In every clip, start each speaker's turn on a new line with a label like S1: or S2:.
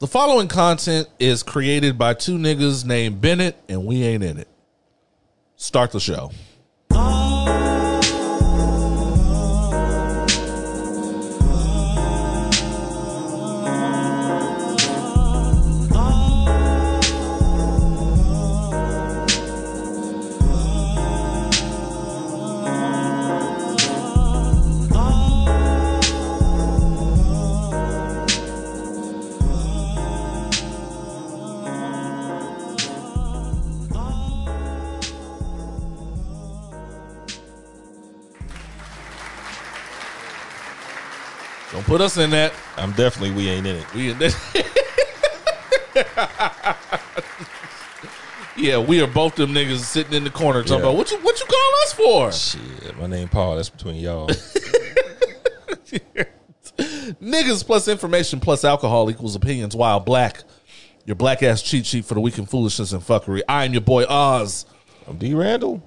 S1: The following content is created by two niggas named Bennett, and we ain't in it. Start the show. Put us in that.
S2: I'm definitely we ain't in it.
S1: We in that. yeah, we are both them niggas sitting in the corner talking
S2: Yeah.
S1: about what you what you call us for?
S2: Shit, my name Paul. That's between y'all.
S1: Niggas plus information plus alcohol equals opinions. While black, your black ass cheat sheet for the week in foolishness and fuckery. I am your boy Oz.
S2: I'm D Randle,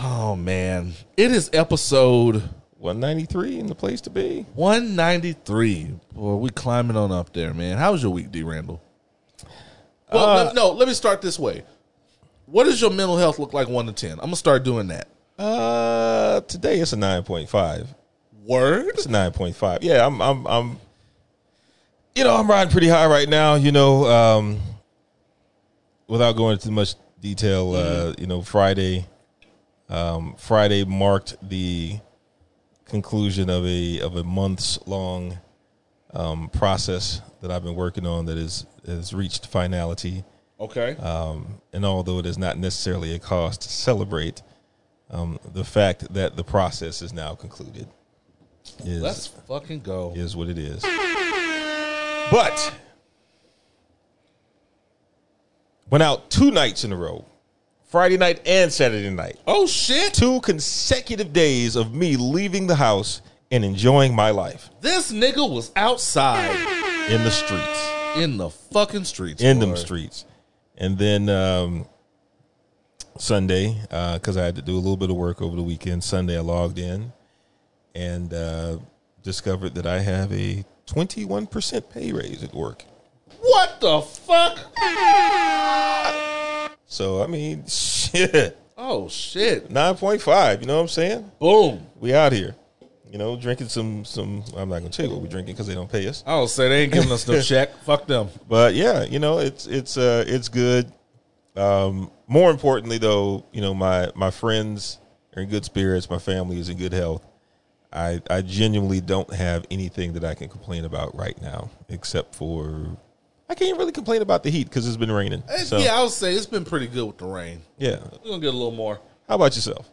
S1: Oh man, it is episode
S2: 193 in the place to be.
S1: one ninety three. Boy, we climbing on up there, man. How was your week, D Randle? Well,
S2: Uh,
S1: let- no. Let me start this way. What does your mental health look like one to ten? I'm gonna start doing that.
S2: Uh, today it's a 9.5.
S1: Word.
S2: It's a 9.5. Yeah, I'm, I'm, I'm. You know, I'm riding pretty high right now. You know, um, without going into much detail, uh, you know, Friday, um, Friday marked the conclusion of a of a months long um, process that I've been working on that is has reached finality.
S1: Okay.
S2: Um, and although it is not necessarily a cause to celebrate, um, the fact that the process is now concluded is
S1: Let's fucking go.
S2: is what it is. But went out two nights in a row, Friday night and Saturday night.
S1: Oh shit!
S2: Two consecutive days of me leaving the house and enjoying my life
S1: This nigga was outside
S2: in the streets.
S1: in the fucking streets.
S2: in
S1: boy.
S2: them streets. And then um, Sunday, because I had to do a little bit of work over the weekend, Sunday I logged in and uh, discovered that I have a 21% pay raise at work.
S1: What the fuck?
S2: So, I mean, shit,
S1: Oh shit!
S2: 9.5, you know what I'm saying?
S1: Boom.
S2: We out here. You know, drinking some, some. I'm not gonna tell you what we're drinking because they don't pay us.
S1: I don't say they ain't giving us no check. Fuck them.
S2: But yeah, you know, it's it's uh it's good. Um, more importantly, though, you know, my my friends are in good spirits. My family is in good health. I I genuinely don't have anything that I can complain about right now, except for I can't really complain about the heat because it's been raining. So
S1: yeah, I would say it's been pretty good with the rain.
S2: yeah.
S1: We're gonna get a little more.
S2: How about yourself?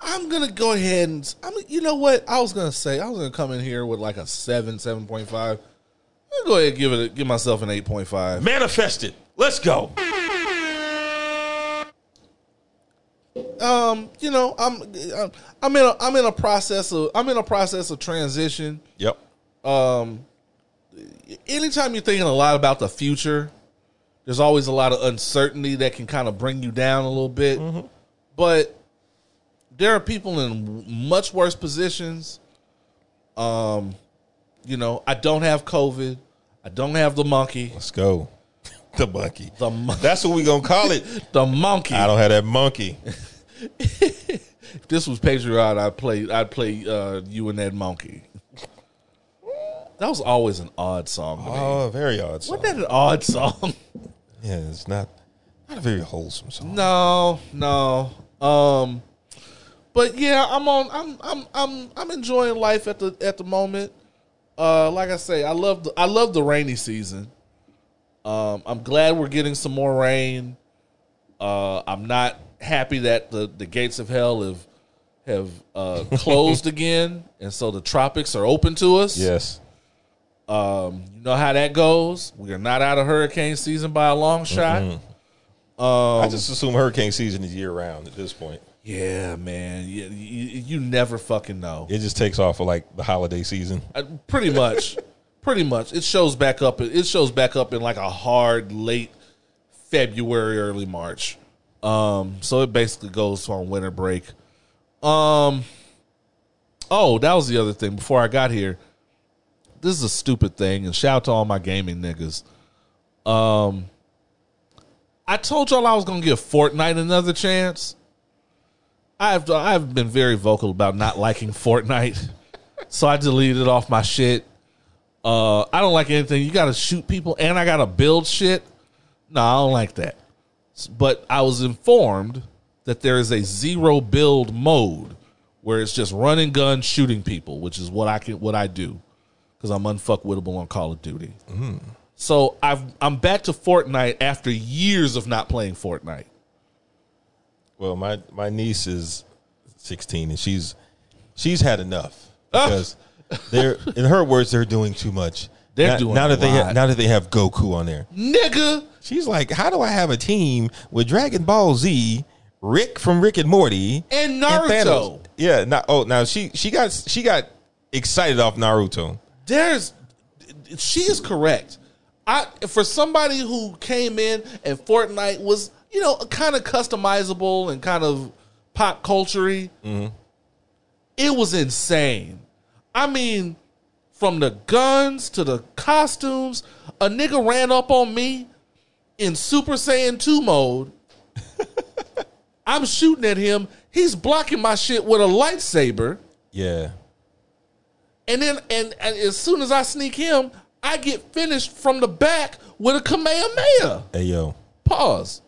S1: I'm gonna go ahead and I mean, you know what? I was gonna say I was gonna come in here with like a seven, seven point five. I'm gonna go ahead and give it give myself an eight point five.
S2: Manifest it. Let's go.
S1: Um, you know, I'm I'm in a I'm in a process of I'm in a process of transition.
S2: Yep.
S1: Um, anytime you're thinking a lot about the future, there's always a lot of uncertainty that can kind of bring you down a little bit. But there are people in much worse positions. Um, you know, I don't have COVID. I don't have the monkey.
S2: Let's go. the monkey.
S1: The mon-
S2: That's what we gonna call it.
S1: the monkey.
S2: I don't have that monkey.
S1: if this was Patreon, I'd play. I'd play uh, you and that monkey. That was always an odd song. To me.
S2: Oh, very odd. Song.
S1: Wasn't that an odd song?
S2: Yeah, it's not not a very wholesome song.
S1: No, no. Um, but yeah, I'm on. I'm I'm I'm I'm enjoying life at the at the moment. Uh, like I say, I love the I love the rainy season. Um, I'm glad we're getting some more rain. Uh, I'm not happy that the the gates of hell have have uh, closed again, and so the tropics are open to us.
S2: Yes.
S1: Um, you know how that goes. We are not out of hurricane season by a long shot.
S2: I just assume hurricane season is year round at this point.
S1: Yeah, man. You, you, you never fucking know.
S2: It just takes off for like the holiday season.
S1: Uh, pretty much, pretty much. It shows back up. It shows back up in like a hard late February, early March. Um, so it basically goes on winter break. Um, oh, that was the other thing. Before I got here, this is a stupid thing, and shout out to all my gaming niggas. Um, I told y'all I was gonna give Fortnite another chance. I've I've been very vocal about not liking Fortnite, so I deleted it off my shit. Uh, I don't like anything. You got to shoot people, and I got to build shit. No, I don't like that. But I was informed that there is a zero build mode where it's just running gun shooting people, which is what I can what I do because I'm unfuckwittable on Call of Duty. So I've I'm back to Fortnite after years of not playing Fortnite.
S2: Well, my my niece is 16 and she's she's had enough
S1: Ah.
S2: because they're in her words they're doing too much.
S1: They're
S2: now,
S1: doing
S2: now that they
S1: lot.
S2: ha- now that they have Goku on there.
S1: Nigga,
S2: She's like, "How do I have a team with Dragon Ball Z, Rick from Rick and Morty,
S1: And
S2: Thanos?"
S1: Naruto.
S2: yeah, now oh, now she she got she got excited off Naruto.
S1: There's she is correct. I for somebody who came in and Fortnite was, you know, kind of customizable and kind of pop culture mm-hmm. it was insane. I mean, from the guns to the costumes, a nigga ran up on me in Super Saiyan 2 mode. I'm shooting at him. He's blocking my shit with a lightsaber.
S2: Yeah,
S1: And then, and, and as soon as I sneak him, I get finished from the back with a Kamehameha.
S2: hey yo,
S1: Pause.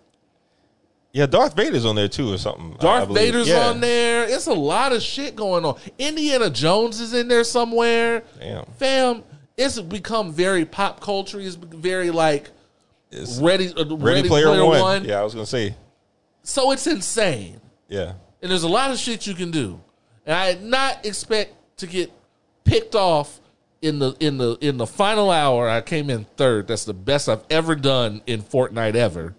S2: yeah, Darth Vader's on there too or something. I- I
S1: Darth. Vader's
S2: Yeah.
S1: on there. It's a lot of shit going on. Indiana Jones is in there somewhere.
S2: Damn.
S1: Fam, it's become very pop culture. It's very like
S2: It's
S1: ready, uh,
S2: Ready, Player, one. Yeah, I was gonna say.
S1: So it's insane.
S2: Yeah,
S1: And there's a lot of shit you can do. And I did not expect to get picked off in the in the in the final hour. I came in third. That's the best I've ever done in Fortnite ever.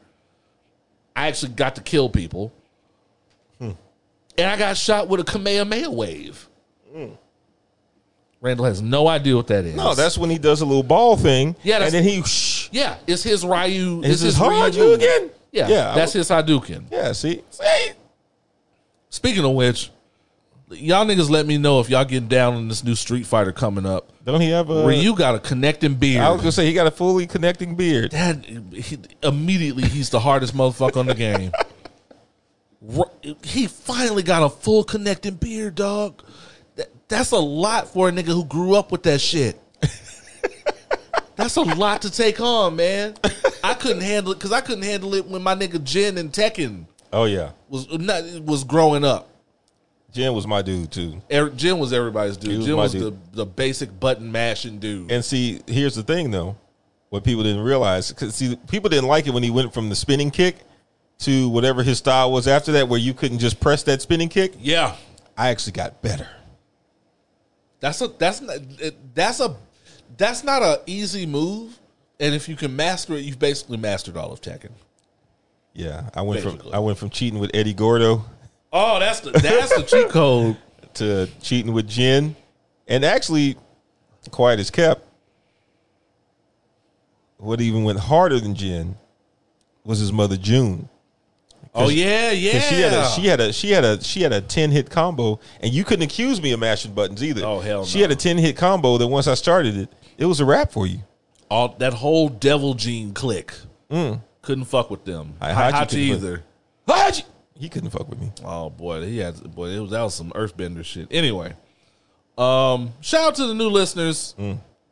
S1: I actually got to kill people.
S2: Hmm.
S1: And I got shot with a Kamehameha wave. Randle has no idea what that is.
S2: Hmm. no, that's when he does a little ball thing.
S1: Yeah,
S2: and then he. Shh,
S1: yeah, it's his Ryu.
S2: is
S1: It's
S2: his
S1: his Ryu
S2: again?
S1: Yeah,
S2: yeah,
S1: that's his Hadouken.
S2: Yeah, see, see,
S1: Speaking of which, y'all niggas let me know if y'all getting down on this new Street Fighter coming up.
S2: don't he have a?
S1: where you got a connecting beard.
S2: I was gonna say he got a fully connecting beard.
S1: that he, immediately he's the hardest motherfucker on the game. He finally got a full connecting beard, dog. That, that's a lot for a nigga who grew up with that shit. That's a lot to take on, man. I couldn't handle it because I couldn't handle it when my nigga Jin and Tekken
S2: Oh yeah,
S1: was not was growing up.
S2: Jin was my dude too.
S1: Er, was everybody's dude.
S2: Was
S1: was the,
S2: dude.
S1: the basic button mashing dude.
S2: And see, here's the thing though, what people didn't realize, because see, people didn't like it when he went from the spinning kick to whatever his style was after that, where you couldn't just press that spinning kick.
S1: yeah,
S2: I actually got better.
S1: That's a that's not that's a that's not a easy move. And if you can master it, you've basically mastered all of Tekken.
S2: Yeah, I went
S1: Basically.
S2: from I went from cheating with Eddie Gordo
S1: Oh, that's the that's the cheat code.
S2: to cheating with Jin, and actually, quiet as kept. What even went harder than Jin was his mother Jun.
S1: Oh yeah, yeah.
S2: She had a she had a she had a she had a ten hit combo, and you couldn't accuse me of mashing buttons either.
S1: Oh, hell
S2: She
S1: no.
S2: had a ten hit combo that once I started it, it was a wrap for you.
S1: all that whole devil gene click. Mm. Couldn't fuck with them.
S2: I-
S1: Hi-
S2: Hachi
S1: Hachi
S2: couldn't fuck-
S1: either.
S2: How'd you- He couldn't fuck with me.
S1: Oh boy, he had boy. It was that was some Earthbender shit. Anyway, um, shout out to the new listeners.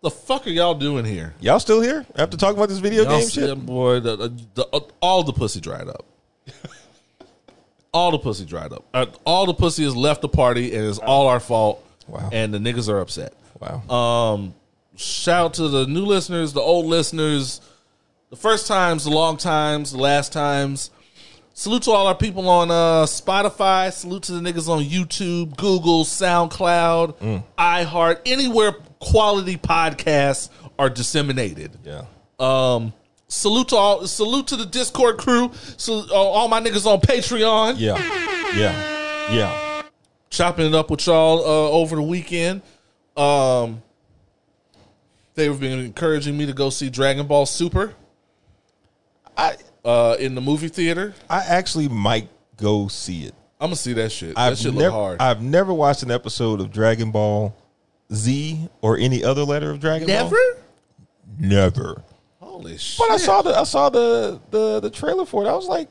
S1: The fuck are y'all doing here?
S2: Y'all still here after talking about this video
S1: Y'all
S2: game shit?
S1: boy, the, the, the- all the pussy dried up. all the pussy dried up. Uh, all the pussy has left the party, and it's all our fault.
S2: Wow.
S1: And the niggas are upset.
S2: Wow.
S1: Um, shout out to the new listeners, the old listeners, the first times, the long times, the last times. Salute to all our people on uh, Spotify. Salute to the niggas on YouTube, Google, SoundCloud, iHeart, anywhere quality podcasts are disseminated.
S2: yeah.
S1: Um, salute to all. Salute to the Discord crew. So uh, all my niggas on Patreon.
S2: Yeah. Yeah. Yeah.
S1: chopping it up with y'all uh, over the weekend. Um, they've been encouraging me to go see Dragon Ball Super
S2: I
S1: uh, in the movie theater.
S2: I actually might go see it.
S1: I'm gonna see that shit.
S2: I've
S1: that shit
S2: never
S1: look hard.
S2: I've never watched an episode of Dragon Ball Z or any other letter of Dragon
S1: Never.
S2: Ball. Never. Never.
S1: Holy shit!
S2: But I saw the I saw the the the trailer for it. I was like,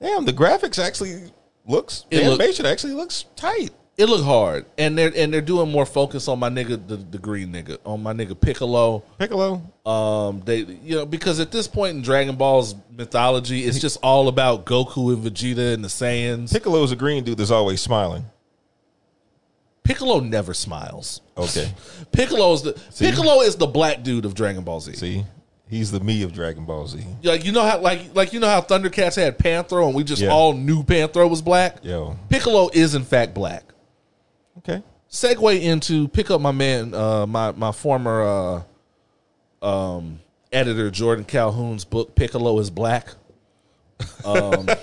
S2: damn, the graphics actually looks
S1: It
S2: the
S1: look-
S2: animation actually looks tight.
S1: It looked hard, and they're and they're doing more focus on my nigga, the, the green nigga, on my nigga Piccolo.
S2: Piccolo.
S1: Um, they you know because at this point in Dragon Ball's mythology, it's just all about Goku and Vegeta and the Saiyans.
S2: Piccolo is a green dude that's always smiling.
S1: Piccolo never smiles.
S2: Okay.
S1: Piccolo is the Piccolo is the black dude of Dragon Ball Z.
S2: See, he's the me of Dragon Ball Z.
S1: Like you know how like like you know how Thundercats had Panthro and we just
S2: Yeah.
S1: all knew Panthro was black.
S2: Yo.
S1: Piccolo is in fact black.
S2: Okay.
S1: segue into pick up my man, uh, my my former uh, um, editor Jordan Calhoun's book Piccolo is Black. Um,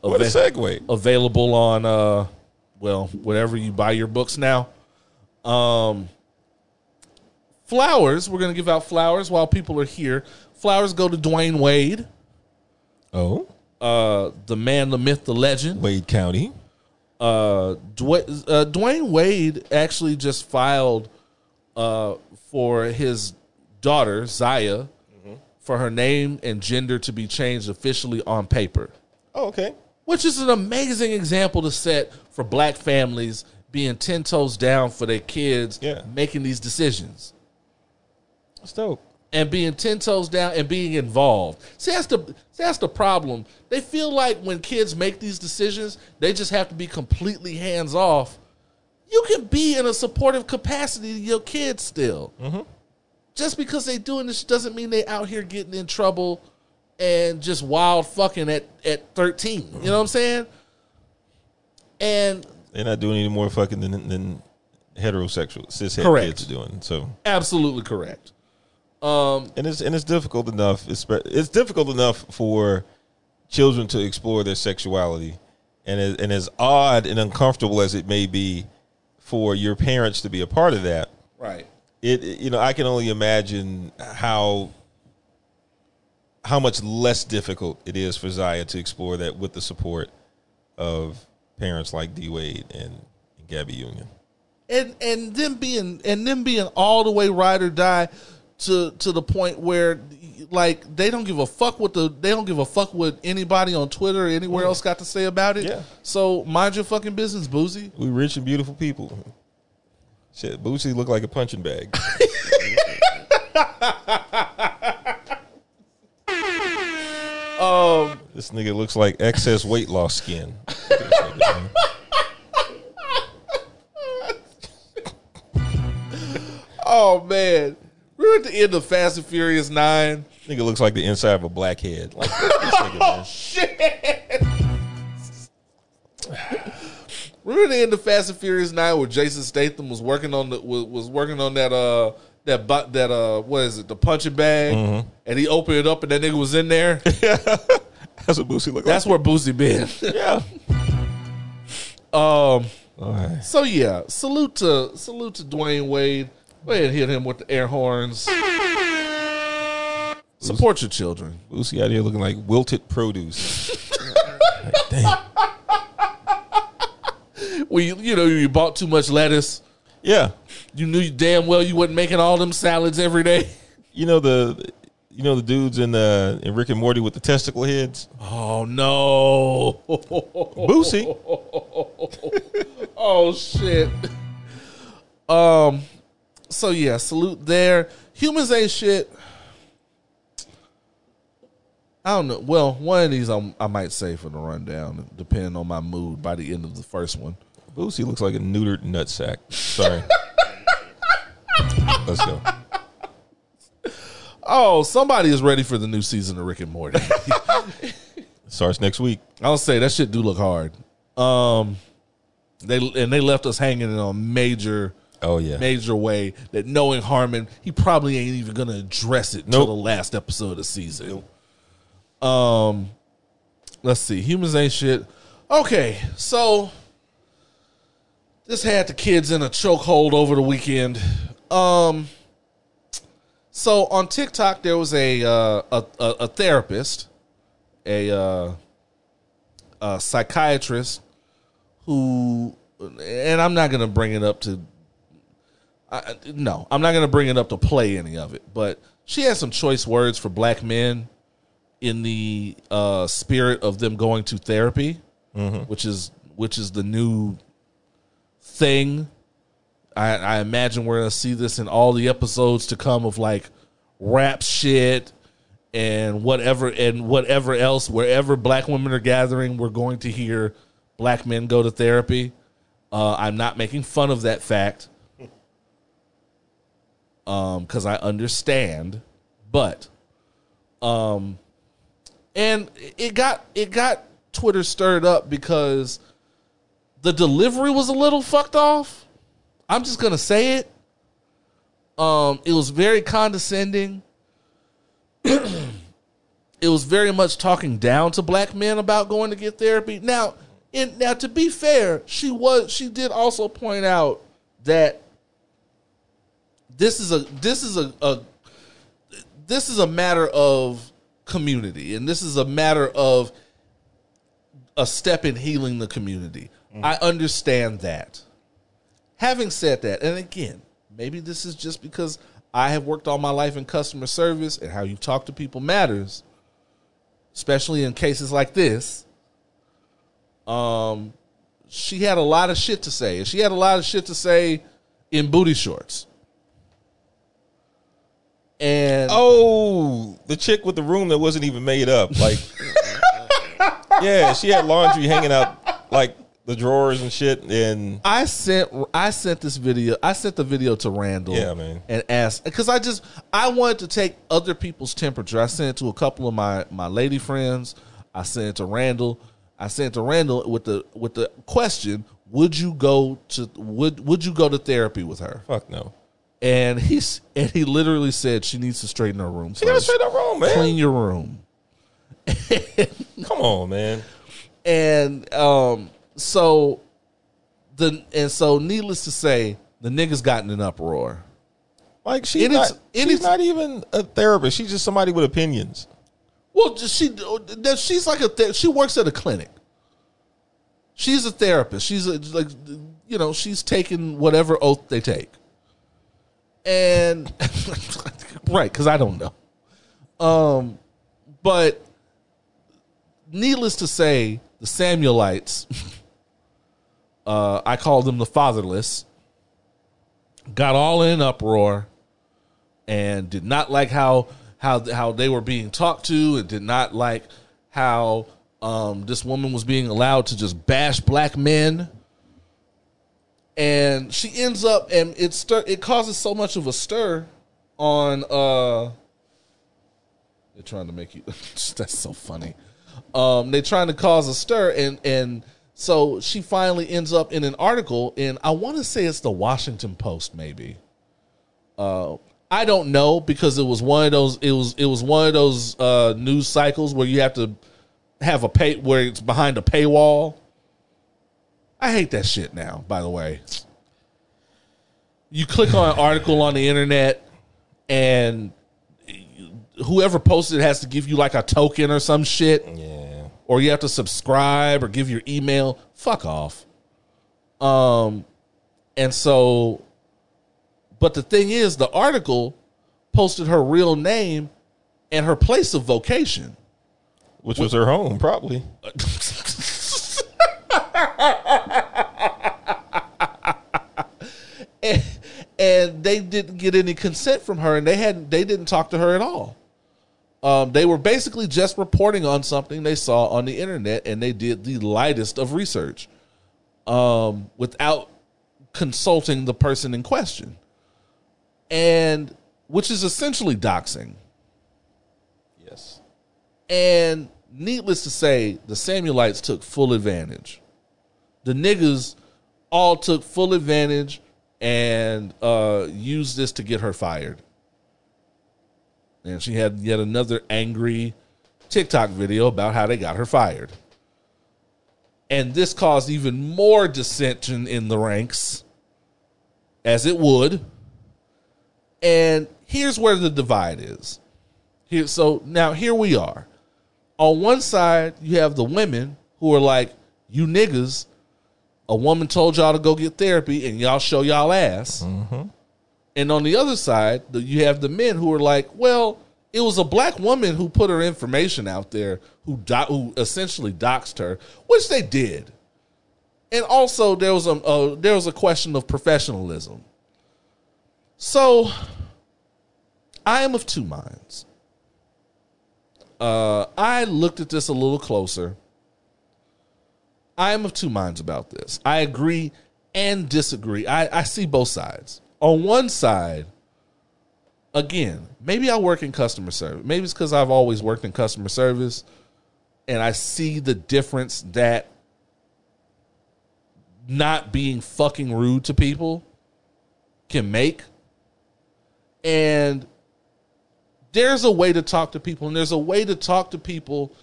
S2: What a segue.
S1: available on uh, well whatever you buy your books now. Um, flowers. We're gonna give out flowers while people are here. Flowers go to Dwayne Wade,
S2: Oh,
S1: uh, the man, the myth, the legend.
S2: Wade County.
S1: Uh, Dwayne, uh, Dwayne Wade actually just filed uh, for his daughter Zaya for her name and gender to be changed officially on paper,
S2: Oh, okay.
S1: which is an amazing example to set for black families being ten toes down for their kids
S2: Yeah.
S1: making these decisions
S2: That's dope.
S1: And being ten toes down and being involved. See, that's the see, that's the problem. They feel like when kids make these decisions, they just have to be completely hands off. You can be in a supportive capacity to your kids still. Mm-hmm. Just because they're doing this doesn't mean they out here getting in trouble and just wild fucking at at thirteen. You know what I'm saying? And
S2: They're not doing any more fucking than, than heterosexual cishet
S1: Correct.
S2: kids are doing. So,
S1: absolutely correct. Um,
S2: and it's and it's difficult enough. It's it's difficult enough for children to explore their sexuality, and as, and as odd and uncomfortable as it may be for your parents to be a part of that,
S1: right.
S2: it you know I can only imagine how how much less difficult it is for Zaya to explore that with the support of parents like D Wade and, and Gabby Union.
S1: and and them being and them being all the way ride or die to to the point where like they don't give a fuck what the they don't give a fuck what anybody on Twitter or anywhere else got to say about it.
S2: Yeah.
S1: So mind your fucking business, Boosie.
S2: We rich and beautiful people. Shit, Boosie look like a punching bag.
S1: Um,
S2: this nigga looks like excess weight loss skin.
S1: oh man, we're at the end of Fast and Furious Nine.
S2: nigga looks like the inside of a blackhead. Like, this nigga, man.
S1: Shit. Remember the end of Fast and Furious Nine where Jason Statham was working on the was, was working on that uh that bu- that uh what is it the punching bag
S2: Mm-hmm.
S1: and he opened it up and that nigga was in there.
S2: That's what Boosie look like.
S1: That's
S2: like.
S1: where Boosie been.
S2: yeah.
S1: um.
S2: All right.
S1: So yeah, salute to salute to Dwayne Wade. Go ahead and hit him with the air horns. Support your children.
S2: Boosie out here looking like wilted produce. Like, damn.
S1: When you you know you bought too much lettuce,
S2: Yeah.
S1: you knew damn well you wasn't making all them salads every day.
S2: You know the you know the dudes in uh in Rick and Morty with the testicle heads?
S1: Oh no.
S2: Boosie.
S1: oh shit. Um so yeah, salute there. Humans ain't shit. I don't know. Well, one of these I'm, I might say for the rundown, depending on my mood by the end of the first one.
S2: Boosie looks like a neutered nutsack. Sorry. Let's go.
S1: Oh, somebody is ready for the new season of Rick and Morty.
S2: Starts next week.
S1: I'll say that shit do look hard. Um, they and they left us hanging in a major,
S2: Oh yeah.
S1: major way that knowing Harmon, he probably ain't even gonna address it till the last episode of the season. Um, let's see, humans ain't shit. Okay, so this had the kids in a chokehold over the weekend. Um, so on TikTok there was a uh, a, a, a therapist, a uh, a psychiatrist who, and I'm not gonna bring it up to. I, no, I'm not going to bring it up to play any of it, but she has some choice words for black men in the uh, spirit of them going to therapy, which is which is the new thing. I, I imagine we're gonna see this in all the episodes to come of like rap shit and whatever and whatever else. Wherever black women are gathering, we're going to hear black men go to therapy. Uh, I'm not making fun of that fact because I understand, but um, and it got it got Twitter stirred up because the delivery was a little fucked off. I'm just gonna say it. Um, it was very condescending. it was very much talking down to black men about going to get therapy. Now, in now to be fair, she was she did also point out that this is a this is a, a this is a matter of community and this is a matter of a step in healing the community. I understand that. Having said that, and again, maybe this is just because I have worked all my life in customer service and how you talk to people matters, especially in cases like this. Um, she had a lot of shit to say, and she had a lot of shit to say in booty shorts. And
S2: Oh, the chick with the room that wasn't even made up. Like, yeah, she had laundry hanging out like the drawers and shit. And
S1: I sent I sent this video. I sent the video to Randle.
S2: Yeah, man.
S1: And asked because I just I wanted to take other people's temperature. I sent it to a couple of my my lady friends. I sent it to Randle. I sent it to Randle with the with the question: Would you go to would would you go to therapy with her?
S2: fuck no.
S1: And he's and he literally said she needs to straighten her room.
S2: She
S1: gotta
S2: straighten her room, man.
S1: Clean your room.
S2: Come on, man.
S1: And um, so the and so needless to say, the niggas got in an uproar.
S2: Like she's not, she's
S1: is-
S2: not even a therapist. She's just somebody with opinions.
S1: Well, she she's like a ther- she works at a clinic. She's a therapist. She's a, like you know she's taking whatever oath they take, and right because I don't know. Um, but needless to say, the Samuelites, uh, I call them the fatherless, got all in uproar and did not like how how how they were being talked to and did not like how um, this woman was being allowed to just bash black men and she ends up and it stir it causes so much of a stir on uh they're trying to make you that's so funny. Um they're trying to cause a stir and and so she finally ends up in an article in i want to say it's the washington post maybe. Uh i don't know because it was one of those it was it was one of those uh news cycles where you have to have a pay where it's behind a paywall i hate that shit now by the way. You click on an article on the internet and whoever posted it has to give you like a token or some shit.
S2: Yeah.
S1: or you have to subscribe or give your email. Fuck off. Um and so but the thing is the article posted her real name and her place of vocation.
S2: Which was her home, probably.
S1: and, and they didn't get any consent from her and they hadn't they didn't talk to her at all um, they were basically just reporting on something they saw on the internet and they did the lightest of research um, without consulting the person in question and which is essentially doxing
S2: Yes.
S1: and needless to say, the Samuelites took full advantage. The niggas all took full advantage and uh, used this to get her fired. And she had yet another angry TikTok video about how they got her fired. And this caused even more dissension in the ranks, as it would. And here's where the divide is. Here, so now here we are. On one side, you have the women who are like, "You niggas, a woman told y'all to go get therapy, and y'all show y'all ass." And on the other side, you have the men who are like, well, it was a black woman who put her information out there, who do, who essentially doxed her, which they did. And also, there was a, a there was a question of professionalism. So, I am of two minds. Uh, I looked at this a little closer. I am of two minds about this. I agree and disagree. I, I see both sides. On one side, again, maybe I work in customer service. Maybe it's because I've always worked in customer service and I see the difference that not being fucking rude to people can make. And there's a way to talk to people, and there's a way to talk to people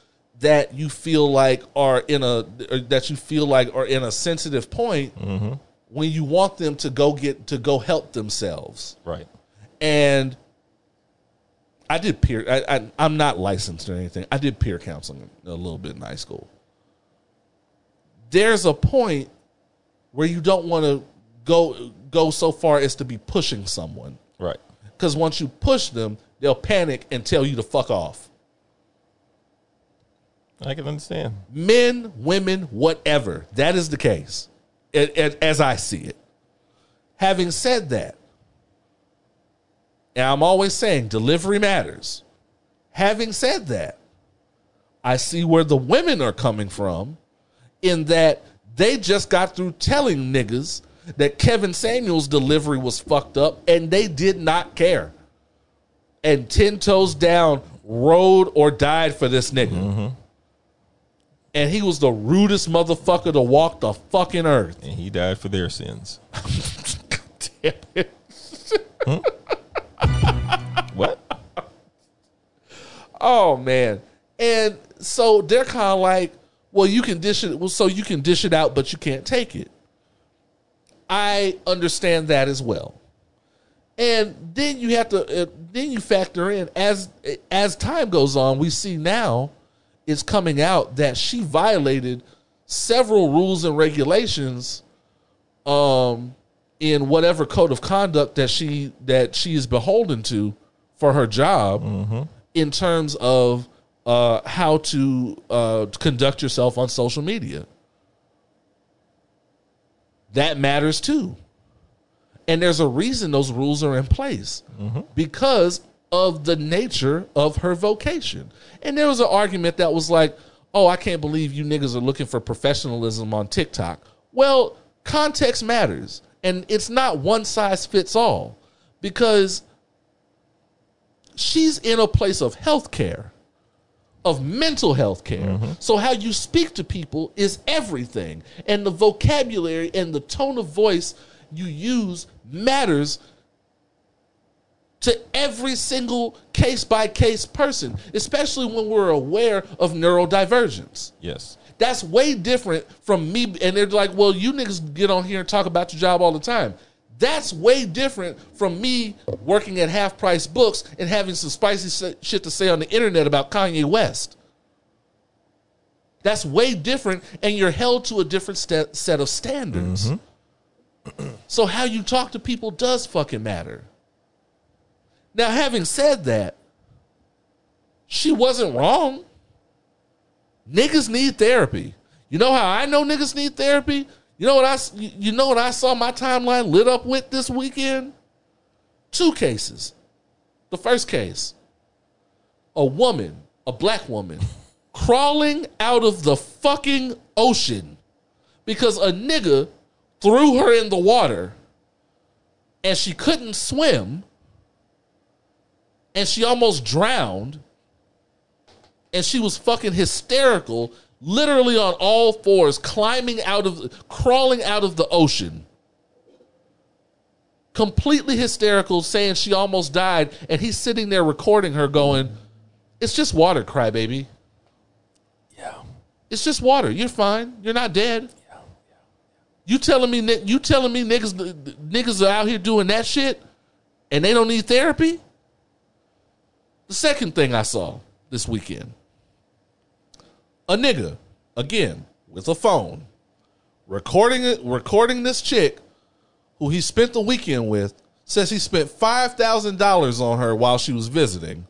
S1: that you feel like are in a that you feel like are in a sensitive point
S2: Mm-hmm.
S1: when you want them to go get to go help themselves.
S2: Right.
S1: And I did peer. I, I, I'm not licensed or anything. I did peer counseling a little bit in high school. There's a point where you don't want to go go so far as to be pushing someone
S2: Right.
S1: because once you push them, they'll panic and tell you to fuck off.
S2: I can understand.
S1: Men, women, whatever. That is the case, as I see it. Having said that, and I'm always saying delivery matters. Having said that, I see where the women are coming from in that they just got through telling niggas that Kevin Samuels' delivery was fucked up and they did not care. And 10 toes down, rode or died for this nigga. Mm-hmm. And he was the rudest motherfucker to walk the fucking earth.
S2: And he died for their sins.
S1: Damn it.
S2: What?
S1: Oh man. And so they're kind of like, well, you can dish it. Well, so you can dish it out, but you can't take it. I understand that as well. And then you have to, uh, then you factor in as as time goes on, we see now it's coming out that she violated several rules and regulations, um, in whatever code of conduct that she that she is beholden to for her job in terms of uh, how to uh, conduct yourself on social media. That matters too. And there's a reason those rules are in place because of the nature of her vocation. And there was an argument that was like, oh, I can't believe you niggas are looking for professionalism on TikTok. Well, context matters. And it's not one size fits all because she's in a place of health care, of mental health care. Mm-hmm. So, how you speak to people is everything. And the vocabulary and the tone of voice you use matters to every single case by case person, especially when we're aware of neurodivergence.
S2: Yes.
S1: That's way different from me. And they're like, well, you niggas get on here and talk about your job all the time. That's way different from me working at half price books and having some spicy shit to say on the internet about Kanye West. That's way different, and you're held to a different set of standards. Mm-hmm. so, how you talk to people does fucking matter. Now, having said that, she wasn't wrong. Niggas need therapy. You know how I know niggas need therapy? You know what I you know what I saw my timeline lit up with this weekend? Two cases. The first case, a woman, a black woman, crawling out of the fucking ocean because a nigga threw her in the water and she couldn't swim and she almost drowned and she was fucking hysterical, literally on all fours, climbing out of, crawling out of the ocean. Completely hysterical, saying she almost died, and he's sitting there recording her, going, "It's just water, crybaby.
S2: Yeah.
S1: It's just water. You're fine. You're not dead." You telling me you telling me niggas niggas are out here doing that shit and they don't need therapy? The second thing I saw this weekend. A nigga, again, with a phone, recording it, recording this chick who he spent the weekend with, says he spent five thousand dollars on her while she was visiting,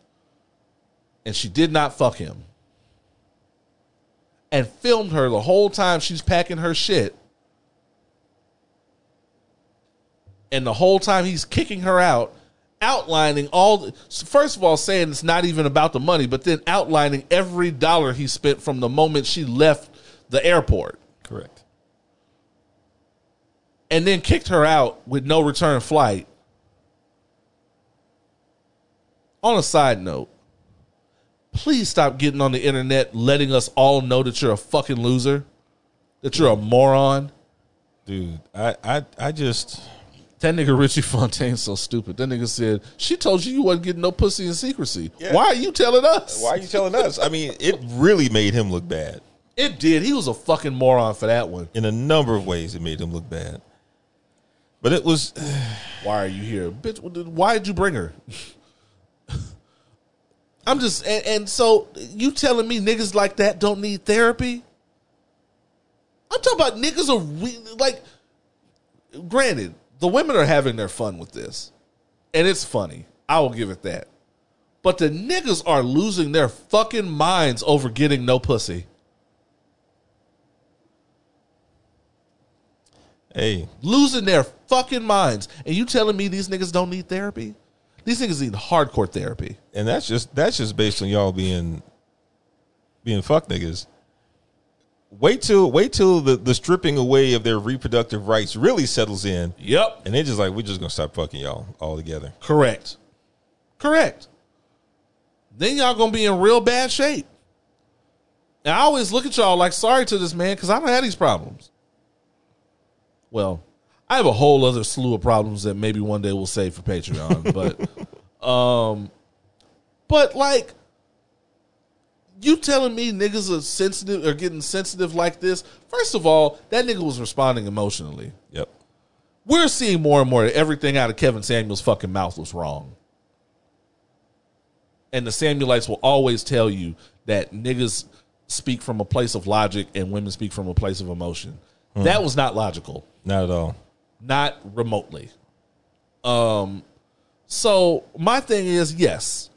S1: and she did not fuck him. And filmed her the whole time she's packing her shit. And the whole time he's kicking her out, outlining all the, first of all saying it's not even about the money, but then outlining every dollar he spent from the moment she left the airport
S2: Correct.
S1: and then kicked her out with no return flight. On a side note, please stop getting on the internet letting us all know that you're a fucking loser, that you're a moron.
S2: Dude, I, I, I just
S1: That nigga Richie Fontaine's so stupid. That nigga said, She told you you wasn't getting no pussy in secrecy.
S2: Yeah.
S1: Why are you telling us?
S2: why are you telling us? I mean, it really made him look bad.
S1: It did. He was a fucking moron for that one.
S2: In a number of ways, it made him look bad. But it was
S1: Why are you here? Bitch, why did you bring her? I'm just, and, and so you telling me niggas like that don't need therapy? I'm talking about niggas are re- like, granted, the women are having their fun with this, and it's funny. I will give it that. But the niggas are losing their fucking minds over getting no pussy.
S2: hey,
S1: losing their fucking minds. And you telling me these niggas don't need therapy? These niggas need hardcore therapy.
S2: and that's just that's just based on y'all being being fuck niggas. Wait till wait till the, the stripping away of their reproductive rights really settles in,
S1: Yep.
S2: and they're just like, we're just gonna stop fucking y'all all together.
S1: Correct. Correct. Then y'all gonna be in real bad shape. And I always look at y'all like sorry to this man because I don't have these problems. Well, I have a whole other slew of problems that maybe one day we'll save for Patreon. but um but like you telling me niggas are sensitive or getting sensitive like this? First of all, that nigga was responding emotionally.
S2: Yep.
S1: We're seeing more and more that everything out of Kevin Samuels' fucking mouth was wrong. And the Samuelites will always tell you that niggas speak from a place of logic and women speak from a place of emotion. That was not logical,
S2: Not at all.
S1: not remotely. Um, so my thing is, yes,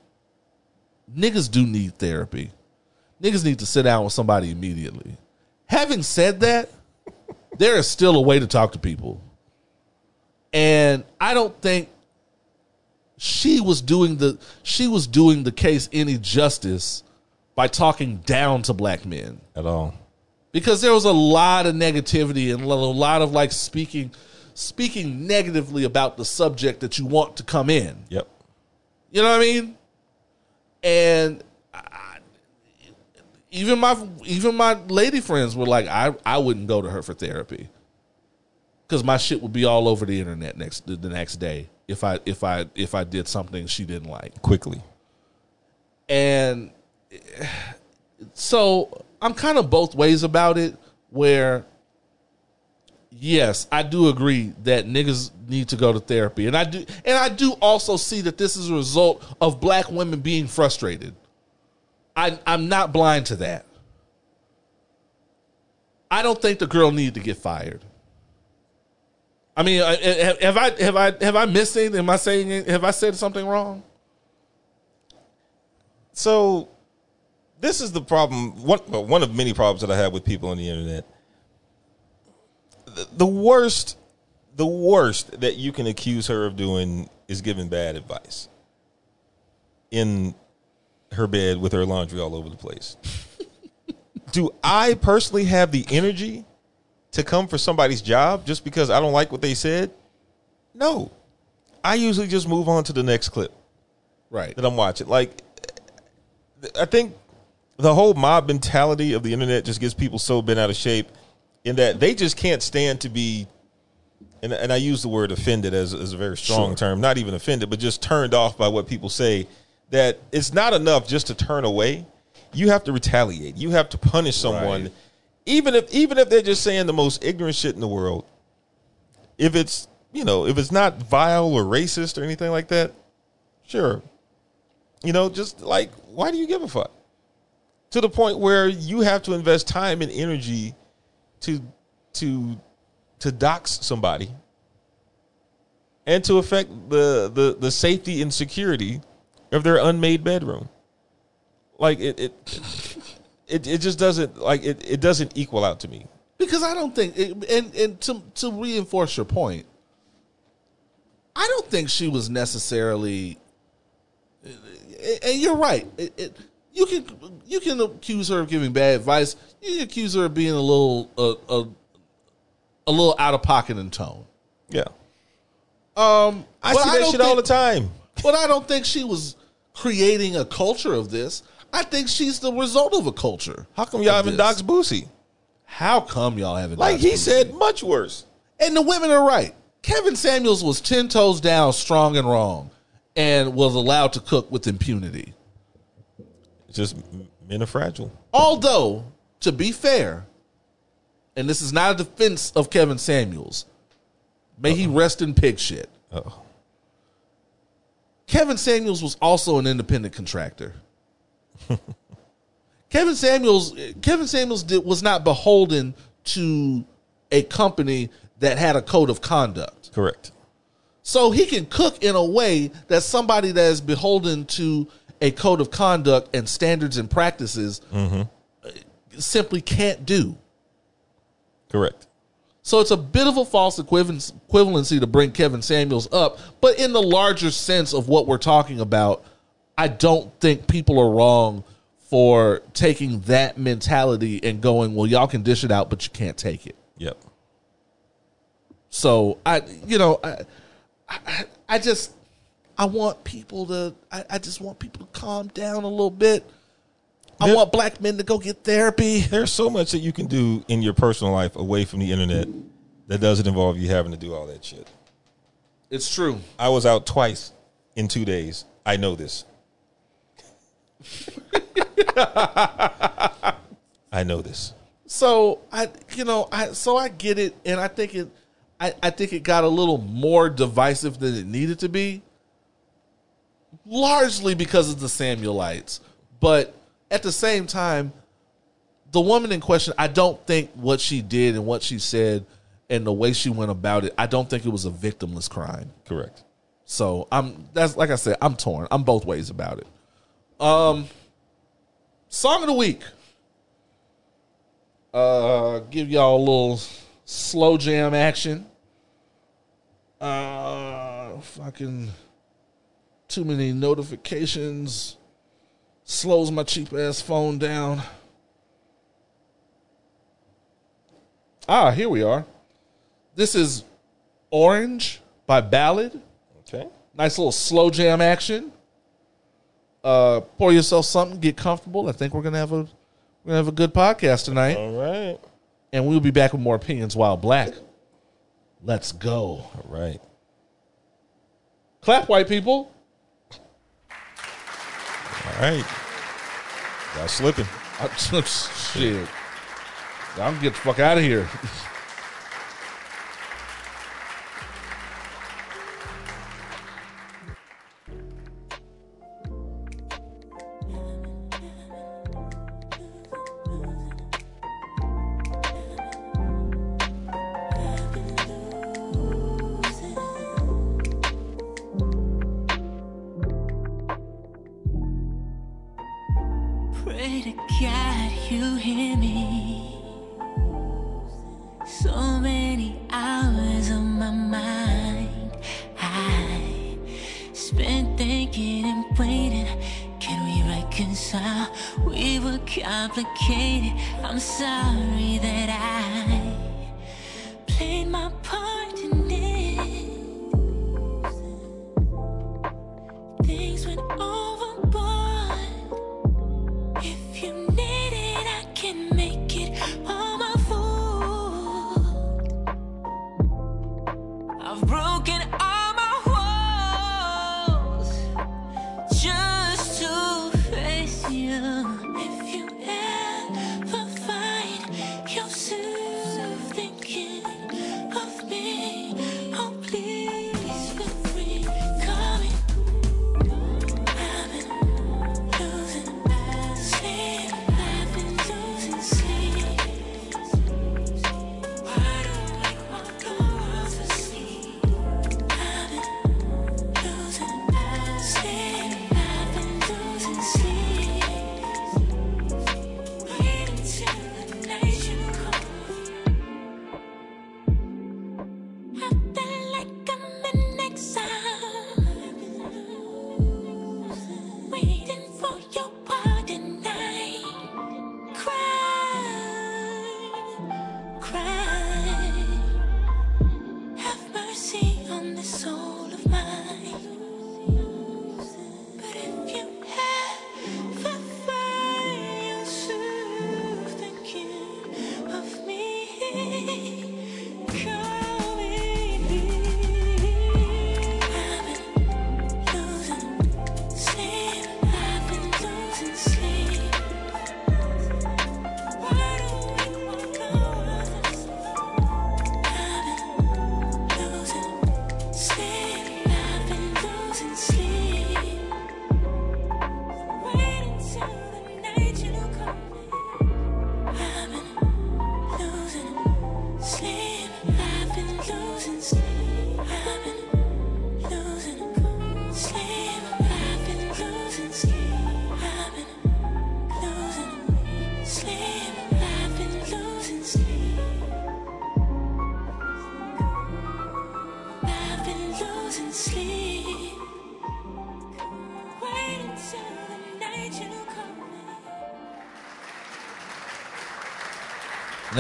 S1: niggas do need therapy. Niggas need to sit down with somebody immediately. Having said that, there is still a way to talk to people. And I don't think she was doing the she was doing the case any justice by talking down to black men
S2: At all.
S1: because there was a lot of negativity and a lot of like speaking speaking negatively about the subject that you want to come in.
S2: Yep.
S1: You know what I mean? And even my even my lady friends were like, I I wouldn't go to her for therapy because my shit would be all over the internet next the next day if I if I if I did something she didn't like.
S2: Quickly.
S1: And so I'm kind of both ways about it where yes, I do agree that niggas need to go to therapy. And I do and I do also see that this is a result of black women being frustrated. I I'm not blind to that. I don't think the girl needed to get fired. I mean, I- eh, have I have I have I missed anything? Am I saying have I said something wrong?
S2: So this is the problem. One, one of many problems that I have with people on the internet. The, the worst, the worst that you can accuse her of doing is giving bad advice in her bed with her laundry all over the place. Do I personally have the energy to come for somebody's job just because I don't like what they said? No. I usually just move on to the next clip
S1: Right.
S2: that I'm watching. Like, I think the whole mob mentality of the internet just gets people so bent out of shape in that they just can't stand to be. And, and I use the word offended as, as a very strong
S1: Sure.
S2: term, not even offended, but just turned off by what people say. That it's not enough just to turn away. You have to retaliate. You have to punish someone,
S1: Right.
S2: even if even if they're just saying the most ignorant shit in the world. If it's you know if it's not vile or racist or anything like that, sure, you know, just like, why do you give a fuck? To the point where you have to invest time and energy to to to dox somebody and to affect the the the safety and security of their unmade bedroom. Like it it it, it just doesn't like it, it doesn't equal out to me.
S1: Because I don't think, it, and and to to reinforce your point, I don't think she was necessarily. And you're right. It, it, you can you can accuse her of giving bad advice. You can accuse her of being a little a a, a little out of pocket in tone.
S2: Yeah,
S1: Um,
S2: I see that
S1: don't
S2: shit all the time.
S1: But I don't think she was creating a culture of this. I think she's the result of a culture.
S2: How come y'all
S1: of
S2: haven't
S1: this.
S2: doxed Boosie?
S1: How come y'all haven't?
S2: Like he
S1: Boosie?
S2: said, much worse.
S1: And the women are right. Kevin Samuels was 10 toes down, strong and wrong, and was allowed to cook with impunity.
S2: It's just men are fragile.
S1: Although, to be fair, and this is not a defense of Kevin Samuels, may he rest in pig shit.
S2: Oh,
S1: Kevin Samuels was also an independent contractor. Kevin Samuels Kevin Samuels did, was not beholden to a company that had a code of conduct.
S2: correct.
S1: So he can cook in a way that somebody that is beholden to a code of conduct and standards and practices uh, simply can't do.
S2: Correct.
S1: So it's a bit of a false equivalency to bring Kevin Samuels up, but in the larger sense of what we're talking about, I don't think people are wrong for taking that mentality and going, "Well, y'all can dish it out, but you can't take it."
S2: Yep.
S1: So I, you know, I, I, I just, I want people to, I, I just want people to calm down a little bit. I
S2: There-
S1: want black men to go get therapy.
S2: There's so much that you can do in your personal life away from the internet that doesn't involve you having to do all that shit.
S1: It's true.
S2: I was out twice in two days. I know this. I know this.
S1: So I, you know, I so I get it, and I think it, I, I think it got a little more divisive than it needed to be, largely because of the Samuelites. But at the same time, the woman in question, I don't think what she did and what she said and the way she went about it, I don't think it was a victimless crime.
S2: Correct.
S1: So I'm that's like I said, I'm torn. I'm both ways about it. Um Song of the week. Uh give y'all a little slow jam action. Uh fucking too many notifications. Slows my cheap ass phone down. Ah, here we are. This is Orange by Ballad.
S2: Okay.
S1: Nice little slow jam action. Uh, pour yourself something, get comfortable. I think we're gonna have a we're gonna have a good podcast tonight,
S2: All right.
S1: and we'll be back with more opinions while black. Let's go.
S2: All right.
S1: Clap, white people.
S2: All right. Y'all slipping.
S1: Uh, Shit, can get the fuck out of here.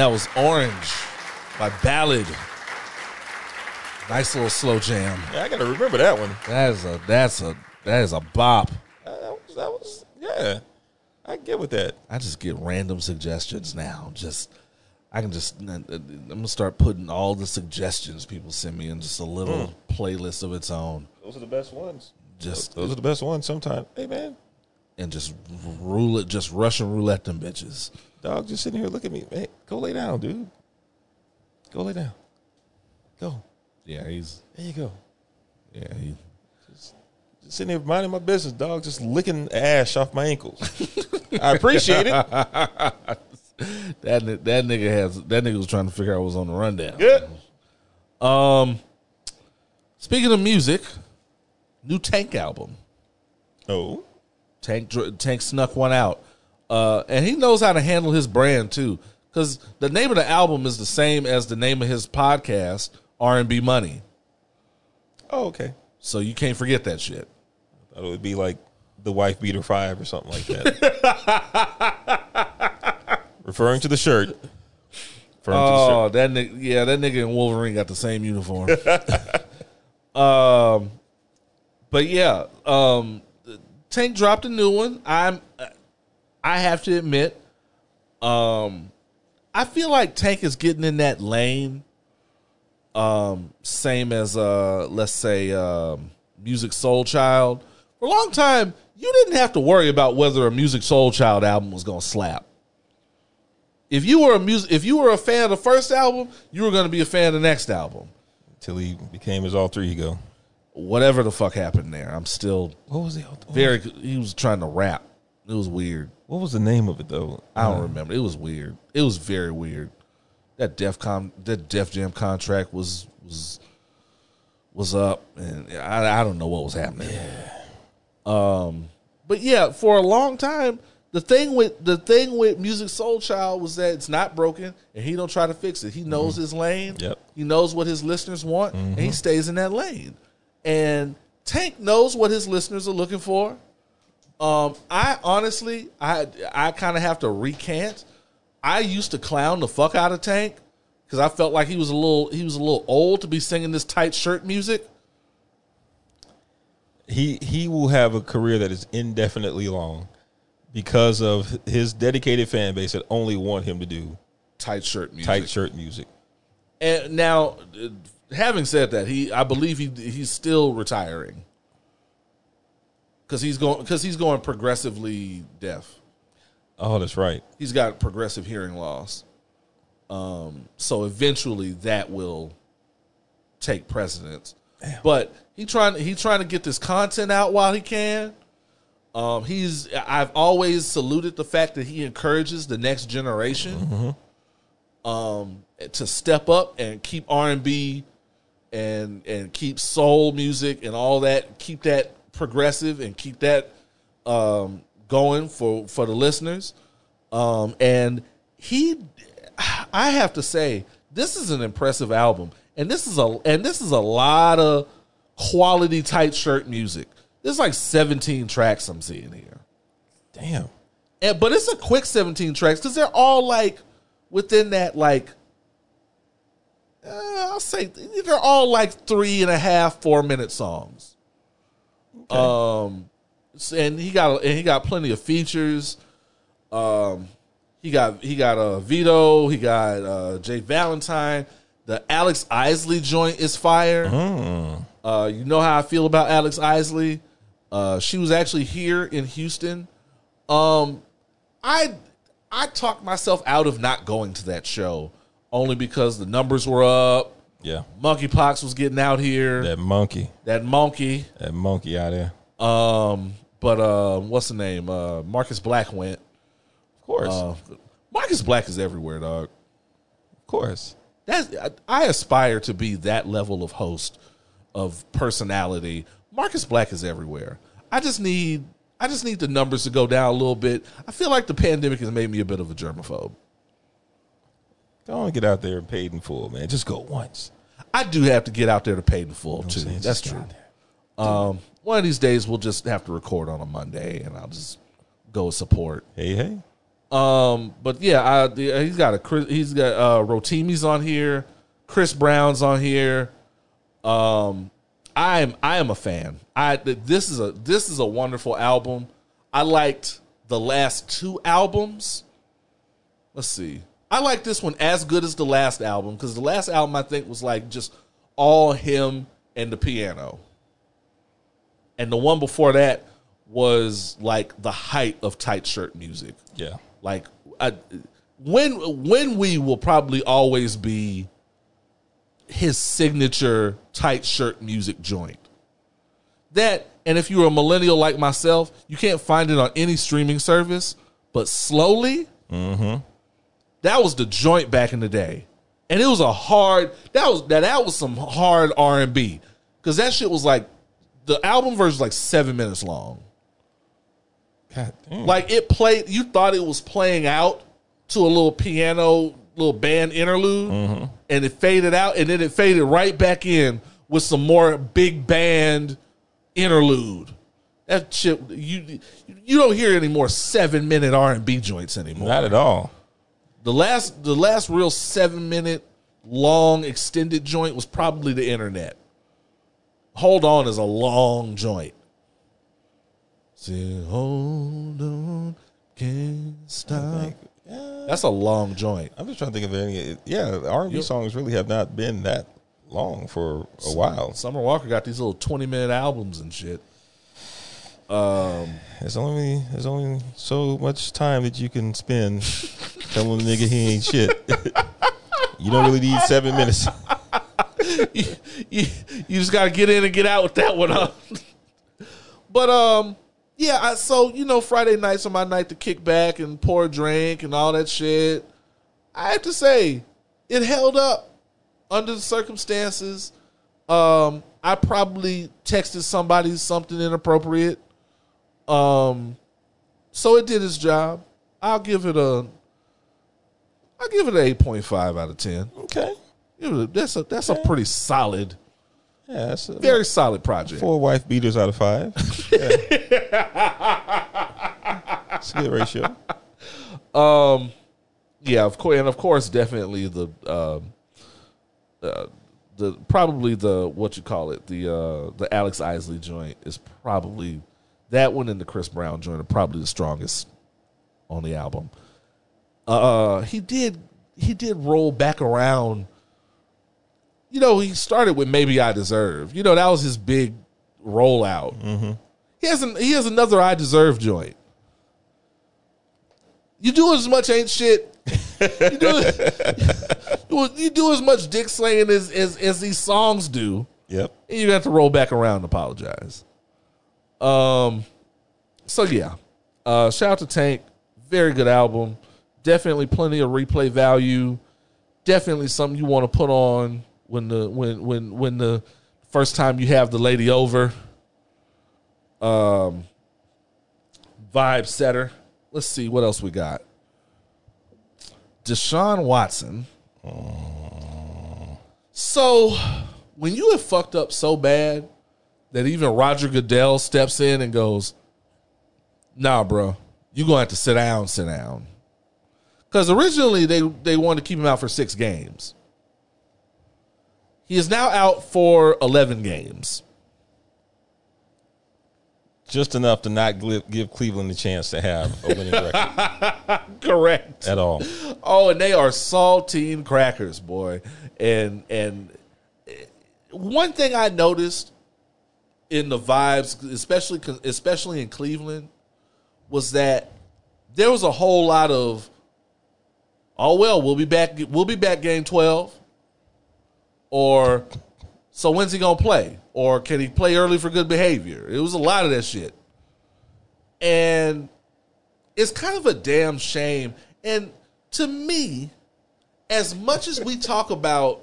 S3: that
S1: was Orange by Ballad. Nice little slow jam.
S2: Yeah, I gotta remember that one.
S1: That is a that's a that is a bop.
S2: Uh, that was that was yeah. I get with that.
S1: I just get random suggestions now. Just I can just I'm gonna start putting all the suggestions people send me in just a little playlist of its own.
S2: Those are the best ones.
S1: Just
S2: Those are the best ones. Sometimes, hey man,
S1: and just rule it, just Russian roulette them bitches.
S2: Dog, just sitting here. Look at me. Hey, go lay down, dude. Go lay down. Go.
S1: Yeah, he's
S2: There you go.
S1: yeah he.
S2: Just sitting here minding my business, dog. Just licking ash off my ankles. I appreciate it.
S1: That that nigga has that nigga was trying to figure out what was on the rundown.
S2: Good.
S1: Um, speaking of music, new Tank album.
S2: Oh,
S1: Tank Tank snuck one out, uh, and he knows how to handle his brand too. Because the name of the album is the same as the name of his podcast, R and B Money.
S2: oh, okay.
S1: So you can't forget that shit.
S2: I thought it would be like the wife beater five or something like that. Referring to the shirt. Referring to the shirt.
S1: Oh, that nigga, yeah, that nigga and Wolverine got the same uniform. um, but yeah, um, Tank dropped a new one. I'm, I have to admit, um, I feel like Tank is getting in that lane. Um, same as uh, let's say um, Musiq Soulchild. For a long time, you didn't have to worry about whether a Musiq Soulchild album was gonna slap if you were a music if you were a fan of the first album, you were going to be a fan of the next album.
S2: Till he became his alter ego.
S1: Whatever the fuck happened there, I'm still
S2: What was he?
S1: very. He was trying to rap. It was weird.
S2: What was the name of it though?
S1: I don't uh, remember. It was weird. It was very weird. That Def Com that Def Jam contract was was was up, and I I don't know what was happening. Um, but yeah, for a long time, the thing with the thing with Musiq Soulchild was that it's not broken, and he don't try to fix it. He mm-hmm. knows his lane.
S2: Yep.
S1: He knows what his listeners want, and he mm-hmm. stays in that lane. And Tank knows what his listeners are looking for. Um, I honestly, I I kind of have to recant. I used to clown the fuck out of Tank because I felt like he was a little he was a little old to be singing this tight shirt music.
S2: he he will have a career that is indefinitely long because of his dedicated fan base that only want him to do
S1: Tight shirt music.
S2: tight shirt music.
S1: And now, uh, having said that, he I believe he he's still retiring because he's going because he's going progressively deaf.
S2: Oh, that's right.
S1: He's got progressive hearing loss. Um, so eventually that will take precedence. But he trying he trying to get this content out while he can. Um, he's I've always saluted the fact that he encourages the next generation um, to step up and keep R and B and and keep soul music and all that, keep that progressive and keep that um, going for for the listeners. Um, and he, I have to say, this is an impressive album, and this is a and this is a lot of quality tight shirt music. There's like 17 tracks I'm seeing here.
S2: Damn.
S1: And, but it's a quick 17 tracks because they're all like within that like uh, I'll say they're all like three and a half four minute songs. Um, and he got and he got plenty of features. Um, he got he got uh, Vito. He got uh, Jay Valentine. The Alex Isley joint is fire. Uh, you know how I feel about Alex Isley. Uh, she was actually here in Houston. Um, I I talked myself out of not going to that show only because the numbers were up.
S2: Yeah.
S1: Monkeypox was getting out here.
S2: That monkey.
S1: That monkey.
S2: That monkey out there.
S1: Um, but uh, what's the name? Uh, Marcus Black went.
S2: Of course.
S1: Uh, Marcus Black is everywhere, dog.
S2: of course.
S1: That's I, I aspire to be that level of host of personality. Marcus Black is everywhere. I just need I just need the numbers to go down a little bit. I feel like the pandemic has made me a bit of a germaphobe.
S2: On, get out there and paid in full, man. Just go once.
S1: I do have to get out there to pay the full too. That's true. Um, one of these days we'll just have to record on a Monday, and I'll just go support.
S2: Hey, hey.
S1: Um, but yeah, I, the- he's got a Chris- he's got uh, Rotimi's on here, Chris Brown's on here. Um, I am I am a fan. I this is a this is a wonderful album. I liked the last two albums. Let's see. I like this one as good as the last album because the last album I think was like just all him and the piano, and the one before that was like the height of tight shirt music.
S2: Yeah.
S1: Like I, when when we will probably always be his signature tight shirt music joint. That and if you're a millennial like myself, you can't find it on any streaming service. But slowly, mm-hmm. That was the joint back in the day, and it was a hard. That was that that was some hard R and B because that shit was like the album version was like seven minutes long.
S2: God damn.
S1: Like it played, you thought it was playing out to a little piano, little band interlude, mm-hmm. and it faded out, and then it faded right back in with some more big band interlude. That shit, you you don't hear any more seven minute R and B joints anymore.
S2: Not at all.
S1: The last the last real seven minute long extended joint was probably the internet. Hold on is a long joint. See, hold on, can't stop.
S2: Yeah.
S1: That's a long joint.
S2: I'm just trying to think of any. Yeah, R and B
S1: Yep.
S2: songs really have not been that long for a while.
S1: Summer Walker got these little 20 minute albums and shit.
S2: There's only there's only so much time that you can spend telling a nigga he ain't shit. you don't really need seven minutes.
S1: you, you, you just got to get in and get out with that one up. but um, yeah. I, so you know, Friday nights are my night to kick back and pour a drink and all that shit. I have to say, it held up under the circumstances. Um, I probably texted somebody something inappropriate. Um, so it did its job. I'll give it a. I'll give it an eight point five out of ten.
S2: Okay.
S1: Know, That's a that's a pretty solid,
S2: Yeah, that's a,
S1: very solid project.
S2: four wife beaters out of five. It's a good ratio.
S1: Yeah, of course, and of course, definitely the um, uh, the probably the what you call it the uh, the Alex Isley joint is probably that one and the Chris Brown joint are probably the strongest on the album. Uh, he did he did roll back around. You know, he started with "Maybe I Deserve." You know, that was his big rollout. He has an, he has another "I Deserve" joint. You do as much ain't shit. You do, you do as much dick slaying as, as as these songs do,
S2: Yep.
S1: and you have to roll back around and apologize. Um, so yeah, uh, shout out to Tank, very good album. Definitely plenty of replay value. Definitely something you want to put on when the when when when the first time you have the lady over. Um, vibe setter. Let's see what else we got. Deshaun Watson. So, when you have fucked up so bad that even Roger Goodell steps in and goes, "Nah, bro, you gonna have to sit down, sit down," because originally they they wanted to keep him out for six games. He is now out for eleven games.
S2: Just enough to not give Cleveland a chance to have a winning record
S1: Correct.
S2: at all.
S1: Oh, and they are saltine crackers, boy. And and eh, one thing I noticed in the vibes, especially especially in Cleveland, was that there was a whole lot of, oh well, we'll be back. We'll be back game twelve. Or, so when's he gonna play? Or can he play early for good behavior? It was a lot of that shit, and it's kind of a damn shame. And to me, as much as we talk about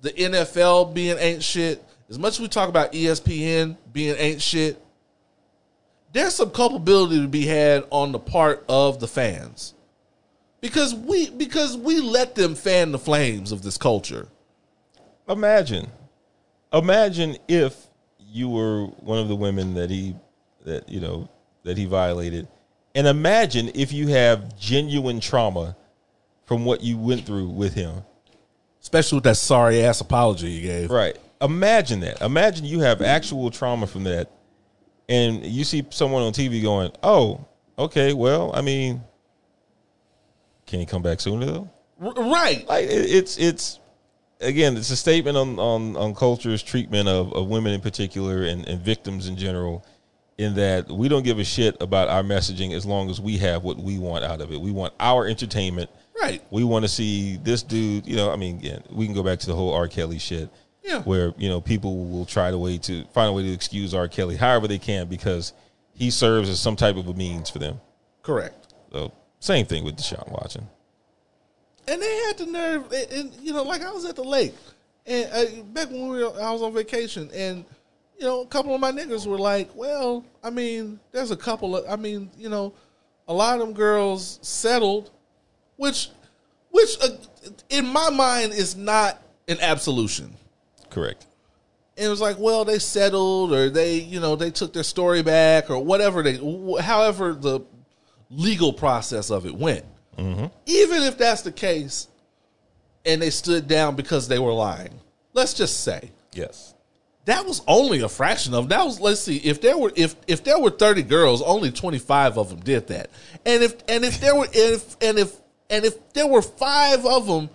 S1: the NFL being ain't shit, as much as we talk about ESPN being ain't shit, there's some culpability to be had on the part of the fans. Because we because we let them fan the flames of this culture.
S2: Imagine, imagine if you were one of the women that he, that you know, that he violated, And imagine if you have genuine trauma from what you went through with him.
S1: Especially with that sorry ass apology you gave.
S2: Right. Imagine that. Imagine you have actual trauma from that, and you see someone on TV going, "Oh, okay, well, I mean, can he come back sooner though?"
S1: R- right.
S2: Like it, it's it's again, it's a statement on on on culture's treatment of, of women in particular and, and victims in general. In that we don't give a shit about our messaging as long as we have what we want out of it. We want our entertainment.
S1: Right.
S2: We want to see this dude. You know, I mean, again, we can go back to the whole R. Kelly shit.
S1: Yeah.
S2: Where you know people will try to way to find a way to excuse R. Kelly however they can because he serves as some type of a means for them.
S1: Correct.
S2: So same thing with Deshaun Watson.
S1: And they had the nerve, and, and, you know, like I was at the lake, and uh, back when we were, I was on vacation, and you know, a couple of my niggas were like, "Well, I mean, there's a couple of, I mean, you know, a lot of them girls settled, which, which, uh, in my mind, is not an absolution."
S2: Correct.
S1: And it was like, well, they settled, or they, you know, they took their story back, or whatever they, however the legal process of it went. Mm-hmm. Even if that's the case, and they stood down because they were lying, let's just say
S2: Yes.
S1: that was only a fraction of that was. Let's see, if there were if if there were thirty girls, only twenty five of them did that, and if and if there were if and if and if there were five of them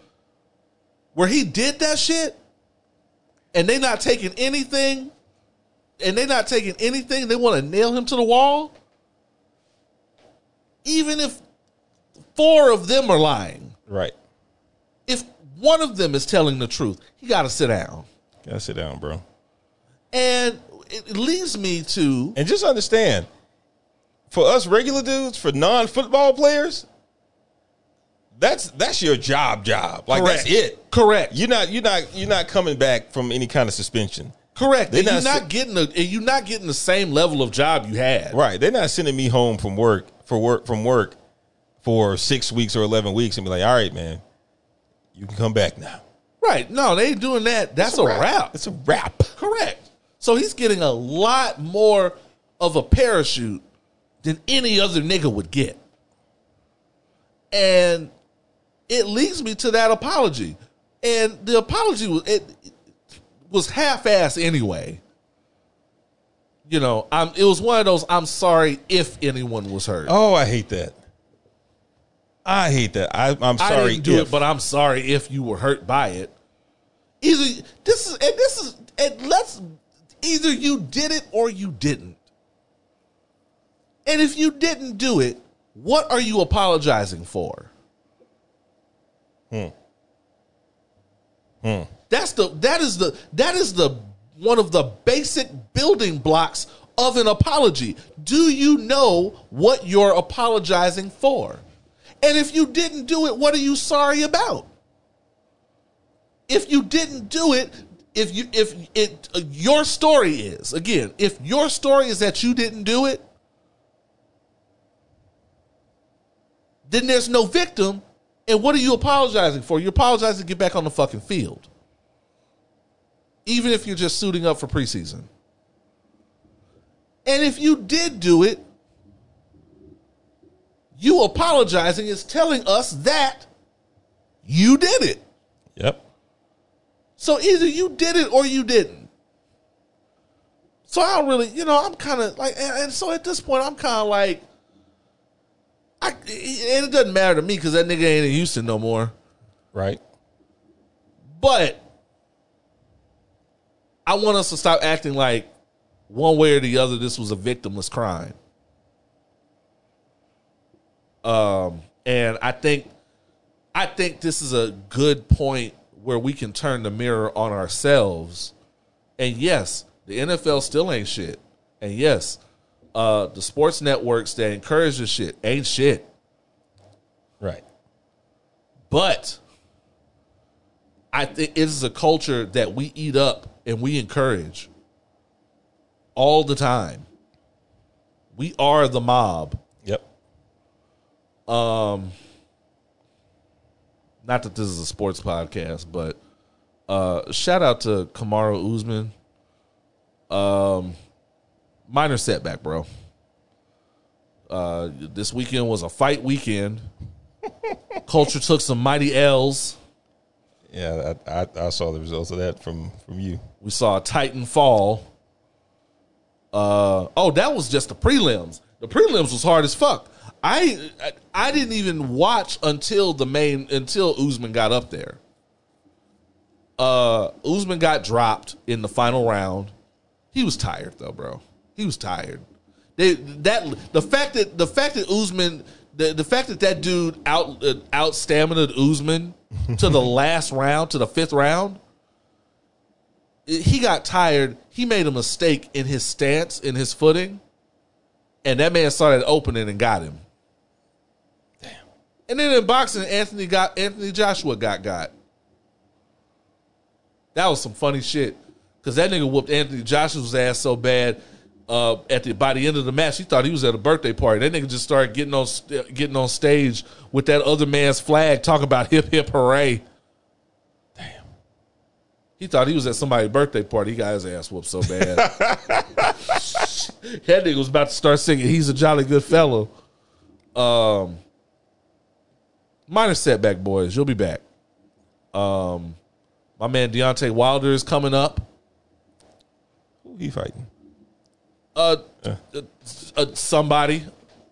S1: where he did that shit, and they not taking anything, and they not taking anything, they want to nail him to the wall. Even if four of them are lying,
S2: Right.
S1: if one of them is telling the truth, he got to sit down.
S2: Gotta sit down, bro.
S1: And it leads me to
S2: And just understand, for us regular dudes, for non-football players, that's that's your job job. Like
S1: Correct.
S2: that's it.
S1: correct.
S2: You're not you're not you're not coming back from any kind of suspension.
S1: correct.
S2: They
S1: And you're
S2: not
S1: not getting a, and you're not getting the same level of job you had.
S2: Right. They're not sending me home from work for work from work for six weeks or eleven weeks and be like, all right, man, you can come back now.
S1: Right. No, they ain't doing that. That's a wrap.
S2: It's a wrap.
S1: Correct. So he's getting a lot more of a parachute than any other nigga would get. And it leads me to that apology. And the apology was it, it was half assed anyway. You know, I'm it was one of those I'm sorry if anyone was hurt.
S2: Oh, I hate that. I hate that. I, I'm
S1: I
S2: sorry.
S1: didn't do
S2: if.
S1: it, but I'm sorry if you were hurt by it. Either this is and this is and let's either you did it or you didn't. And if you didn't do it, what are you apologizing for?
S2: Hmm.
S1: That's the that is the that is the one of the basic building blocks of an apology. Do you know what you're apologizing for? And if you didn't do it, what are you sorry about? If you didn't do it, if you if it uh, your story is again, if your story is that you didn't do it, then there's no victim. And what are you apologizing for? You're apologizing to get back on the fucking field. Even if you're just suiting up for preseason. And if you did do it, you apologizing is telling us that you did it.
S2: Yep.
S1: So either you did it or you didn't. So I don't really, you know, I'm kind of like, and, and so at this point, I'm kind of like, I, and it doesn't matter to me because that nigga ain't in Houston no more.
S2: Right.
S1: But I want us to stop acting like one way or the other this was a victimless crime. Um, and I think I think this is a good point where we can turn the mirror on ourselves. And yes, the NFL still ain't shit. And yes, uh, the sports networks that encourage this shit ain't shit.
S2: Right.
S1: But I think it is a culture that we eat up and we encourage all the time. We are the mob.
S2: Yep.
S1: Um not that this is a sports podcast, but uh shout out to Kamaru Usman. Um minor setback, bro. Uh, this weekend was a fight weekend. Culture took some mighty L's.
S2: Yeah, I, I, I saw the results of that from from you.
S1: We saw a Titan fall. Uh, oh, that was just the prelims. The prelims was hard as fuck. I, I I didn't even watch until the main until Usman got up there. Uh, Usman got dropped in the final round. He was tired though, bro. He was tired. They that the fact that the fact that Usman the, the fact that that dude out uh, out stamina Usman to the last round to the fifth round he got tired. He made a mistake in his stance, in his footing, and that man started opening and got him. Damn. And then in boxing, Anthony got Anthony Joshua got got. That was some funny shit because that nigga whooped Anthony Joshua's ass so bad. Uh, at the by the end of the match, he thought he was at a birthday party. That nigga just started getting on getting on stage with that other man's flag, talking about hip hip hooray. Damn, he thought he was at somebody's birthday party. He got his ass whooped so bad. that nigga was about to start singing. He's a jolly good fellow. Um, minor setback, boys. You'll be back. Um, my man Deontay Wilder is coming up.
S2: Who he fighting?
S1: Uh, uh, uh somebody,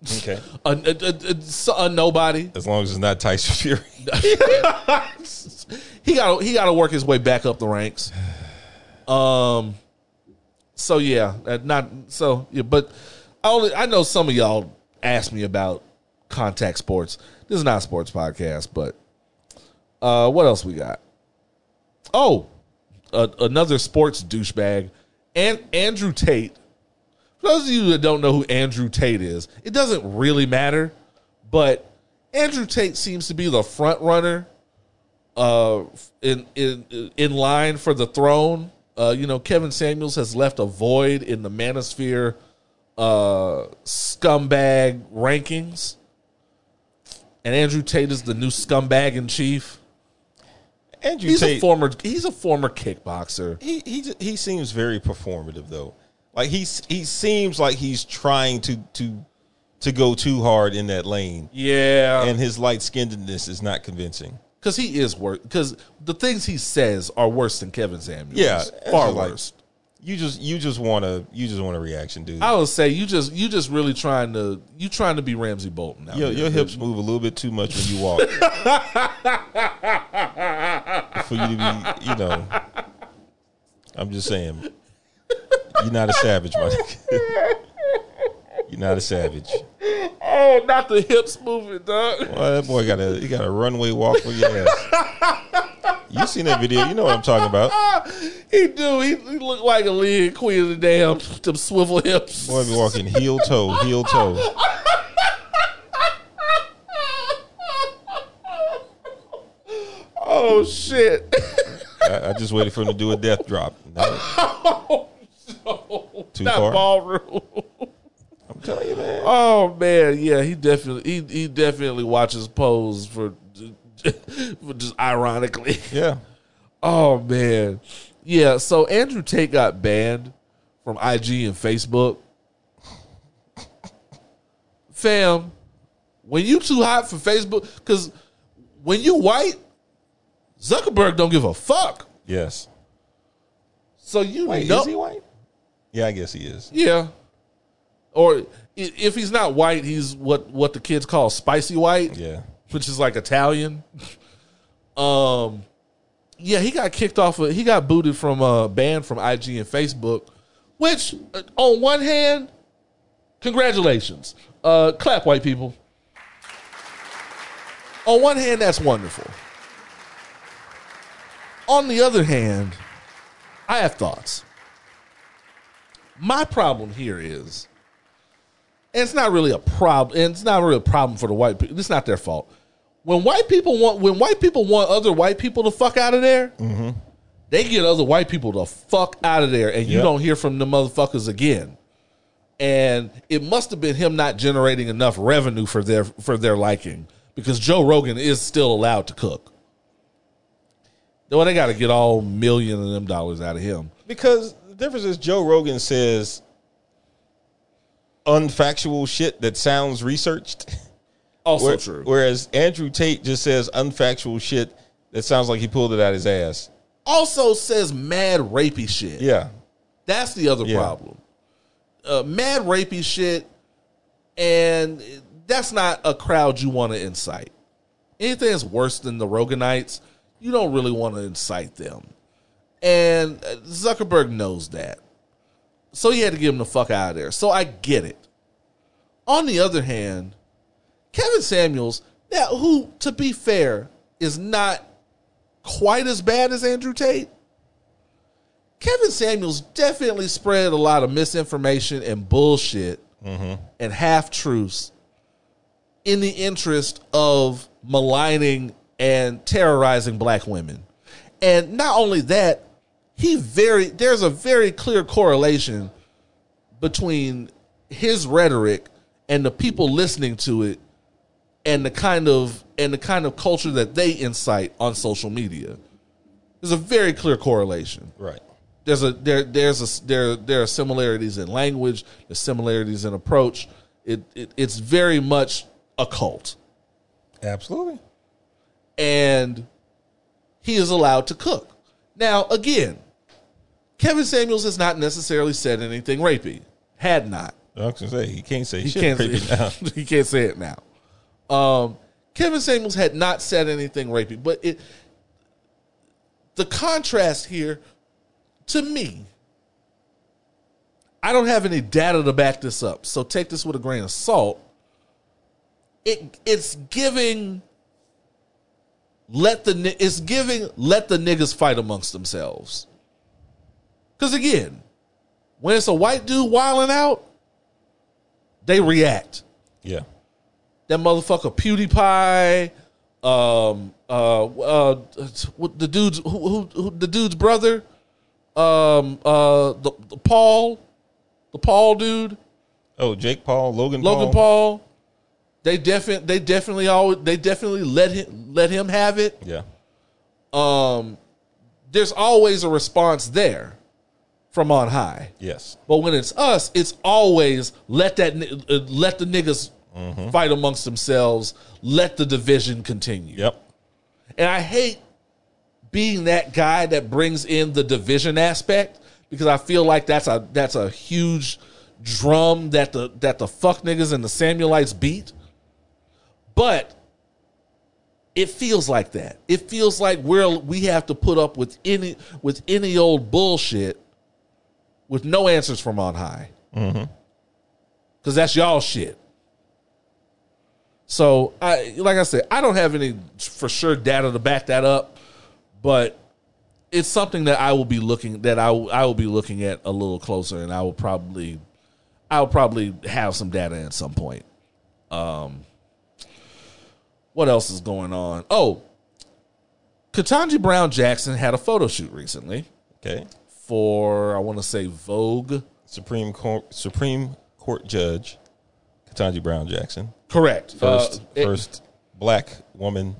S2: Okay,
S1: a, a, a, a nobody.
S2: as long as it's not Tyson Fury.
S1: he got he got to work his way back up the ranks. Um. So yeah, uh, not so yeah, but I only I know some of y'all asked me about contact sports. This is not a sports podcast, but uh, what else we got? Oh, uh, another sports douchebag, and Andrew Tate. For those of you that don't know who Andrew Tate is, it doesn't really matter, but Andrew Tate seems to be the front runner uh, in in in line for the throne. Uh, you know, Kevin Samuels has left a void in the Manosphere uh, scumbag rankings, and Andrew Tate is the new scumbag in chief.
S2: Andrew
S1: He's
S2: Tate.
S1: a former he's a former kickboxer.
S2: he he he seems very performative though. Like he's he seems like he's trying to to to go too hard in that lane,
S1: Yeah,
S2: and his light skinnedness is not convincing.
S1: because he is worse. Because the things he says are worse than Kevin Samuels.
S2: Yeah,
S1: far
S2: like-
S1: worse.
S2: You just you just want to you just want a reaction, dude.
S1: I would say you just you just really trying to you trying to be Ramsay Bolton.
S2: Your,
S1: here.
S2: your hips move a little bit too much when you walk. For you to be, you know, I'm just saying, you're not a savage, my nigga. You're not a savage.
S1: Oh, not the hips moving, dog.
S2: Well, that boy got a he got a runway walk for your ass. You seen that video? You know what I'm talking about.
S1: He do. He, he look like a lead queen of the damn them swivel hips.
S2: Boy be walking heel toe, heel toe.
S1: Oh shit.
S2: I, I just waited for him to do a death drop. No, Too
S1: Not
S2: far.
S1: ballroom.
S2: I'm telling you, man.
S1: Oh man, yeah, he definitely he he definitely watches pose for, for just ironically.
S2: Yeah.
S1: Oh man, yeah. So Andrew Tate got banned from IG and Facebook. Fam, when you too hot for Facebook, because when you white, Zuckerberg don't give a fuck.
S2: Yes.
S1: So you
S2: Wait,
S1: know,
S2: is he white? Yeah, I guess he is.
S1: yeah. Or if he's not white, he's what what the kids call spicy white.
S2: Yeah.
S1: which is like Italian. Um, yeah, he got kicked off. Of, he got booted from uh, banned from IG and Facebook. Which, uh, on one hand, congratulations, uh, clap, white people. On one hand, that's wonderful. On the other hand, I have thoughts. My problem here is, and it's not really a problem, and it's not really a problem for the white people. It's not their fault. When white people want, when white people want other white people to fuck out of there, mm-hmm. they get other white people to fuck out of there, and you
S2: Yep.
S1: don't hear from the motherfuckers again. And it must have been him not generating enough revenue for their for their liking because Joe Rogan is still allowed to cook. Well, they got to get all million of them dollars out of him.
S2: Because the difference is Joe Rogan says unfactual shit that sounds researched.
S1: Also
S2: Where-
S1: true.
S2: Whereas Andrew Tate just says unfactual shit that sounds like he pulled it out of his ass.
S1: also says mad rapey shit.
S2: Yeah.
S1: That's the other
S2: Yeah.
S1: problem. Uh, mad rapey shit, and that's not a crowd you want to incite. Anything that's worse than the Roganites, you don't really want to incite them. And Zuckerberg knows that. So he had to get him the fuck out of there. So I get it. On the other hand, Kevin Samuels, now who, to be fair, is not quite as bad as Andrew Tate. Kevin Samuels definitely spread a lot of misinformation and bullshit mm-hmm. and half truths in the interest of maligning and terrorizing black women. And not only that, he very there's a very clear correlation between his rhetoric and the people listening to it and the kind of and the kind of culture that they incite on social media. There's a very clear correlation
S2: Right.
S1: there's a there there's a there there are similarities in language, there's similarities in approach. It, it it's very much a cult,
S2: Absolutely.
S1: and he is allowed to cook. Now, again, Kevin Samuels has not necessarily said anything rapey. Had not.
S2: I was gonna say he can't say
S1: He
S2: shit
S1: can't say,
S2: now.
S1: he can't say it now. Um, Kevin Samuels had not said anything rapey, but it the contrast here to me. I don't have any data to back this up, so take this with a grain of salt. It it's giving let the it's giving let the niggas fight amongst themselves. Cause again, when it's a white dude wilding out, they react.
S2: Yeah.
S1: That motherfucker PewDiePie, um, uh, uh, what the dude's who, who, who the dude's brother, um, uh, the, the Paul, the Paul dude,
S2: Oh, Jake Paul, Logan,
S1: Logan
S2: Paul.
S1: Paul. They definitely, they definitely always, they definitely let him let him have it.
S2: Yeah.
S1: Um, there's always a response there from on high.
S2: Yes.
S1: But when it's us, it's always let that uh, let the niggas fight amongst themselves. Let the division continue.
S2: Yep.
S1: And I hate being that guy that brings in the division aspect because I feel like that's a that's a huge drum that the that the fuck niggas and the Samuelites beat. But it feels like that. It feels like we're we have to put up with any with any old bullshit with no answers from on high. Because that's y'all shit. So I like I said, I don't have any for sure data to back that up, but it's something that I will be looking that I I will be looking at a little closer, and I will probably I will probably have some data at some point. Um, what else is going on? Oh, Ketanji Brown Jackson had a photo shoot recently
S2: Okay.
S1: For I want to say Vogue.
S2: Supreme Court Supreme Court Judge Ketanji Brown Jackson.
S1: Correct.
S2: First
S1: Uh, it-
S2: first black woman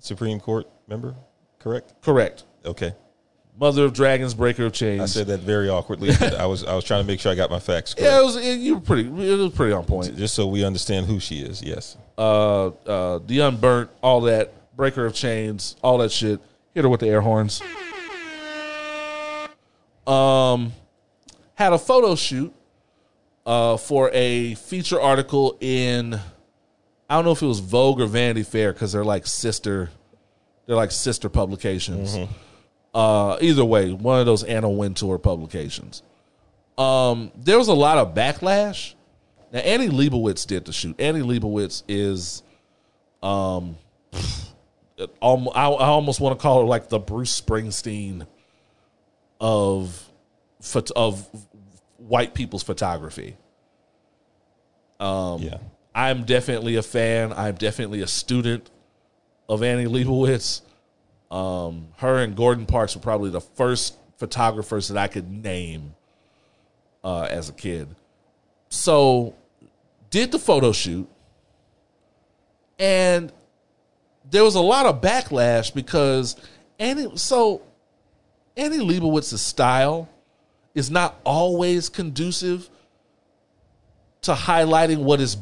S2: Supreme Court member, correct?
S1: correct.
S2: Okay.
S1: Mother of Dragons, Breaker of Chains.
S2: I said that very awkwardly. I was I was trying to make sure I got my facts correct.
S1: Yeah, it was. It, you were pretty. It was pretty on point.
S2: Just so we understand who she is. Yes.
S1: Uh, uh, the unburnt, all that breaker of chains, all that shit. Hit her with the air horns. Um, had a photo shoot. Uh, for a feature article in, I don't know if it was Vogue or Vanity Fair because they're like sister, they're like sister publications. Uh, either way, one of those Anna Wintour publications. Um, there was a lot of backlash. Now Annie Leibovitz did the shoot. Annie Leibovitz is, um, I almost want to call her like the Bruce Springsteen of phot- of white people's photography. Um,
S2: yeah.
S1: I'm definitely a fan. I'm definitely a student of Annie Leibovitz. Um, her and Gordon Parks were probably the first photographers that I could name uh, as a kid. So, did the photo shoot, and there was a lot of backlash because Annie. So, Annie Leibovitz's style is not always conducive to highlighting what is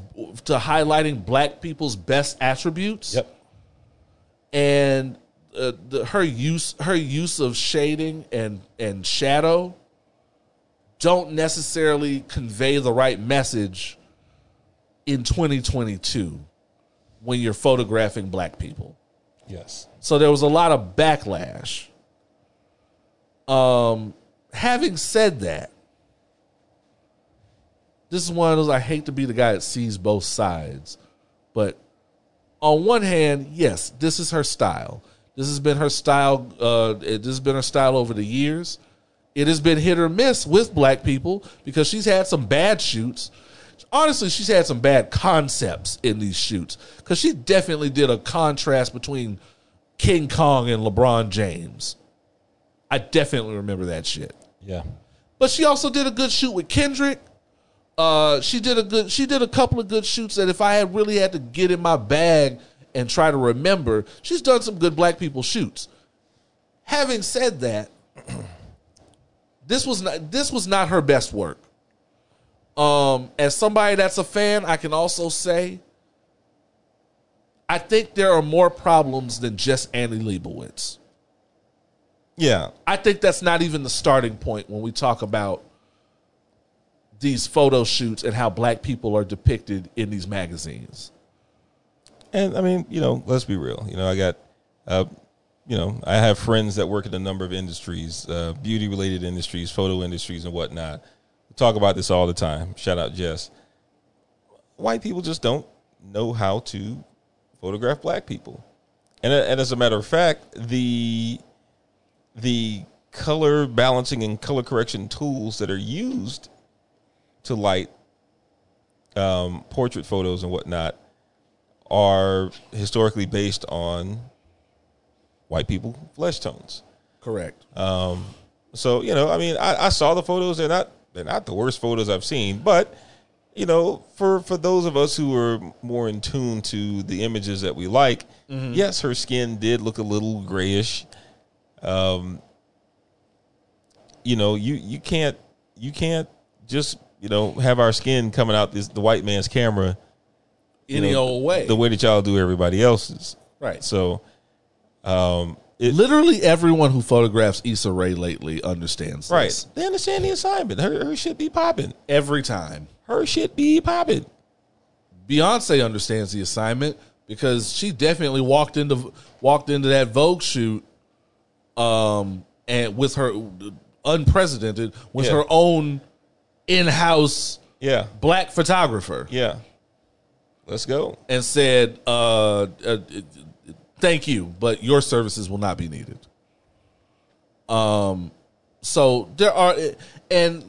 S1: to highlighting black people's best attributes
S2: Yep.
S1: and uh, the, her use her use of shading and and shadow don't necessarily convey the right message in 2022 when you're photographing black people.
S2: Yes.
S1: So there was a lot of backlash. Um, having said that, this is one of those I hate to be the guy that sees both sides, but on one hand, yes, this is her style. This has been her style. Uh, this has been her style over the years. It has been hit or miss with black people because she's had some bad shoots. Honestly, she's had some bad concepts in these shoots because she definitely did a contrast between King Kong and LeBron James. I definitely remember that shit.
S2: Yeah.
S1: But she also did a good shoot with Kendrick. Uh, she did a good. She did a couple of good shoots that if I had really had to get in my bag and try to remember, she's done some good black people shoots. Having said that, this was not this was not her best work. Um, as somebody that's a fan, I can also say I think there are more problems than just Annie Leibovitz.
S2: Yeah.
S1: I think that's not even the starting point when we talk about these photo shoots and how black people are depicted in these magazines.
S2: And I mean, you know, let's be real. You know, I got, uh, you know, I have friends that work in a number of industries, uh, beauty related industries, photo industries, and whatnot. We talk about this all the time. Shout out Jess. White people just don't know how to photograph black people, and, uh, and as a matter of fact, the the color balancing and color correction tools that are used to light um, portrait photos and whatnot are historically based on white people flesh tones.
S1: Correct.
S2: So you know, I mean, I, I saw the photos. They're not they're not the worst photos I've seen, but you know, for for those of us who are more in tune to the images that we like, yes, her skin did look a little grayish. Um, you know, you you can't you can't just you know have our skin coming out this the white man's camera
S1: Any
S2: know,
S1: old way.
S2: the way that y'all do everybody else's.
S1: right.
S2: So, um, it,
S1: Literally everyone who photographs Issa Rae lately understands
S2: right,
S1: this.
S2: they understand the assignment. Her her shit be popping.
S1: Every time.
S2: Her shit be popping.
S1: Beyonce understands the assignment because she definitely walked into walked into that Vogue shoot um and with her unprecedented with
S2: Yeah.
S1: her own in-house
S2: Yeah,
S1: black photographer
S2: yeah. Let's go.
S1: and said uh, uh thank you but your services will not be needed um so there are and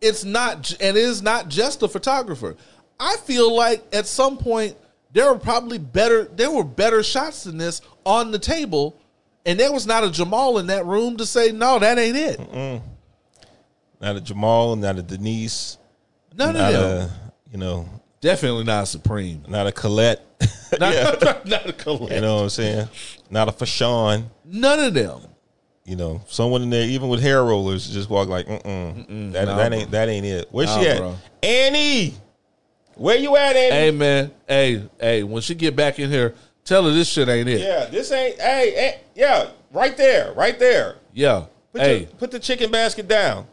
S1: it's not and it is not just a photographer i feel like at some point there were probably better there were better shots than this on the table and there was not a jamal in that room to say no that ain't it
S2: Not a Jamal, not a Denise,
S1: none
S2: not
S1: of them
S2: you know,
S1: definitely not a supreme
S2: not a Colette.
S1: not,
S2: yeah.
S1: not a Colette.
S2: You know what I'm saying? Not a Fashawn.
S1: none of them
S2: You know, someone in there, even with hair rollers, just walk like, mm that
S1: nah,
S2: that ain't that ain't it. Where's
S1: Nah,
S2: she at?
S1: bro.
S2: Annie, where you at, Annie?
S1: Hey man, hey, hey, when she get back in here, tell her this shit ain't it.
S2: Yeah, this ain't. Hey, hey, yeah, right there, right there.
S1: Yeah.
S2: Put,
S1: hey,
S2: your, put the chicken basket down.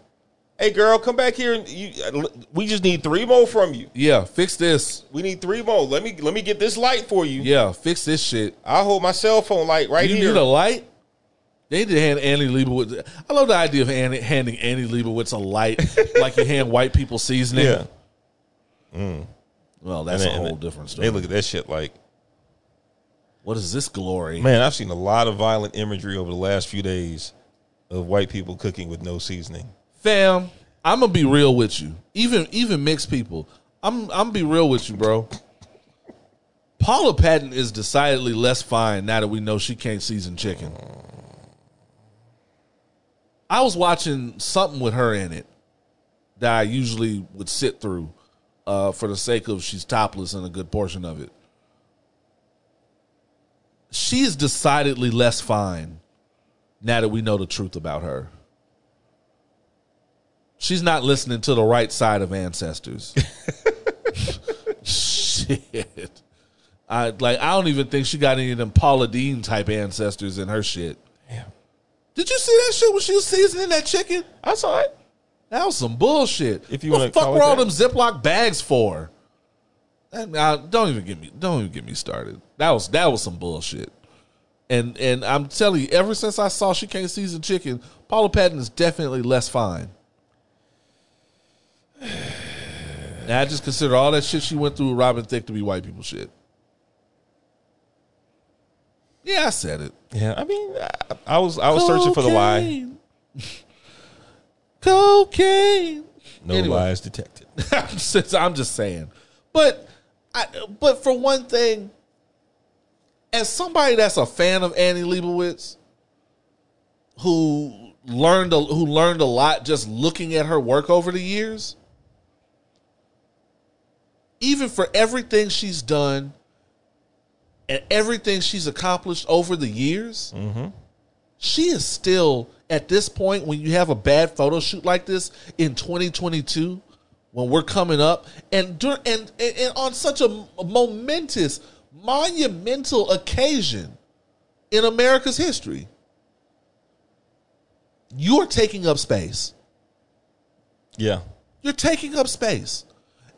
S2: Hey, girl, come back here and you. Uh, we just need three more from you.
S1: yeah, fix this.
S2: We need three more. Let me let me get this light for you.
S1: Yeah, fix this shit.
S2: I'll hold my cell phone light right
S1: you
S2: here.
S1: You need a light? They need to hand Annie Leibovitz. I love the idea of Annie, handing Annie Leibovitz a light like you hand white people seasoning.
S2: yeah, mm.
S1: Well, that's
S2: And
S1: a
S2: they-
S1: whole
S2: and
S1: different
S2: They
S1: story.
S2: look at that shit like,
S1: what is this glory?
S2: man, I've seen a lot of violent imagery over the last few days of white people cooking with no seasoning.
S1: Fam, I'm gonna be real with you. Even even mixed people. I'm I'm gonna be real with you, bro. Paula Patton is decidedly less fine now that we know she can't season chicken. I was watching something with her in it that I usually would sit through uh, for the sake of she's topless in a good portion of it. She is decidedly less fine now that we know the truth about her. She's not listening to the right side of ancestors. shit. I like I don't even think she got any of them Paula Deen type ancestors in her shit.
S2: Damn.
S1: Did you see that shit when she was seasoning that chicken?
S2: I saw it.
S1: That was some bullshit.
S2: If you
S1: what the fuck were all
S2: that.
S1: them Ziploc bags for? Uh, don't even get me. Don't even get me started. That was that was some bullshit. And and I'm telling you, ever since I saw she can't season chicken, Paula Patton is definitely less fine. And I just consider all that shit she went through with Robin Thicke to be white people shit. Yeah, I said it.
S2: Yeah, I mean, I, I was I was searching for the lie.
S1: Cocaine. Cocaine.
S2: No
S1: Anyway.
S2: lies detected.
S1: I'm just saying. But I, but for one thing, as somebody that's a fan of Annie Leibovitz, who learned a, who learned a lot just looking at her work over the years, even for everything she's done and everything she's accomplished over the years, mm-hmm. she is still at this point when you have a bad photo shoot like this in 2022 when we're coming up. And dur- and, and, and on such a momentous monumental occasion in America's history you're taking up space.
S2: Yeah,
S1: you're taking up space.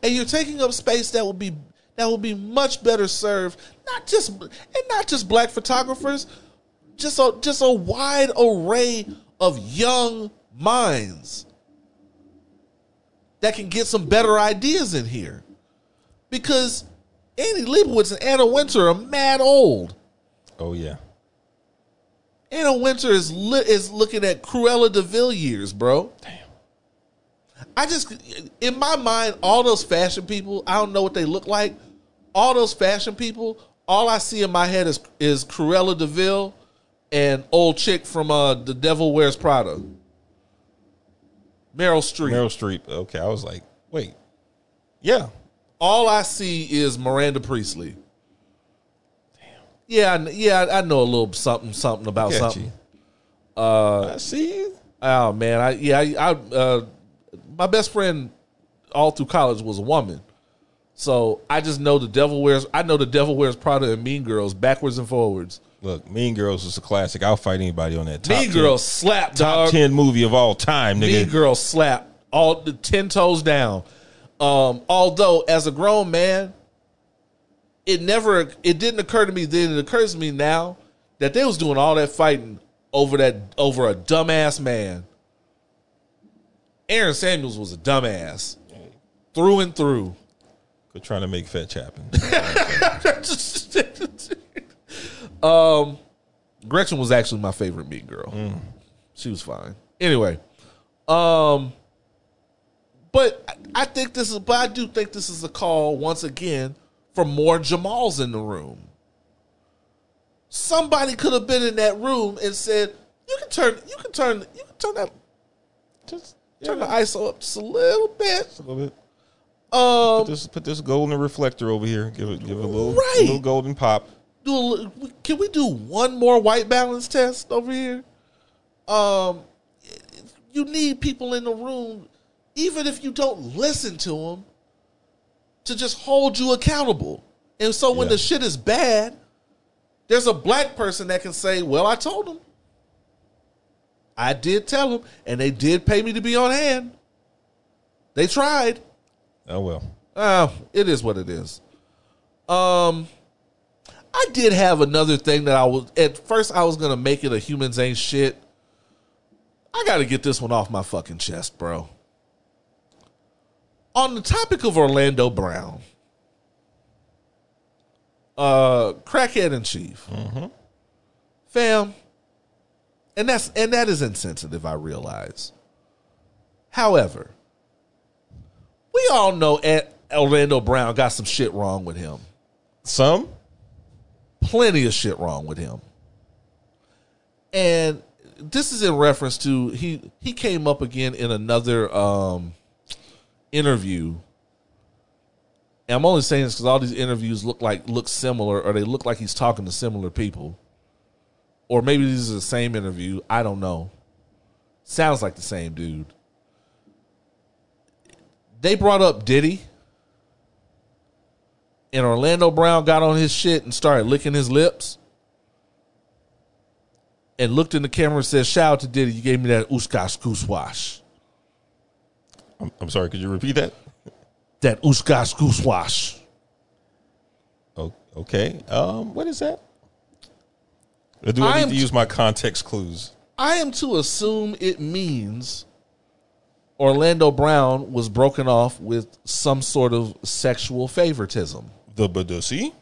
S1: And you're taking up space that will be that will be much better served not just and not just black photographers just a just a wide array of young minds that can get some better ideas in here because Annie Leibovitz and Anna Wintour are mad old.
S2: oh yeah.
S1: Anna Wintour is li- is looking at Cruella de Vil years, bro.
S2: Damn.
S1: I just, in my mind, all those fashion people, I don't know what they look like. All those fashion people, all I see in my head is is Cruella de Vil and old chick from uh, The Devil Wears Prada, Meryl Streep.
S2: Meryl Streep. Okay, I was like, wait. Yeah,
S1: All I see is Miranda Priestly. Damn. Yeah, I yeah, I know a little something, something about
S2: Look at
S1: something.
S2: you. Uh, I see you.
S1: Oh man, I yeah, I, I uh, my best friend all through college was a woman, so I just know the devil wears. I know the devil wears Prada and Mean Girls backwards and forwards.
S2: Look, Mean Girls is a classic. I'll fight anybody on that. Top
S1: mean
S2: 10
S1: Girls slap
S2: top
S1: dog.
S2: ten movie of all time, nigga.
S1: Mean Girls slap all the ten toes down. Um, although as a grown man, it never it didn't occur to me then. It occurs to me now that they was doing all that fighting over that over a dumbass man. Aaron Samuels was a dumbass through and through.
S2: Quit trying to make fetch happen.
S1: um, Gretchen was actually my favorite Mean Girl. She was fine. Anyway, um, but I- think this is, but I do think this is a call once again for more Jamals in the room. Somebody could have been in that room and said, "You can turn, you can turn, you can turn that, just turn the ISO up just a little bit."
S2: a little bit.
S1: Um,
S2: Put this, put this golden reflector over here. Give it, give it a little,
S1: Right.
S2: little golden pop.
S1: Do a, can we do one more white balance test over here? Um, you need people in the room, even if you don't listen to them, to just hold you accountable. And so when
S2: Yeah.
S1: the shit is bad, there's a black person that can say, "Well, I told them, I did tell them, and they did pay me to be on hand. They tried."
S2: Oh well.
S1: Uh, it is what it is. Um, I did have another thing that I was at first I was gonna make it a humans ain't shit. I got to get this one off my fucking chest, bro. On the topic of Orlando Brown, uh, crackhead in chief, fam, and that's and that is insensitive. I realize. However, we all know Orlando Brown got some shit wrong with him.
S2: Some.
S1: Plenty of shit wrong with him. And this is in reference to he he came up again in another um interview. And I'm only saying this because all these interviews look like look similar, or they look like he's talking to similar people. Or maybe this is the same interview. I don't know. Sounds like the same dude. they brought up Diddy, and Orlando Brown got on his shit and started licking his lips, and looked in the camera and said, "Shout out to Diddy, you gave me that uskash gooswash,
S2: I'm, I'm sorry. Could you repeat that?
S1: that uskash gooswash."
S2: Oh, okay. Um, what is that? Or do I,
S1: I
S2: need
S1: am
S2: to use my context clues?
S1: I am to assume it means Orlando Brown was broken off with some sort of sexual favoritism.
S2: The Badusi?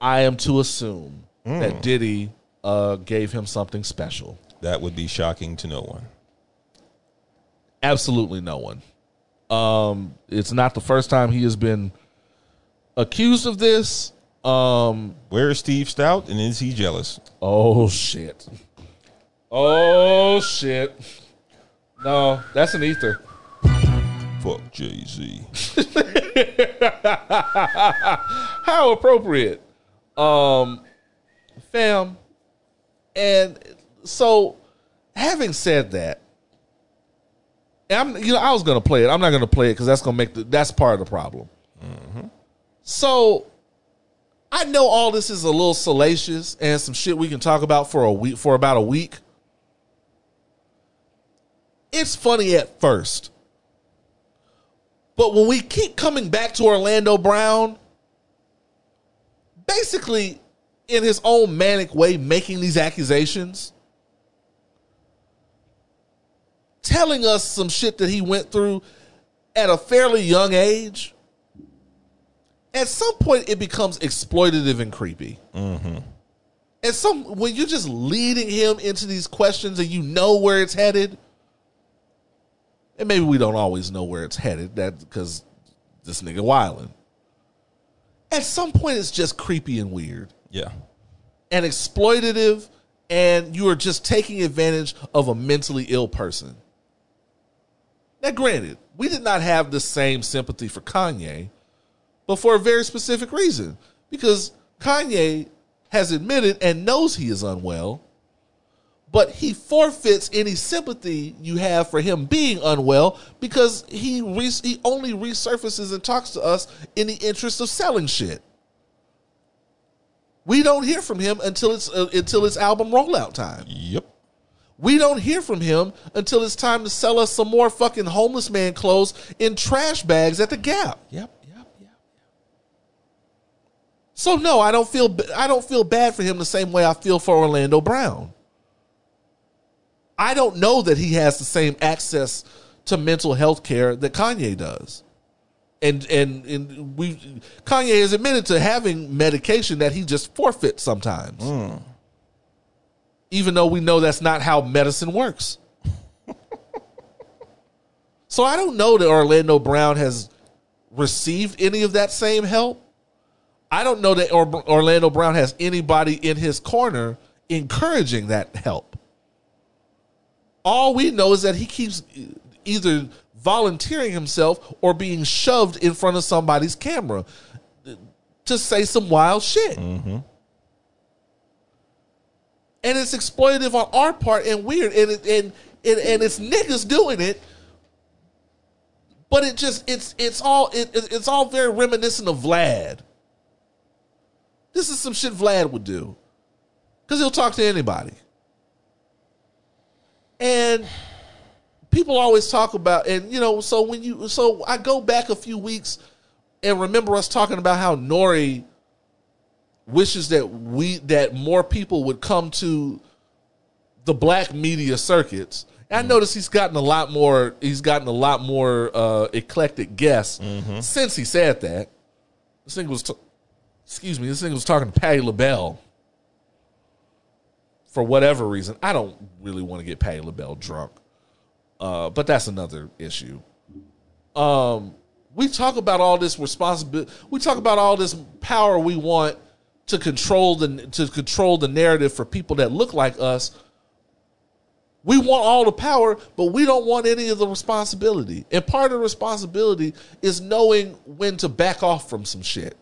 S1: I am to assume
S2: Hmm.
S1: that Diddy uh, gave him something special.
S2: That would be shocking to no one.
S1: Absolutely no one. Um, it's not the first time he has been accused of this. Um,
S2: Where is Steve Stoute, and is he jealous?
S1: oh shit. Oh shit. No, that's an ether.
S2: Fuck Jay Z.
S1: How appropriate. Um fam. And so having said that, I'm you know, I was gonna play it. I'm not gonna play it because that's gonna make the that's part of the problem. So I know all this is a little salacious and some shit we can talk about for a week for about a week. It's funny at first. But when we keep coming back to Orlando Brown, basically in his own manic way making these accusations, telling us some shit that he went through at a fairly young age, at some point it becomes exploitative and creepy. Mm-hmm. And some when you're just leading him into these questions and you know where it's headed, and maybe we don't always know where it's headed, that because this nigga wilding. At some point, it's just creepy and weird
S2: Yeah.
S1: and exploitative, and you are just taking advantage of a mentally ill person. Now, granted, we did not have the same sympathy for Kanye, but for a very specific reason. Because Kanye has admitted and knows he is unwell, but he forfeits any sympathy you have for him being unwell because he re- he only resurfaces and talks to us in the interest of selling shit. We don't hear from him until it's uh, until it's album rollout time.
S2: Yep.
S1: We don't hear from him until it's time to sell us some more fucking homeless man clothes in trash bags at the Gap.
S2: Yep. Yep. Yep.
S1: So no, I don't feel I don't feel bad for him the same way I feel for Orlando Brown. I don't know that he has the same access to mental health care that Kanye does. And and and we Kanye has admitted to having medication that he just forfeits sometimes. Even though we know that's not how medicine works. so I don't know that Orlando Brown has received any of that same help. I don't know that or- Orlando Brown has anybody in his corner encouraging that help. All we know is that he keeps either volunteering himself or being shoved in front of somebody's camera to say some wild shit. And it's exploitative on our part and weird, and it, and, and and it's niggas doing it. But it just it's it's all it, it- it's all very reminiscent of Vlad. This is some shit Vlad would do. Because he'll talk to anybody. And people always talk about, and you know, so when you, so I go back a few weeks and remember us talking about how Nori wishes that we, that more people would come to the black media circuits. I noticed he's gotten a lot more, he's gotten a lot more uh, eclectic guests since he said that. This thing was, t- excuse me, this thing was talking to Patti LaBelle for whatever reason. I don't really want to get Patti LaBelle drunk, uh, but that's another issue. Um, we talk about all this responsibility. We talk about all this power we want to control the to control the narrative for people that look like us. We want all the power, but we don't want any of the responsibility. And part of the responsibility is knowing when to back off from some shit.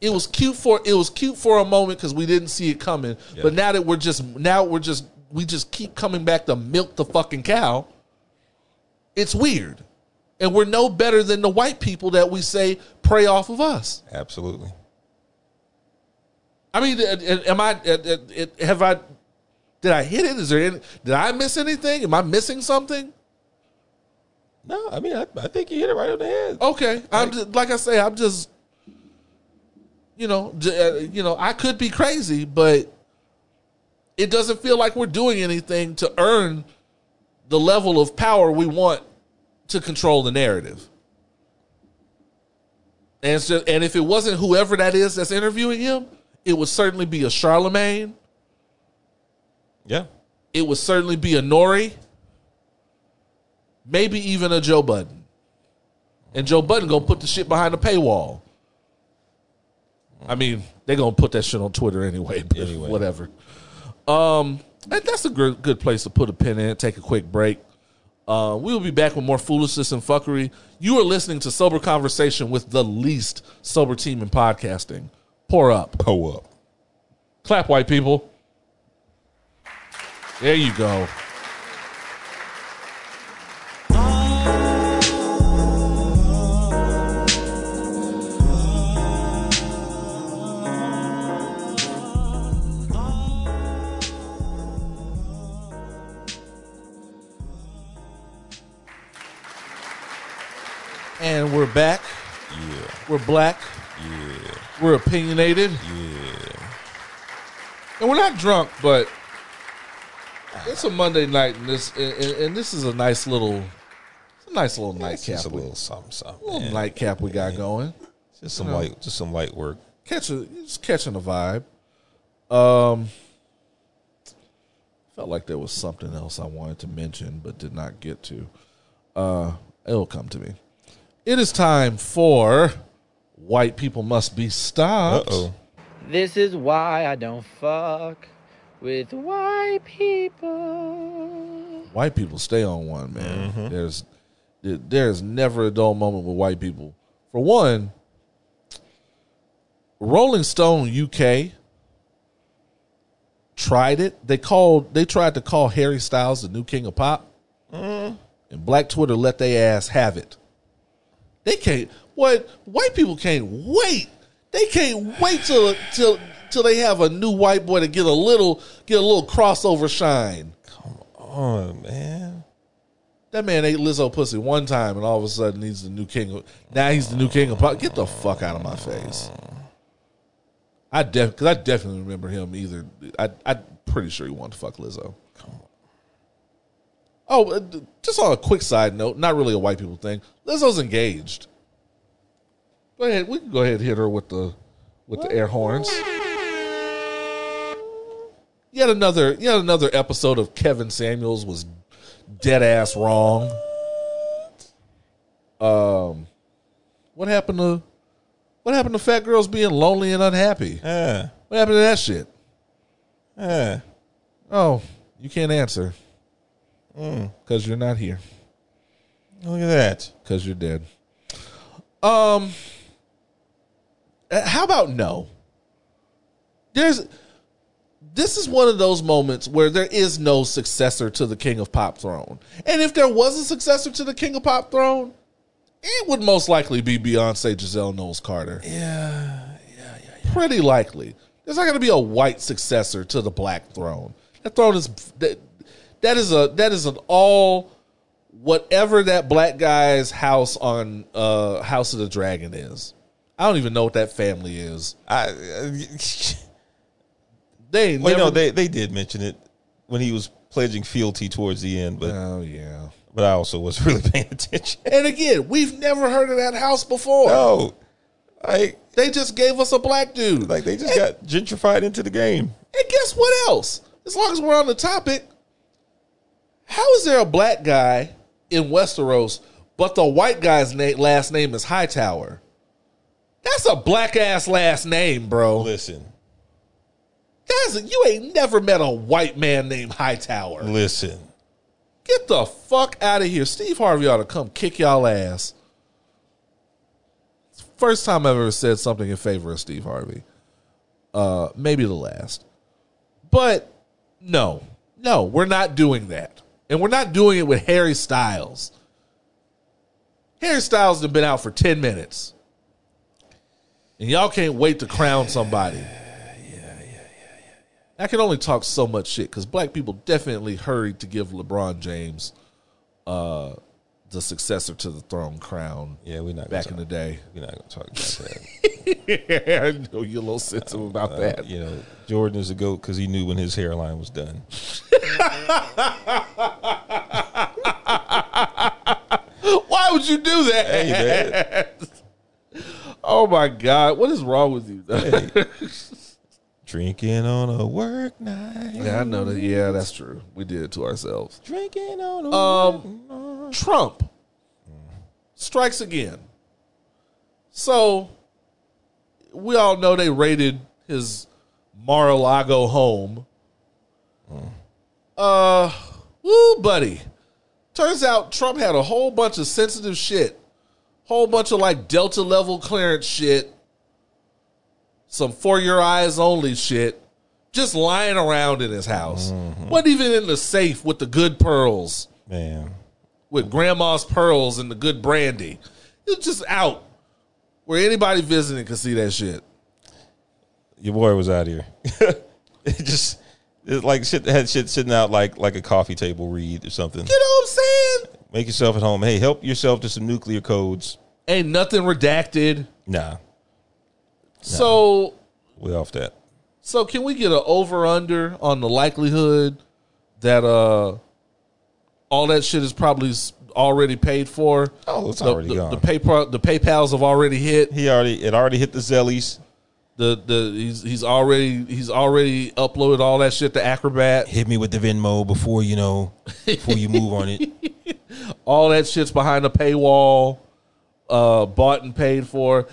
S1: It was cute for it was cute for a moment because we didn't see it coming. But now that we're just now we're just we just keep coming back to milk the fucking cow. It's weird. And we're no better than the white people that we say prey off of us.
S2: Absolutely.
S1: I mean, am I? Have I? Did I hit it? Is there? Any, did I miss anything? Am I missing something?
S2: No, I mean, I, I think you hit it right on the head.
S1: Okay, I'm just, like I say, I'm just, you know, uh, you know, I could be crazy, but it doesn't feel like we're doing anything to earn the level of power we want to control the narrative. And just, and if it wasn't whoever that is that's interviewing him, it would certainly be a Charlemagne.
S2: Yeah.
S1: It would certainly be a Nori, maybe even a Joe Budden. And Joe Budden gonna put the shit behind the paywall. I mean, they're gonna put that shit on Twitter anyway. But
S2: Anyway.
S1: whatever. Um, that- that's a good good place to put a pin in. Take a quick break. Uh, we will be back with more foolishness and fuckery. You are listening to Sober Conversation with the least sober team in podcasting. Pour up,
S2: Pour up.
S1: clap, white people. There you go. We're back.
S2: Yeah.
S1: We're black.
S2: Yeah.
S1: We're opinionated.
S2: Yeah.
S1: And we're not drunk, but it's a Monday night, and this and, and this is a nice little, it's a nice little nightcap.
S2: just a little something, something.
S1: little
S2: man.
S1: nightcap we got going.
S2: Just some
S1: you know.
S2: light, just some light work.
S1: Catching, a, just catching the vibe. Um, felt like there was something else I wanted to mention, but did not get to. Uh, it'll come to me. It is time for white people must be stopped.
S2: oh.
S4: This is why I don't fuck with white people.
S1: white people stay on one man. Mm-hmm. There's there- there's never a dull moment with white people. For one rolling stone uk tried it. They called they tried to call harry styles the new king of pop. Mm. And black twitter let they ass have it they can't what white people can't wait they can't wait till till till they have a new white boy to get a little get a little crossover shine
S2: Come on, man.
S1: That man ate Lizzo pussy one time, and all of a sudden he's the new king. Of, now he's the new king of pop. Get the fuck out of my face. I def because I definitely remember him. Either I I'm pretty sure he wanted to fuck Lizzo. Oh, uh, just on a quick side note, not really a white people thing. Lizzo's engaged. Go ahead, we can go ahead and hit her with the with the air horns. Yet another yet another episode of Kevin Samuels was dead ass wrong. Um, what happened to what happened to fat girls being lonely and unhappy?
S2: Yeah.
S1: What happened to that shit?
S2: Yeah.
S1: Oh, you can't answer because you're not here
S2: Look at that.
S1: because you're dead. Um, uh, how about no? There's this is one of those moments where there is no successor to the King of Pop throne, and if there was a successor to the King of Pop throne, it would most likely be Beyonce, Giselle Knowles Carter.
S2: Yeah, yeah, yeah, yeah.
S1: Pretty likely. There's not going to be a white successor to the black throne. That throne is that that is a that is an all whatever that black guy's house on uh House of the Dragon is. I don't even know what that family is.
S2: I.
S1: They ain't
S2: Well,
S1: never,
S2: no, they they did mention it when he was pledging fealty towards the end, but
S1: Oh yeah.
S2: but I also was really paying attention.
S1: And again, we've never heard of that house before.
S2: No, like
S1: They just gave us a black dude.
S2: like they just got gentrified into the game.
S1: And guess what else? As long as we're on the topic, how is there a black guy in Westeros, but the white guy's last name is Hightower? That's a black ass last name, bro.
S2: Listen,
S1: That's you ain't never met a white man named Hightower.
S2: listen.
S1: Get the fuck out of here. Steve Harvey ought to come kick y'all ass. First time I've ever said something in favor of Steve Harvey. Uh, maybe the last. But no, no, we're not doing that. And we're not doing it with Harry Styles. Harry Styles has been out for 10 minutes. And y'all can't wait to crown somebody. I can only talk so much shit because black people definitely hurried to give LeBron James uh, the successor to the throne crown
S2: Yeah, we're not
S1: back
S2: talk,
S1: in the day.
S2: We're not gonna talk about that.
S1: I know you're a little sensitive about
S2: Uh,
S1: that.
S2: you know, Jordan is a goat because he knew when his hairline was done.
S1: Why would you do that?
S2: Hey man,
S1: Oh my God. What is wrong with you?
S2: Drinking on a work night.
S1: yeah, I know that. Yeah, that's true. We did it to ourselves.
S2: Drinking on a
S1: Um,
S2: work night.
S1: Trump strikes again. So we all know they raided his Mar-a-Lago home. Uh, woo, buddy. Turns out Trump had a whole bunch of sensitive shit, whole bunch of like Delta level clearance shit, some for your eyes only shit, just lying around in his house. Mm-hmm. Wasn't even in the safe with the good pearls
S2: Man,
S1: with grandma's pearls and the good brandy. It's just out where anybody visiting can see that shit.
S2: your boy was out here. it just it's like shit had shit sitting out like like a coffee table read or something.
S1: You know what I'm saying?
S2: Make yourself at home. Hey, help yourself to some nuclear codes.
S1: Ain't nothing redacted.
S2: Nah,
S1: So
S2: we off that.
S1: so can we get an over under on the likelihood that uh all that shit is probably already paid for?
S2: Oh, it's
S1: The,
S2: already
S1: the,
S2: gone.
S1: the PayPal the PayPal's have already hit.
S2: he already it already hit the Zellies.
S1: The the he's he's already he's already uploaded all that shit to Acrobat.
S2: Hit me with the Venmo before you know before you move on it.
S1: all that shit's behind a paywall, uh, bought and paid for.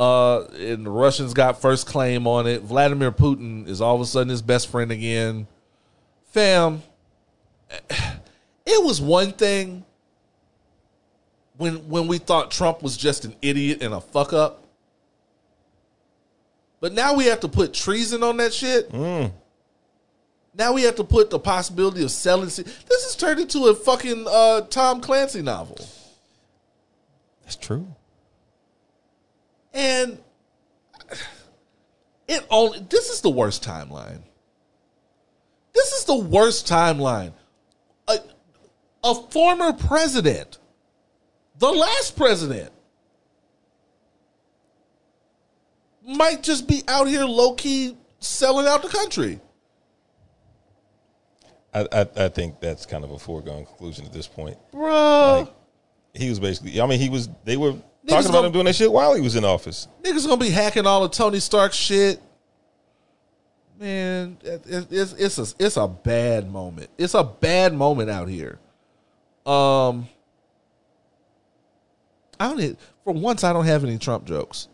S1: Uh, and the Russians got first claim on it. Vladimir Putin is all of a sudden his best friend again. Fam, it was one thing when when we thought Trump was just an idiot and a fuck up. But now we have to put treason on that shit. Now we have to put the possibility of selling. se- This has turned into a fucking uh, Tom Clancy novel,
S2: That's true.
S1: And it only. This is the worst timeline. This is the worst timeline. A, a former president, the last president, might just be out here low key selling out the country.
S2: I, I I think that's kind of a foregone conclusion at this point.
S1: Bruh.
S2: Like, He was basically. I mean, he was. They were talking about
S1: gonna-
S2: him doing that shit while he was in office.
S1: Niggas gonna be hacking all of Tony Stark shit. Man, it, it, it's it's a it's a bad moment. It's a bad moment out here. Um, I don't. For once, I don't have any Trump jokes.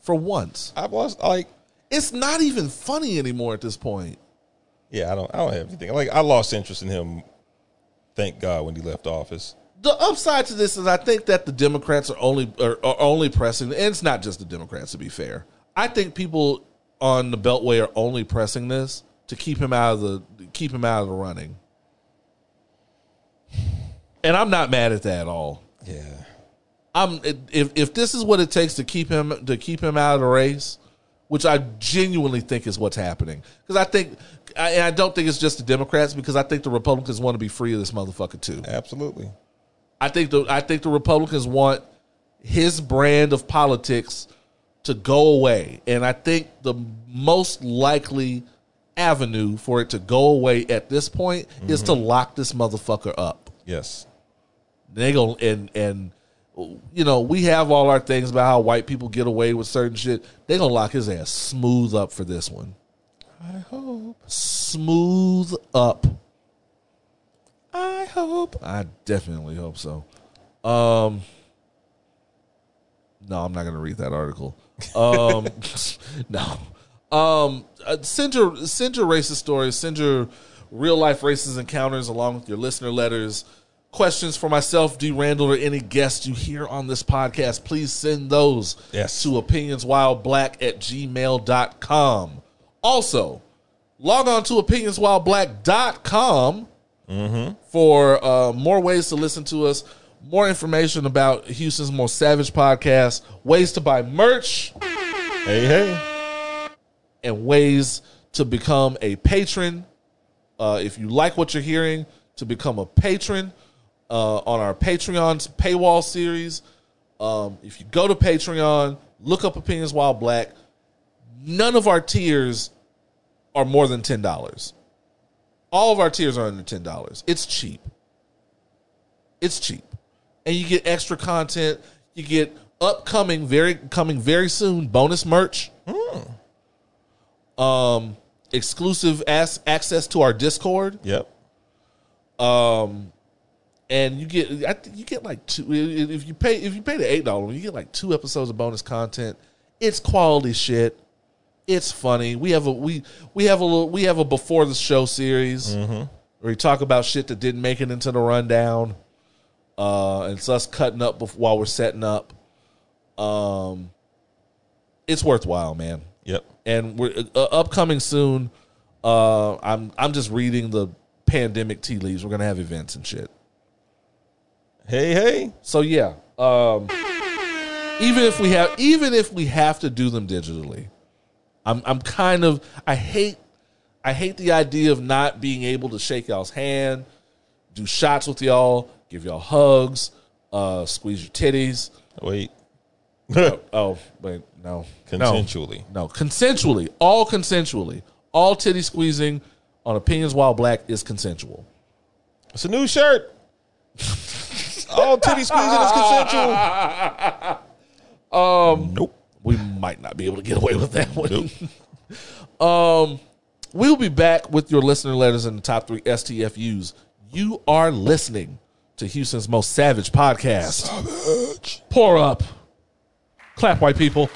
S1: For once,
S2: I was like,
S1: it's not even funny anymore at this point.
S2: yeah, I don't. I don't have anything. Like, I lost interest in him. Thank God when he left office.
S1: The upside to this is I think that the Democrats are only are, are only pressing, and it's not just the Democrats. To be fair, I think people on the Beltway are only pressing this to keep him out of the keep him out of the running. And I'm not mad at that at all.
S2: Yeah.
S1: I'm if if this is what it takes to keep him to keep him out of the race, which I genuinely think is what's happening. Because I think, I, and I don't think it's just the Democrats, because I think the Republicans want to be free of this motherfucker too.
S2: Absolutely.
S1: I think the I think the Republicans want his brand of politics to go away, and I think the most likely avenue for it to go away at this point is to mm-hmm. lock this motherfucker up.
S2: Yes.
S1: They go and and you know we have all our things about how white people get away with certain shit. They gonna lock his ass smooth up for this one.
S2: I hope.
S1: Smooth up.
S2: I hope.
S1: I definitely hope so. Um, no, I'm not going to read that article. Um, no. Um, uh, send your send your racist stories. Send your real life racist encounters along with your listener letters. Questions for myself, D. Randle, or any guest you hear on this podcast, please send those
S2: Yes.
S1: to opinionswhileblack at gmail.com. Also, log on to opinionswhileblack.com for uh, more ways to listen to us. more information about Houston's most savage podcast, ways to buy merch,
S2: Hey, hey.
S1: and ways to become a patron. Uh, if you like what you're hearing, to become a patron uh, on our Patreon paywall series. Um, if you go to Patreon, look up Opinions While Black. None of our tiers are more than ten dollars. All of our tiers are under ten dollars. It's cheap. It's cheap, and you get extra content. You get upcoming, very coming very soon bonus merch. Um, exclusive as, access to our Discord
S2: Yep.
S1: Um, and you get I think you get like two if you pay if you pay the eight dollar you get like two episodes of bonus content. It's quality shit. It's funny. We have a we we have a little we have a before the show series where we talk about shit that didn't make it into the rundown. Uh, and it's us cutting up bef- while we're setting up. Um, it's worthwhile, man
S2: Yep.
S1: and we're uh, upcoming soon. Uh, I'm I'm just reading the pandemic tea leaves. We're gonna have events and shit.
S2: Hey, hey.
S1: So yeah, um, even if we have even if we have to do them digitally, I'm I'm kind of I hate I hate the idea of not being able to shake y'all's hand, do shots with y'all, give y'all hugs, uh, squeeze your titties.
S2: Wait.
S1: Oh wait, no, No.
S2: Consensually.
S1: No, consensually, all consensually, all titty squeezing on opinions while black is consensual.
S2: It's a new shirt. All titty squeezing is consensual. Um. Nope.
S1: We might not be able to get away with that one. um, we'll be back with your listener letters in the top three STFUs. You are listening to Houston's most savage podcast. Savage. Pour up, clap, white people.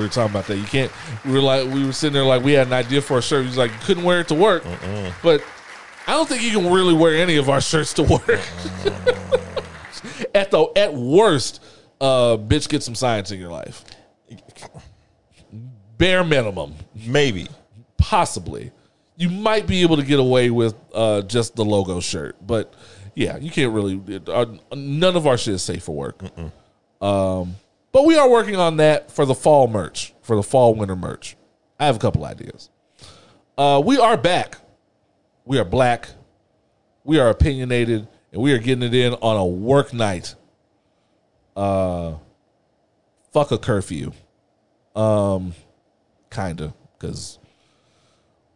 S1: We were talking about that. You can't. We were like, we were sitting there like we had an idea for a shirt. He's like, you couldn't wear it to work, but I don't think you can really wear any of our shirts to work. at the at worst, uh, bitch, get some science in your life. Bare minimum,
S2: Maybe.
S1: possibly. You might be able to get away with uh, just the logo shirt, but yeah, you can't really. it- uh, none of our shit is safe for work. Um, but we are working on that for the fall merch, for the fall winter merch. I have a couple ideas. Uh, we are back. We are black. We are opinionated, and we are getting it in on a work night. Uh, fuck a curfew. Um, kinda, because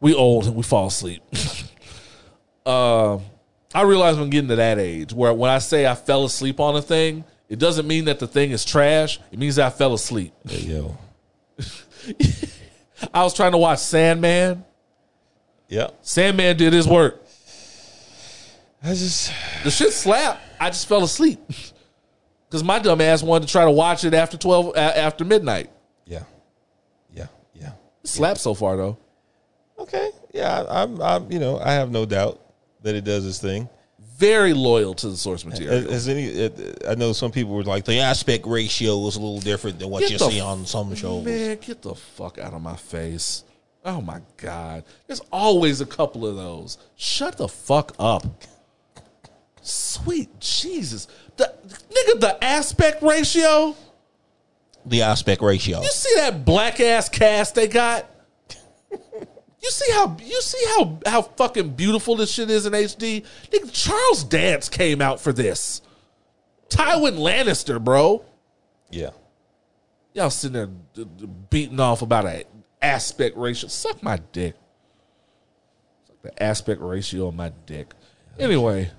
S1: we old and we fall asleep. uh, I realize I'm getting to that age where when I say I fell asleep on a thing, it doesn't mean that the thing is trash. It means I fell asleep.
S2: Hey, yo.
S1: I was trying to watch Sandman.
S2: Yeah.
S1: Sandman did his work.
S2: I just.
S1: The shit slapped. I just fell asleep because my dumb ass wanted to try to watch it after twelve after midnight.
S2: Yeah. Yeah. Yeah.
S1: It slapped so far though.
S2: Okay. Yeah. I'm. I'm. You know. I have no doubt that it does its thing.
S1: Very loyal to the source material.
S2: Has any? Uh, I know some people were like the aspect ratio was a little different than what
S1: Get
S2: you
S1: the
S2: see on some shows.
S1: Man, get the fuck out of my face. Oh my god. There's always a couple of those. Shut the fuck up. Sweet Jesus. The nigga, the aspect ratio.
S2: The aspect ratio.
S1: You see that black ass cast they got? You see how you see how how fucking beautiful this shit is in HD? Nigga, Charles Dance came out for this. Tywin Lannister, bro.
S2: Yeah.
S1: Y'all sitting there beating off about a aspect ratio. Suck my dick. Suck the aspect ratio of my dick. Anyway.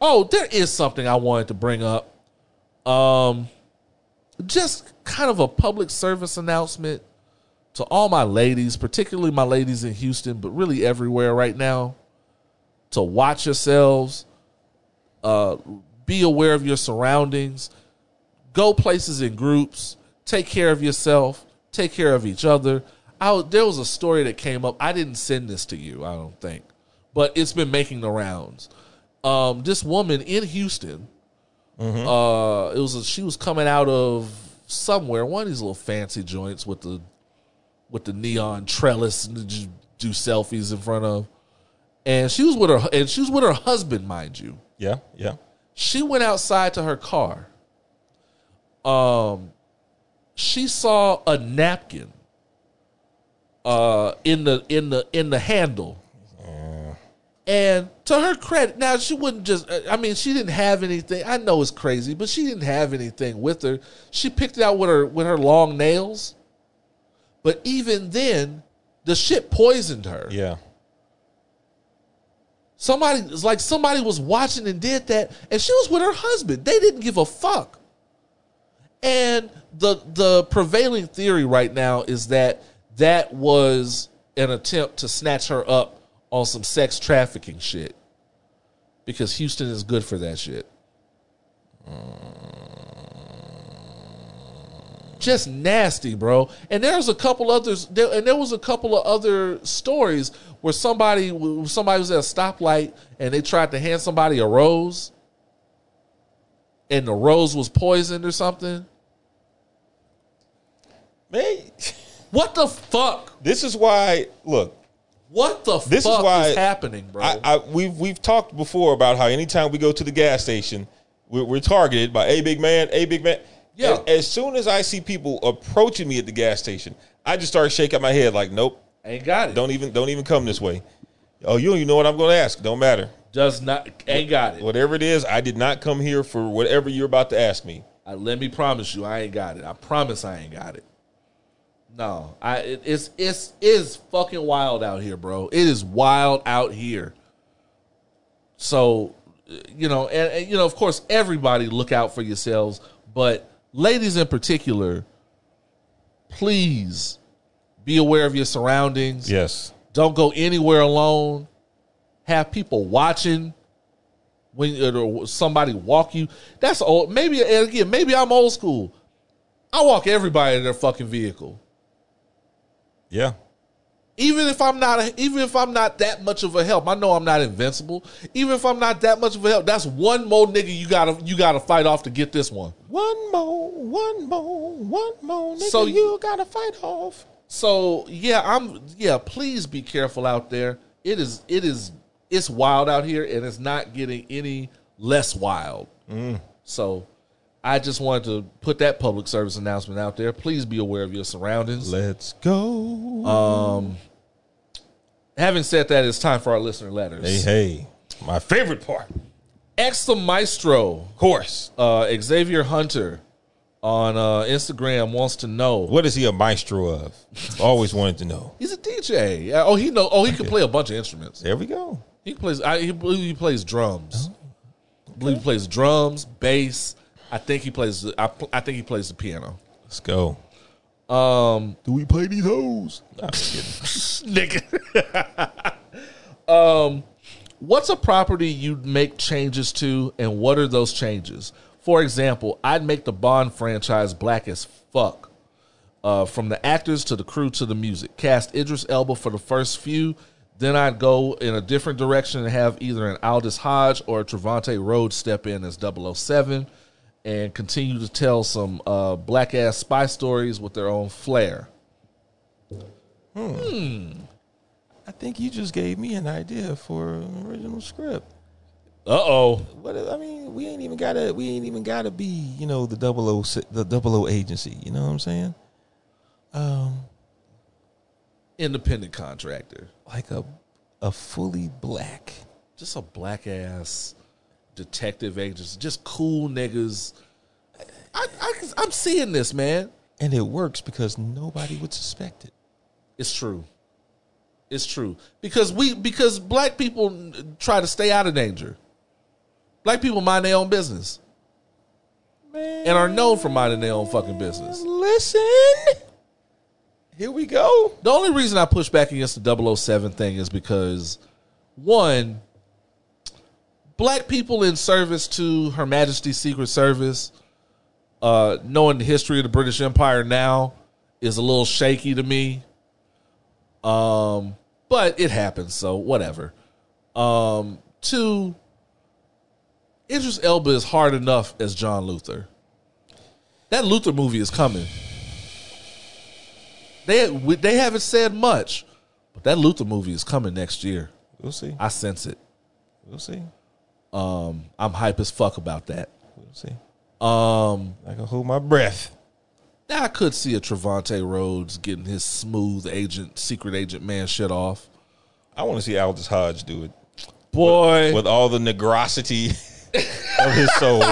S1: Oh, there is something I wanted to bring up. Um just kind of a public service announcement to all my ladies, particularly my ladies in Houston, but really everywhere right now, to watch yourselves, uh, be aware of your surroundings, go places in groups, take care of yourself, take care of each other. I, there was a story that came up. I didn't send this to you, I don't think, but it's been making the rounds. Um, this woman in Houston, uh, it was a, she was coming out of somewhere, one of these little fancy joints with the with the neon trellis and just do selfies in front of, and she was with her and she was with her husband, mind you
S2: Yeah, yeah.
S1: she went outside to her car. Um, she saw a napkin. Uh, in the in the in the handle, and to her credit, now she wouldn't just. I mean, she didn't have anything. I know it's crazy, but she didn't have anything with her. She picked it out with her with her long nails. But even then, the shit poisoned her.
S2: Yeah.
S1: Somebody it's like somebody was watching and did that, and she was with her husband. They didn't give a fuck. And the the prevailing theory right now is that that was an attempt to snatch her up on some sex trafficking shit. Because Houston is good for that shit. Uh, Just nasty, bro. And there's a couple others, there, and there was a couple of other stories where somebody somebody was at a stoplight and they tried to hand somebody a rose, and the rose was poisoned or something.
S2: Man,
S1: What the fuck?
S2: this is why. Look,
S1: What the
S2: This is why
S1: is happening, bro?
S2: I, I we've we've talked before about how anytime we go to the gas station, we're, we're targeted by a big man, a big man.
S1: Yeah.
S2: As, as soon as I see people approaching me at the gas station, I just start shaking my head like, nope,
S1: ain't got it.
S2: don't even don't even come this way. Oh, you don't even know what I'm going to ask. Don't matter.
S1: Does not ain't got it.
S2: Whatever it is, I did not come here for whatever you're about to ask me.
S1: I, let me promise you, I ain't got it. I promise I ain't got it. No, I it, it's it's is fucking wild out here, bro. It is wild out here. So, you know, and, and you know, of course, everybody look out for yourselves, but ladies in particular, please be aware of your surroundings.
S2: Yes.
S1: Don't go anywhere alone. Have people watching when uh, or somebody walk you. That's old. Maybe and again, maybe I'm old school. I walk everybody in their fucking vehicle,
S2: Yeah.
S1: Even if I'm not. A, even if I'm not that much of a help. I know I'm not invincible. Even if I'm not that much of a help, that's one more nigga you gotta you gotta fight off to get this one.
S2: One more, one more, one more. Nigga,
S1: So
S2: you gotta fight off.
S1: So yeah, I'm yeah. Please be careful out there. It is it is it's wild out here, and it's not getting any less wild. Mm. So I just wanted to put that public service announcement out there. Please be aware of your surroundings.
S2: Let's go.
S1: Having said that, it's time for our listener letters.
S2: hey, hey. My favorite part.
S1: Ex the Maestro,
S2: Of course.
S1: uh, Xavier Hunter on uh, Instagram wants to know.
S2: What is he a maestro of? Always wanted to know.
S1: He's a DJ. Oh, he know. Oh, he can play a bunch of instruments.
S2: There we go.
S1: He plays. I he he plays drums. I believe he plays drums, bass. I think he plays. the- I, I think he plays the piano.
S2: Let's go. Um, do we play these hoes? Nah, I'm kidding.
S1: Nigga. um, what's a property you'd make changes to, and what are those changes? For example, I'd make the Bond franchise black as fuck. Uh, from the actors to the crew to the music. Cast Idris Elba for the first few. Then I'd go in a different direction and have either an Aldis Hodge or a Trevante Rhodes step in as 007 and continue to tell some uh, black ass spy stories with their own flair. Hmm.
S2: I think you just gave me an idea for an original script.
S1: Uh oh.
S2: What I mean, we ain't even gotta we ain't even gotta be, you know, the double O the double O agency. You know what I'm saying? Um,
S1: Independent contractor.
S2: like a a fully black.
S1: Just a black ass detective agents, Just cool niggas. I, I, I'm seeing this, man.
S2: And it works because nobody would suspect it.
S1: It's true. It's true because we because black people try to stay out of danger. Black people mind their own business
S2: Man,
S1: and are known for minding their own fucking business.
S2: listen. Here we go.
S1: The only reason I push back against the 007 thing is because one, black people in service to Her Majesty's Secret Service, uh, knowing the history of the British Empire now is a little shaky to me. Um, but it happens, so whatever. Um, two, Idris Elba is hard enough as John Luther. That Luther movie is coming. They they haven't said much, but that Luther movie is coming next year.
S2: We'll see.
S1: I sense it.
S2: We'll see.
S1: Um, I'm hype as fuck about that.
S2: We'll see.
S1: Um,
S2: I can hold my breath.
S1: I could see a Trevante Rhodes getting his smooth agent, secret agent man shit off.
S2: I want to see Aldis Hodge do it
S1: Boy,
S2: with all the negrosity of his soul.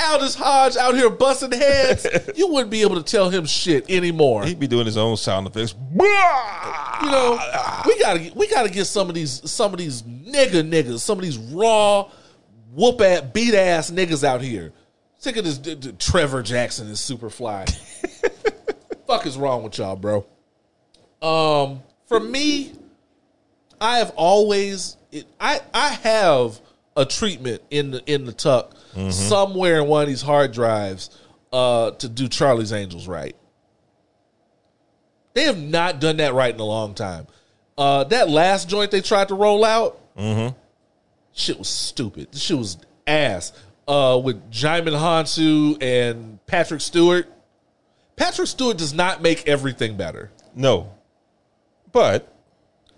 S1: Aldis Hodge out here busting heads. you wouldn't be able to tell him shit anymore.
S2: He'd be doing his own sound effects.
S1: you know, we gotta we gotta get some of these some of these nigga niggas, some of these raw whoop at beat ass niggas out here. Sick of this d- d- Trevor Jackson is super fly. Fuck is wrong with y'all, bro? Um, for me, I have always it, I I have a treatment in the in the tuck somewhere in one of these hard drives uh to do Charlie's Angels right. They have not done that right in a long time. Uh, that last joint they tried to roll out, shit was stupid. This shit was ass. Uh, with Djimon Hounsou and Patrick Stewart. Patrick Stewart does not make everything better.
S2: No, but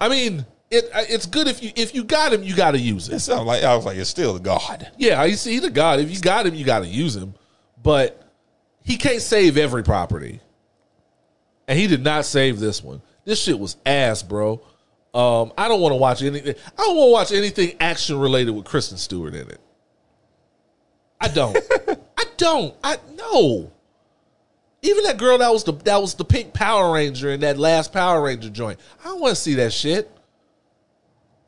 S1: I mean, it it's good if you if you got him, you got to use
S2: it
S1: it.
S2: sounds like I was like it's still the God.
S1: Yeah, I see the God. If you got him, you got to use him. But he can't save every property, and he did not save this one. This shit was ass, bro. Um, I don't want to watch anything. I don't want to watch anything action related with Kristen Stewart in it. I don't. I don't. I no. Even that girl that was the that was the pink Power Ranger in that last Power Ranger joint. I don't want to see that shit.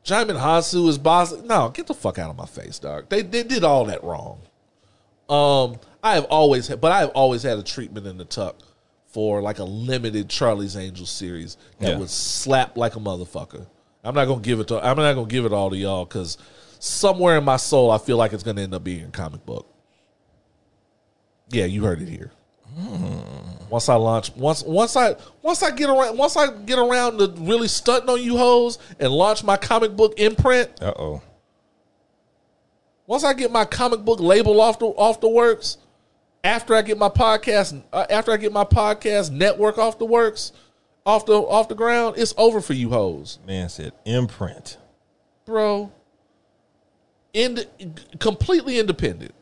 S1: Djimon Hounsou is boss. No, get the fuck out of my face, dog. They they did all that wrong. Um, I have always had, but I have always had a treatment in the tuck for like a limited Charlie's Angels series that
S2: Yeah.
S1: would slap like a motherfucker. I'm not gonna give it to. I'm not gonna give it all to y'all because somewhere in my soul, I feel like it's gonna end up being a comic book. Yeah, you heard it here. Once I launch, once once I once I get around, once I get around to really stunting on you hoes and launch my comic book imprint,
S2: Uh oh.
S1: once I get my comic book label off the off the works, after I get my podcast, uh, after I get my podcast network off the works, off the off the ground, it's over for you hoes,
S2: Man said imprint.
S1: bro. Ind- completely independent.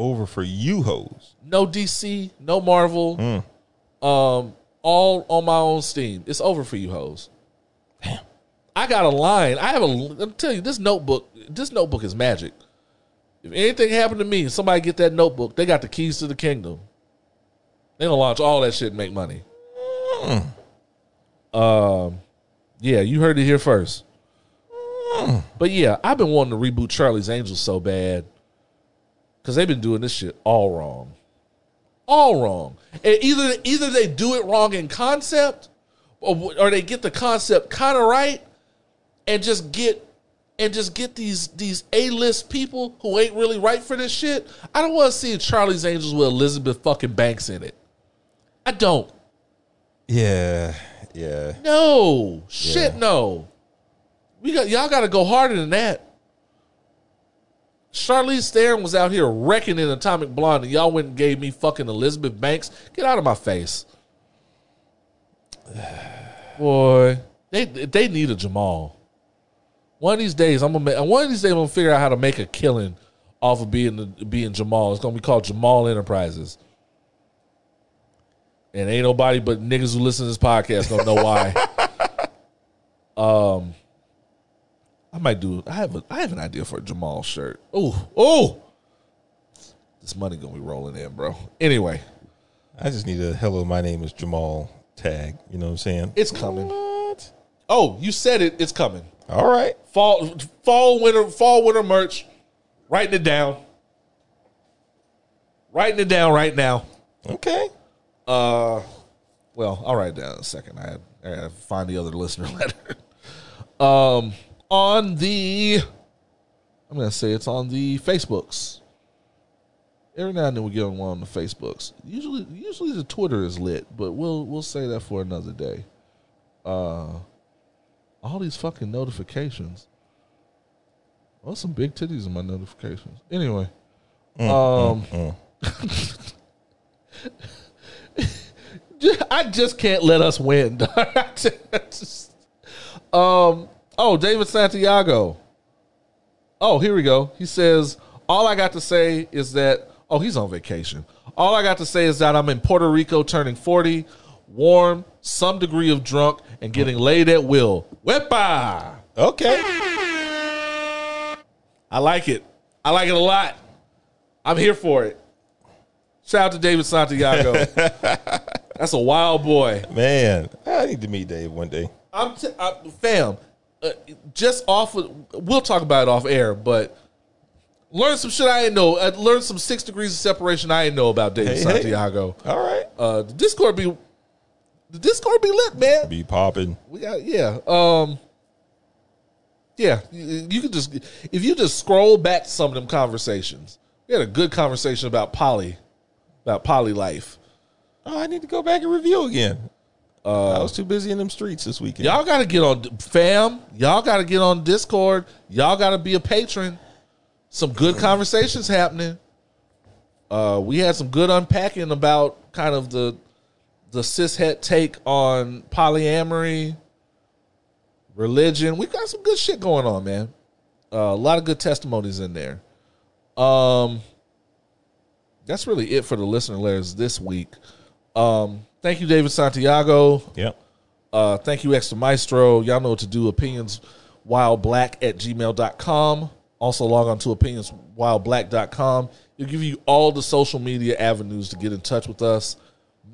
S2: Over for you hoes.
S1: No DC, no Marvel. Um, all on my own steam. It's over for you hoes.
S2: Damn.
S1: I got a line. I have a. I'm telling you, this notebook. This notebook is magic. If anything happened to me, and somebody get that notebook, they got the keys to the kingdom. They gonna launch all that shit and make money. Um, yeah, you heard it here first. But yeah, I've been wanting to reboot Charlie's Angels so bad because they've been doing this shit all wrong, all wrong. And either either they do it wrong in concept, or, or they get the concept kind of right, and just get and just get these these A list people who ain't really right for this shit. I don't want to see Charlie's Angels with Elizabeth fucking Banks in it. I don't.
S2: Yeah. Yeah.
S1: No shit.
S2: Yeah.
S1: No. We got y'all got to go harder than that. Charlize Theron was out here wrecking in Atomic Blonde, and y'all went and gave me fucking Elizabeth Banks. Get out of my face, boy. They they need a Jamal. One of these days, I'm gonna make, one of these days I'm gonna figure out how to make a killing off of being being Jamal. It's gonna be called Jamal Enterprises. And ain't nobody but niggas who listen to this podcast gonna know why. um, I might do. I have a. I have an idea for a Jamal shirt. Oh, oh, this money gonna be rolling in, bro. Anyway,
S2: I just need a hello, my name is Jamal tag. You know what I'm saying?
S1: it's coming.
S2: What?
S1: Oh, you said it. It's coming.
S2: All right.
S1: Fall, fall, winter, fall, winter merch. Writing it down. Writing it down right now.
S2: Okay.
S1: Uh, well, I'll write it down in a second. I had, I had to find the other listener letter. um, on the, I'm gonna say it's on the Facebooks. Every now and then we get on one on the Facebooks. Usually, usually the Twitter is lit, but we'll we'll say that for another day. Uh, all these fucking notifications. Oh, some big titties in my notifications. Anyway, um, I just can't let us win. Just- um. Oh, David Santiago. Oh, here we go. He says, All I got to say is that, oh, he's on vacation. All I got to say is that I'm in Puerto Rico turning 40, warm, some degree of drunk, and getting laid at will. Wepa!
S2: Okay.
S1: I like it. I like it a lot. I'm here for it. Shout out to David Santiago. That's a wild boy.
S2: Man, I need to meet Dave one day.
S1: I'm t- I, fam. Uh, just off. Of, we'll talk about it off air, but learn some shit I didn't know. Uh, learn some six degrees of separation I didn't know about David
S2: Hey, hey.
S1: Santiago.
S2: All right.
S1: Uh, the Discord be the Discord be lit, man.
S2: Be popping.
S1: We got yeah. Um Yeah, you, you could just if you just scroll back to some of them conversations. We had a good conversation about poly, about poly life.
S2: Oh, I need to go back and review again. I was too busy in them streets this weekend.
S1: Y'all got to get on fam. Y'all got to get on Discord. Y'all got to be a patron. Some good conversations happening. Uh, we had some good unpacking about kind of the the cishet take on polyamory, religion. We got some good shit going on, man. Uh, a lot of good testimonies in there. Um, that's really it for the listener letters this week. Um, thank you, David Santiago.
S2: Yep.
S1: Uh, thank you, Extra Maestro. Y'all know what to do. Opinions while black at gmail.com. Also log on to opinionswhileblack.com. It'll give you all the social media avenues to get in touch with us.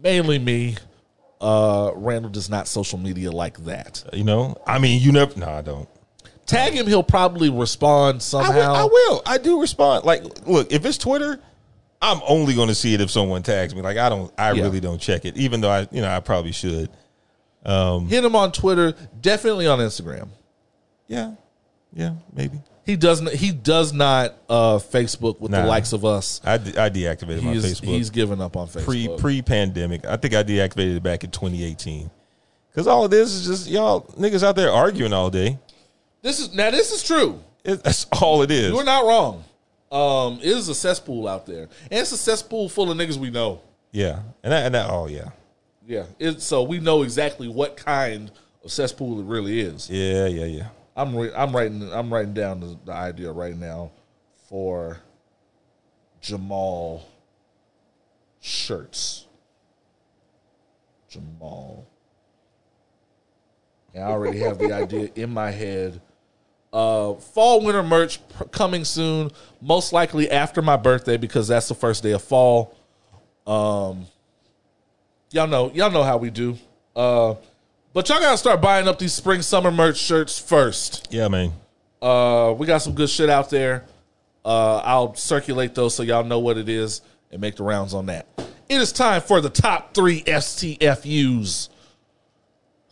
S1: Mainly me. Uh, Randle does not social media like that.
S2: You know, I mean, you never. No, I don't.
S1: Tag him, he'll probably respond
S2: I will,
S1: somehow.
S2: I will. I do respond. Like, look, if it's Twitter, I'm only going to see it if someone tags me. Like, I don't. I
S1: Yeah.
S2: really don't check it, even though I, you know, I probably should.
S1: Hit him on Twitter, definitely on Instagram.
S2: Yeah. Yeah. Maybe.
S1: He doesn't. He does not uh, Facebook with the likes of us.
S2: I, de- I deactivated my Facebook.
S1: he's given up on Facebook.
S2: pre pre pandemic. I think I deactivated it back in 2018. Because all of this is just y'all niggas out there arguing all day.
S1: this is now. This is true.
S2: It, that's all it is.
S1: You're not wrong. Um, it is a cesspool out there, and it's a cesspool full of niggas we know.
S2: Yeah, and that, and that. Oh yeah,
S1: Yeah, it's so we know exactly what kind of cesspool it really is.
S2: yeah, yeah, yeah.
S1: I'm re- I'm writing I'm writing down the, the idea right now for Jamal shirts. Jamal. And I already have the idea in my head. Uh, fall winter merch coming soon, most likely after my birthday because that's the first day of fall. Um, y'all know y'all know how we do. Uh, but y'all gotta start buying up these spring summer merch shirts first.
S2: Yeah, man.
S1: Uh, we got some good shit out there. Uh, I'll circulate those so y'all know what it is and make the rounds on that. It is time for the top three STFUs.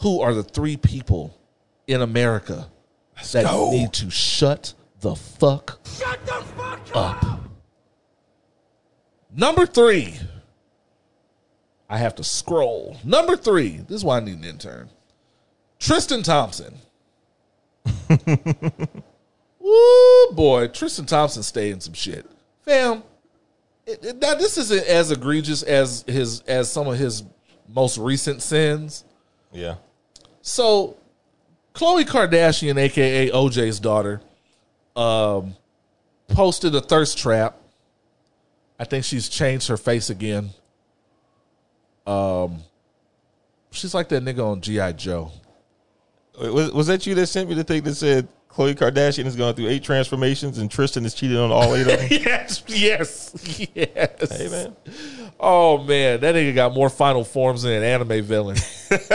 S1: Who are the three people in America that
S2: go.
S1: need to shut the fuck up? Number three. I have to scroll. Number three. This is why I need an intern. Tristan Thompson. Woo, boy, Tristan Thompson stayed in some shit, fam. It, it- now this isn't as egregious as his as some of his most recent sins.
S2: Yeah.
S1: So, Khloe Kardashian, aka OJ's daughter, um, posted a thirst trap. I think she's changed her face again. Um, she's like that nigga on GI Joe.
S2: Was, was that you that sent me the thing that said Khloe Kardashian has gone through eight transformations and Tristan has cheated on all eight of them?
S1: yes, yes, yes.
S2: hey man.
S1: Oh man, that nigga got more final forms than an anime villain.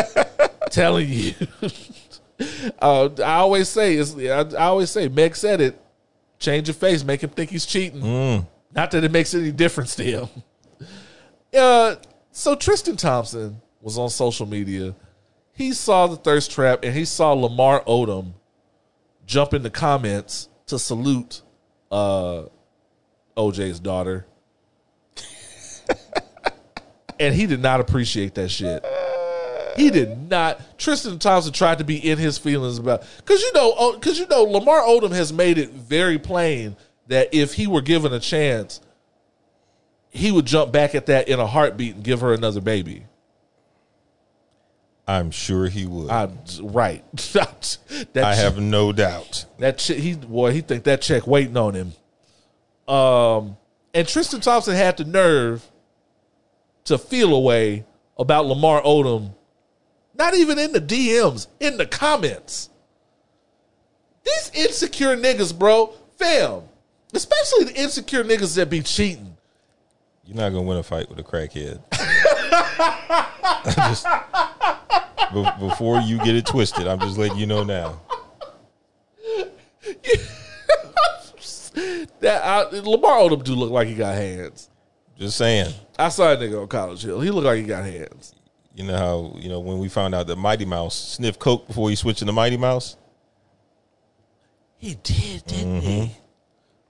S1: Telling you. uh, I always say, I, I always say, Meg said it. Change your face, make him think he's cheating. Not that it makes any difference to him. Uh, so Tristan Thompson was on social media. He saw the thirst trap and he saw Lamar Odom jump in the comments to salute uh, OJ's daughter and he did not appreciate that shit. He did not. Tristan Thompson tried to be in his feelings about because you know because you know Lamar Odom has made it very plain that if he were given a chance, he would jump back at that in a heartbeat and give her another baby.
S2: I'm sure he would.
S1: I'm right. that
S2: I have no doubt.
S1: that he boy he think that check waiting on him. Um, and Tristan Thompson had the nerve to feel a way about Lamar Odom, not even in the DMs, in the comments. These insecure niggas, bro, fam, especially the insecure niggas that be cheating.
S2: You're not gonna win a fight with a crackhead. Just be- before you get it twisted, I'm just letting you know now.
S1: That I, Lamar Odom do look like he got hands.
S2: Just saying.
S1: I saw a nigga on College Hill. He looked like he got hands.
S2: You know how you know when we found out that Mighty Mouse sniffed coke before he switched into Mighty Mouse.
S1: He did, didn't he? Mm-hmm.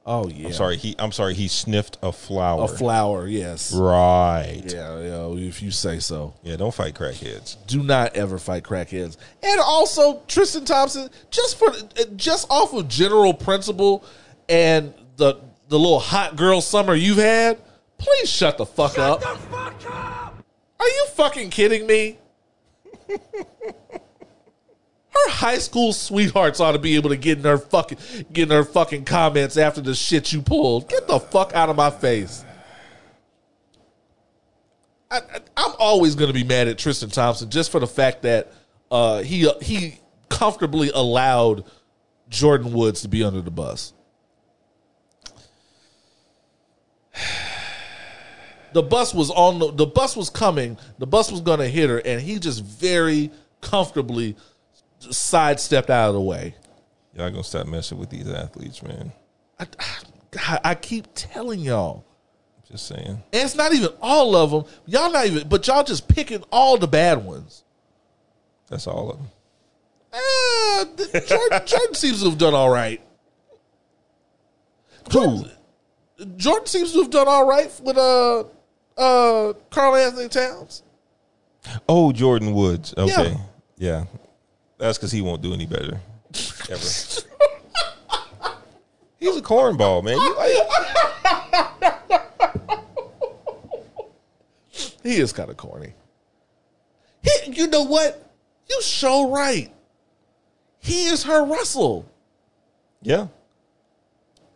S1: Oh yeah.
S2: I'm sorry. He. I'm sorry. He sniffed a flower.
S1: A flower, yes.
S2: Right.
S1: Yeah, yeah, if you say so.
S2: Yeah. Don't fight crackheads.
S1: Do not ever fight crackheads. And also Tristan Thompson, just for just off of general principle and the the little hot girl summer you've had, please shut the fuck up. Are you fucking kidding me? Her high school sweethearts ought to be able to get in her fucking get in her fucking comments after the shit you pulled. Get the fuck out of my face. I, I'm always going to be mad at Tristan Thompson just for the fact that uh, he he comfortably allowed Jordyn Woods to be under the bus. The bus was on the, the bus was coming. The bus was going to hit her, and he just very comfortably sidestepped out of the way.
S2: Y'all gonna stop messing with these athletes, man.
S1: I, I, I keep telling y'all.
S2: Just saying.
S1: And it's not even all of them. Y'all not even, but y'all just picking all the bad ones.
S2: That's all of them.
S1: Eh, the- Jordyn, Jordyn seems to have done all right. Jordyn, Jordyn seems to have done all right with uh uh Karl-Anthony Towns.
S2: Oh, Jordyn Woods. Okay.
S1: Yeah.
S2: Yeah. That's because he won't do any better. Ever. He's a cornball, man. You like,
S1: He is kind of corny. He, you know what? You show right. He is her Russell.
S2: yeah.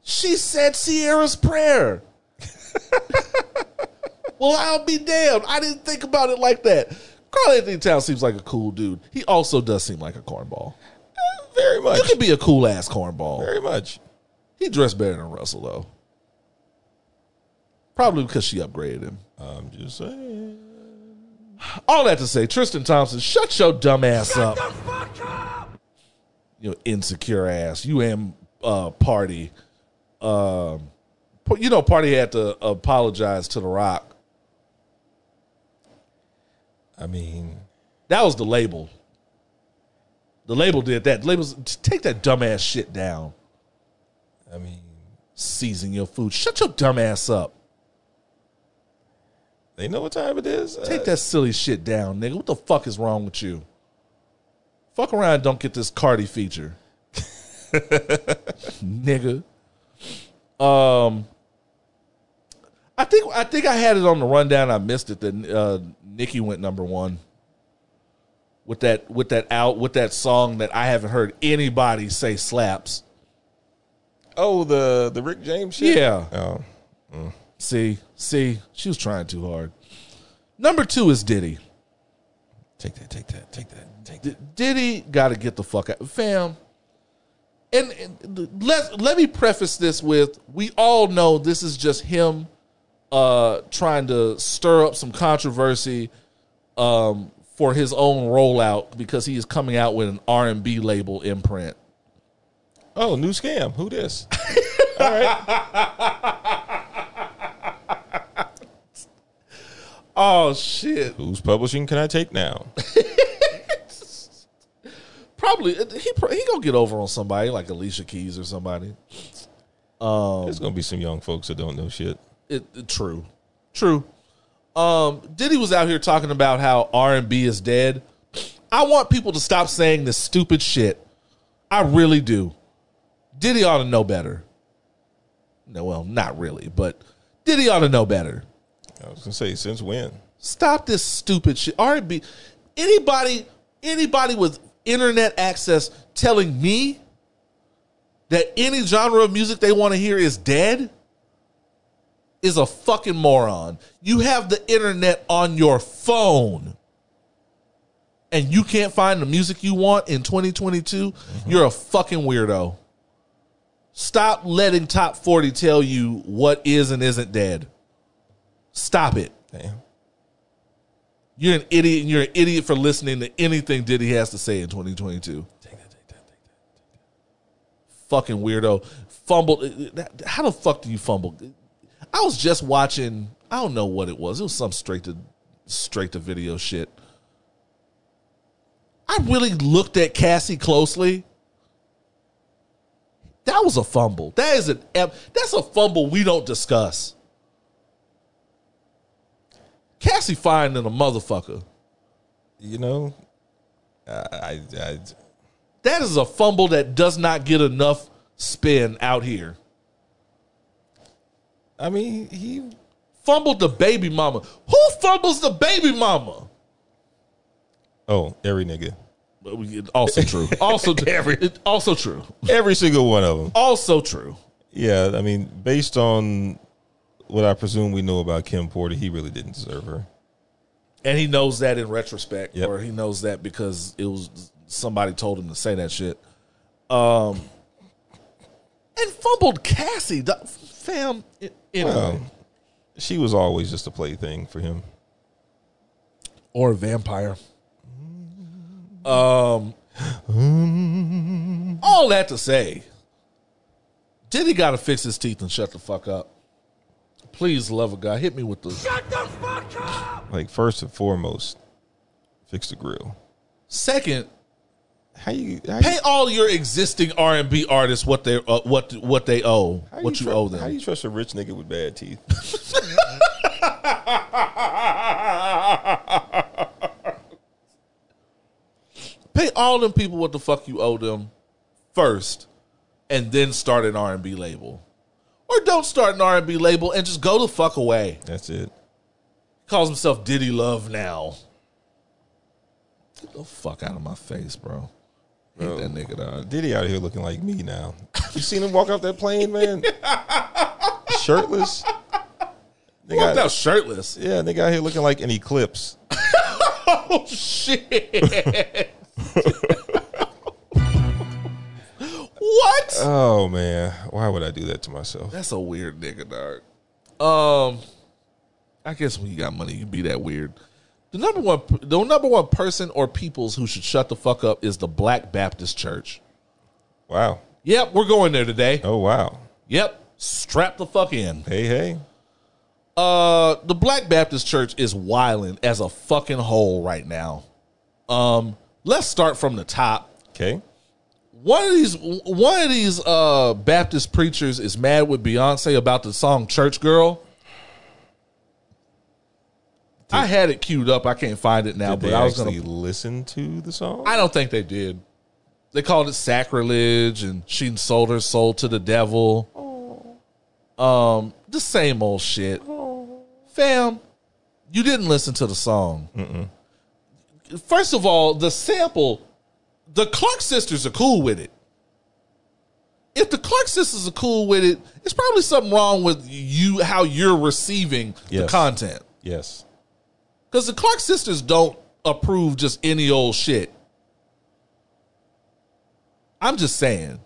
S1: She said Ciara's prayer. well, I'll be damned. I didn't think about it like that. Karl-Anthony Towns seems like a cool dude. He also does seem like a cornball.
S2: Very much.
S1: You can be a cool ass cornball.
S2: Very much.
S1: He dressed better than Russell though. Probably because she upgraded him.
S2: I'm just saying.
S1: All that to say, Tristan Thompson, shut your dumb ass up. You know, insecure ass. You and uh, Party. Um, you know, Party had to apologize to The Rock.
S2: I mean,
S1: That was the label. The label did that. The labels take that dumbass shit down.
S2: I mean,
S1: Season your food. Shut your dumbass up.
S2: they know what time it is. Uh,
S1: Take that silly shit down, nigga. What the fuck is wrong with you? Fuck around, and don't get this Cardi feature, nigga. Um, I think I think I had it on the rundown. I missed it. That uh, Nicki went number one with that with that out with that song that I haven't heard anybody say slaps.
S2: Oh, the the Rick James shit.
S1: Yeah.
S2: Oh, mm.
S1: See, see, she was trying too hard. Number two is Diddy.
S2: take that, take that, take that, take that.
S1: Diddy got to get the fuck out, fam. And, and let let me preface this with: we all know this is just him uh, trying to stir up some controversy um, for his own rollout because he is coming out with an R and B label imprint.
S2: Oh, new scam. Who this? All right.
S1: Oh shit!
S2: Whose publishing can I take now?
S1: Probably he he gonna get over on somebody like Alicia Keys or somebody.
S2: There's gonna be some young folks that don't know shit.
S1: It, it- true, true. Um, Diddy was out here talking about how R and B is dead. I want people to stop saying this stupid shit. I really do. Diddy ought to know better. No, well, not really, but Diddy ought to know better.
S2: I was gonna say since when?
S1: Stop this stupid shit. R&B. Anybody, anybody with internet access telling me that any genre of music they want to hear is dead is a fucking moron. You have the internet on your phone and you can't find the music you want in 2022, you're a fucking weirdo. Stop letting top 40 tell you what is and isn't dead. Stop it.
S2: Damn.
S1: You're an idiot and you're an idiot for listening to anything Diddy has to say in 2022. Fucking weirdo. Fumbled. How the fuck do you fumble? I was just watching, I don't know what it was. It was some straight to straight to video shit. I really looked at Cassie closely. That was a fumble. That is an that's a fumble we don't discuss. Cassie fine than a motherfucker.
S2: You know, I, I, I
S1: That is a fumble that does not get enough spin out here.
S2: I mean, he
S1: Fumbled the baby mama. Who fumbles the baby mama?
S2: oh every nigga,
S1: But we- Also true. Also
S2: Every-
S1: also true.
S2: every single one of them.
S1: Also true.
S2: Yeah, I mean, based on what I presume we know about Kim Porter, he really didn't deserve her.
S1: And he knows that in retrospect,
S2: Yep.
S1: or he knows that because it was somebody told him to say that shit. Um, and fumbled Cassie, fam. it- Anyway,
S2: Well, she was always just a plaything for him.
S1: or a vampire. Um, all that to say, Diddy got to fix his teeth and shut the fuck up. Please, love a guy, hit me with the
S2: Like first and foremost, fix the grill.
S1: second.
S2: How you how
S1: Pay all your existing R and B artists what they uh, what what they owe, what you,
S2: tru-
S1: owe them.
S2: How you trust a rich nigga with bad teeth?
S1: Pay all them people what the fuck you owe them first, and then start an R and B label, or don't start an R and B label and just go the fuck away.
S2: That's it.
S1: He calls himself Diddy Love now. Get the fuck out of my face, bro. Hate
S2: Bro.
S1: that nigga dog.
S2: Diddy out here looking like me now. You seen him walk off that plane, man? Shirtless. They
S1: Walked out shirtless.
S2: yeah, they got here looking like an eclipse.
S1: Oh shit. what?
S2: Oh man, why would I do that to myself?
S1: That's a weird nigga, dog. Um, I guess when you got money, you can be that weird. The number one, the number one person or peoples who should shut the fuck up is the Black Baptist Church.
S2: Wow.
S1: Yep, we're going there today.
S2: Oh wow.
S1: Yep, strap the fuck in.
S2: Hey hey.
S1: Uh, the Black Baptist Church is wilding as a fucking hole right now. Um, let's start from the top.
S2: Okay.
S1: One of these, one of these uh Baptist preachers is mad with Beyonce about the song "Church Girl." I had it queued up. I can't find it now,
S2: Did
S1: but I was gonna.
S2: listen to the song?
S1: I don't think they did. They called it sacrilege, and she sold her soul to the devil. Um, the same old shit. Fam, you didn't listen to the song. First of all, the sample, the Clark sisters are cool with it. If the Clark sisters are cool with it, it's probably something wrong with you, how you're receiving the content.
S2: yes.
S1: Because the Clark sisters don't approve just any old shit. I'm just saying.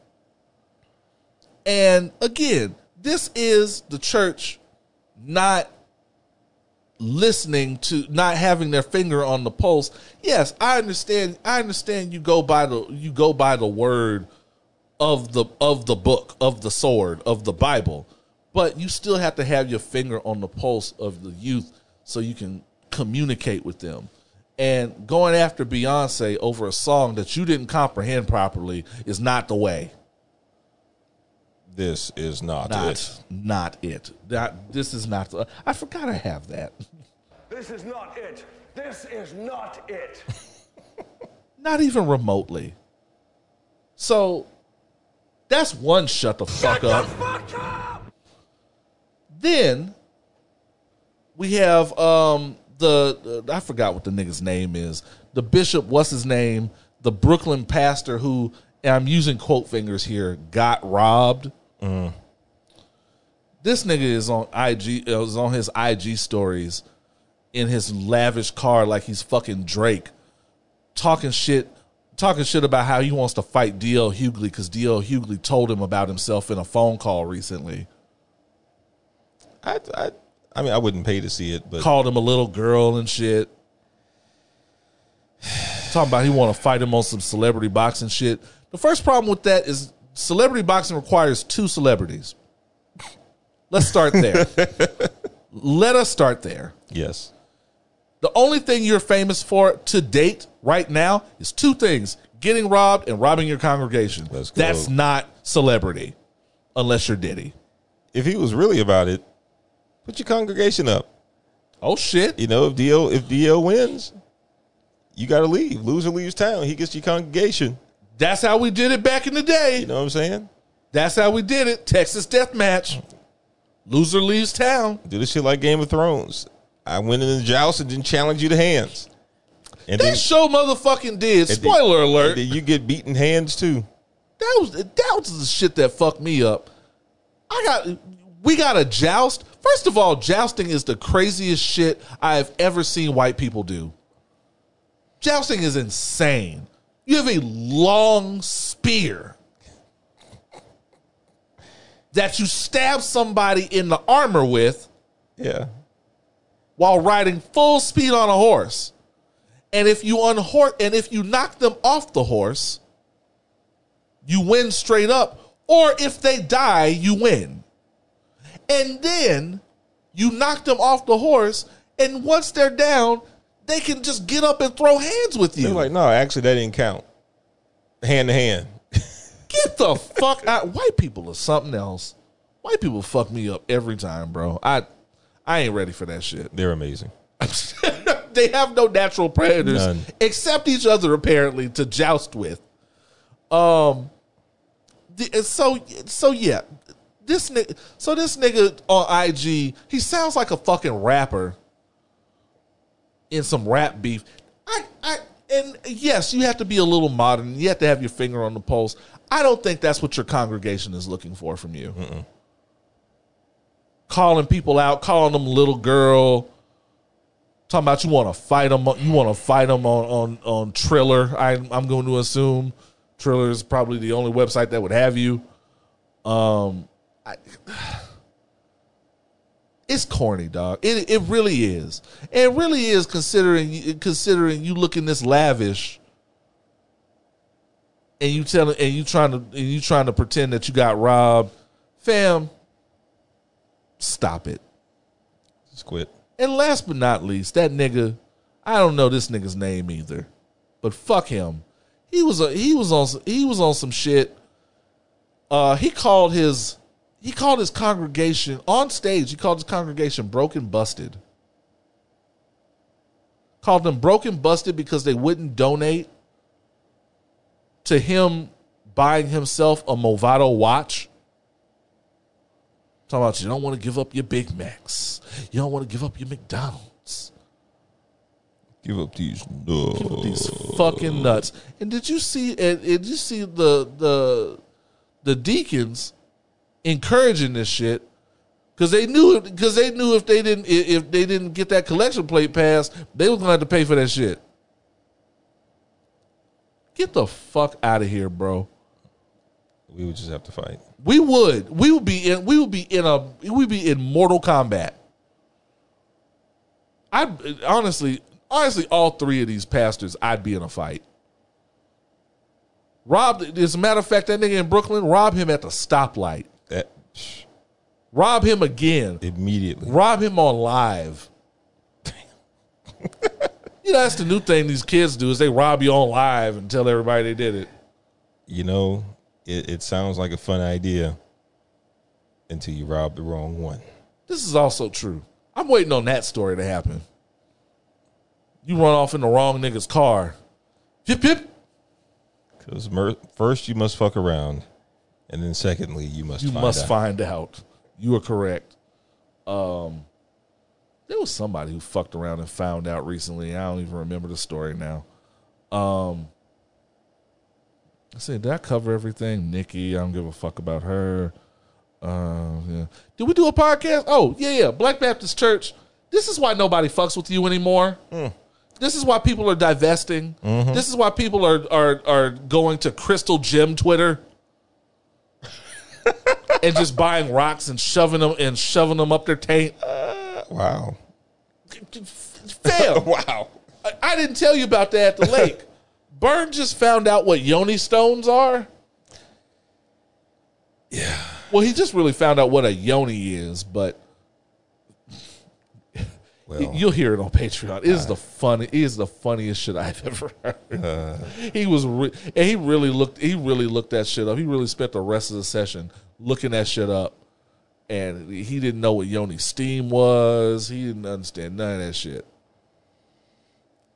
S1: And again, this is the church not listening to not having their finger on the pulse. Yes, I understand I understand you go by the you go by the word of the of the book, of the sword, of the Bible. But you still have to have your finger on the pulse of the youth so you can communicate with them. And going after Beyonce over a song that you didn't comprehend properly is not the way.
S2: This is not,
S1: Not
S2: it.
S1: not it. That this is not the I forgot I have that.
S5: This is not it. This is not it.
S1: Not even remotely. So that's one shut the fuck up. Then we have um the I forgot what the nigga's name is. The bishop, what's his name? The Brooklyn pastor who and I'm using quote fingers here, got robbed. Mm. This nigga is on IG is on his IG stories in his lavish car like he's fucking Drake, talking shit, talking shit about how he wants to fight DL Hughley because DL Hughley told him about himself in a phone call recently.
S2: I, I, I mean, I wouldn't pay to see it, but
S1: Called him a little girl and shit. Talking about he want to fight him on some celebrity boxing shit. The first problem with that is celebrity boxing requires two celebrities. Let's start there. Let us start there.
S2: yes,
S1: The only thing you're famous for to date right now is two things getting robbed and robbing your congregation. That's not celebrity unless you're Diddy.
S2: if he was really about it, put your congregation up.
S1: Oh shit.
S2: You know, if DL if DL wins, you got to leave. Loser leaves town. He gets your congregation.
S1: That's how we did it back in the day.
S2: You know what I'm saying?
S1: That's how we did it. Texas death match. Loser leaves town.
S2: Do this shit like Game of Thrones. I went in the joust and didn't challenge you to hands, and then,
S1: That show motherfucking did.
S2: and then-
S1: Spoiler alert.
S2: then you get beaten hands too.
S1: That was that was the shit that fucked me up. I got we got a joust. First of all, jousting is the craziest shit I have ever seen white people do. Jousting is insane. You have a long spear that you stab somebody in the armor with
S2: Yeah,
S1: while riding full speed on a horse. And if you unhor- and if you knock them off the horse, you win straight up. Or if they die, you win. And then you knock them off the horse, and once they're down, they can just get up and throw hands with you.
S2: they're like, no, actually, that didn't count. Hand to hand.
S1: Get the fuck out. White people are something else. White people fuck me up every time, bro. I I ain't ready for that shit.
S2: They're amazing.
S1: they have no natural predators
S2: None.
S1: except each other apparently to joust with. Um and so so yeah. This nigga so this nigga on IG, he sounds like a fucking rapper in some rap beef. I I and yes, you have to be a little modern. You have to have your finger on the pulse. I don't think that's what your congregation is looking for from you. Calling people out, calling them little girl, talking about you want to fight them. You want to fight them on on on Triller. I, I'm going to assume Triller is probably the only website that would have you. Um, I, it's corny, dog. It it really is. It really is considering considering you looking this lavish, and you telling and you trying to and you trying to pretend that you got robbed, fam. Stop it.
S2: Just quit.
S1: And last but not least, that nigga, I don't know this nigga's name either, but fuck him. He was a he was on he was on some shit. Uh, he called his he called his congregation on stage. He called his congregation broken busted. Called them broken busted because they wouldn't donate to him buying himself a Movado watch. Talking about you don't want to give up your Big Macs. You don't want to give up your McDonald's.
S2: Give up these no.
S1: Give up these fucking nuts. And did you see? And, and did you see the the the deacons encouraging this shit because they knew because they knew if they didn't if they didn't get that collection plate passed, they was gonna have to pay for that shit. Get the fuck out of here, bro.
S2: We would just have to fight.
S1: We would. We would be in. We would be in a. We would be in Mortal Kombat. I honestly, honestly, all three of these pastors, I'd be in a fight. Rob, as a matter of fact, that nigga in Brooklyn, rob him at the stoplight.
S2: That
S1: Rob him again.
S2: immediately.
S1: Rob him on live. Damn. You know, that's the new thing these kids do is they rob you on live and tell everybody they did it.
S2: You know, it, it sounds like a fun idea until you rob the wrong one.
S1: This is also true. I'm waiting on that story to happen. You run off in the wrong nigga's car. Yip yip.
S2: Because mer- first you must fuck around, and then secondly you must
S1: You
S2: find
S1: must
S2: out.
S1: find out. You are correct. Um, there was somebody who fucked around and found out recently. I don't even remember the story now. Um, I said, did I cover everything? Nikki, I don't give a fuck about her. Uh, yeah. Did we do a podcast? Oh, yeah, yeah. Black Baptist Church. This is why nobody fucks with you anymore. This is why people are divesting. This is why people are are are going to Crystal Gym Twitter and just buying rocks and shoving them and shoving them up their taint.
S2: Wow.
S1: Fam,
S2: Wow.
S1: I, I didn't tell you about that at the lake. Burn just found out what yoni stones are.
S2: Yeah.
S1: Well, he just really found out what a yoni is, but
S2: Well,
S1: you'll hear it on Patreon. It is the fun. It is the funniest shit I've ever heard.
S2: Uh.
S1: he was, re- and he really looked. He really looked that shit up. He really spent the rest of the session looking that shit up, and he didn't know what yoni steam was. He didn't understand none of that shit.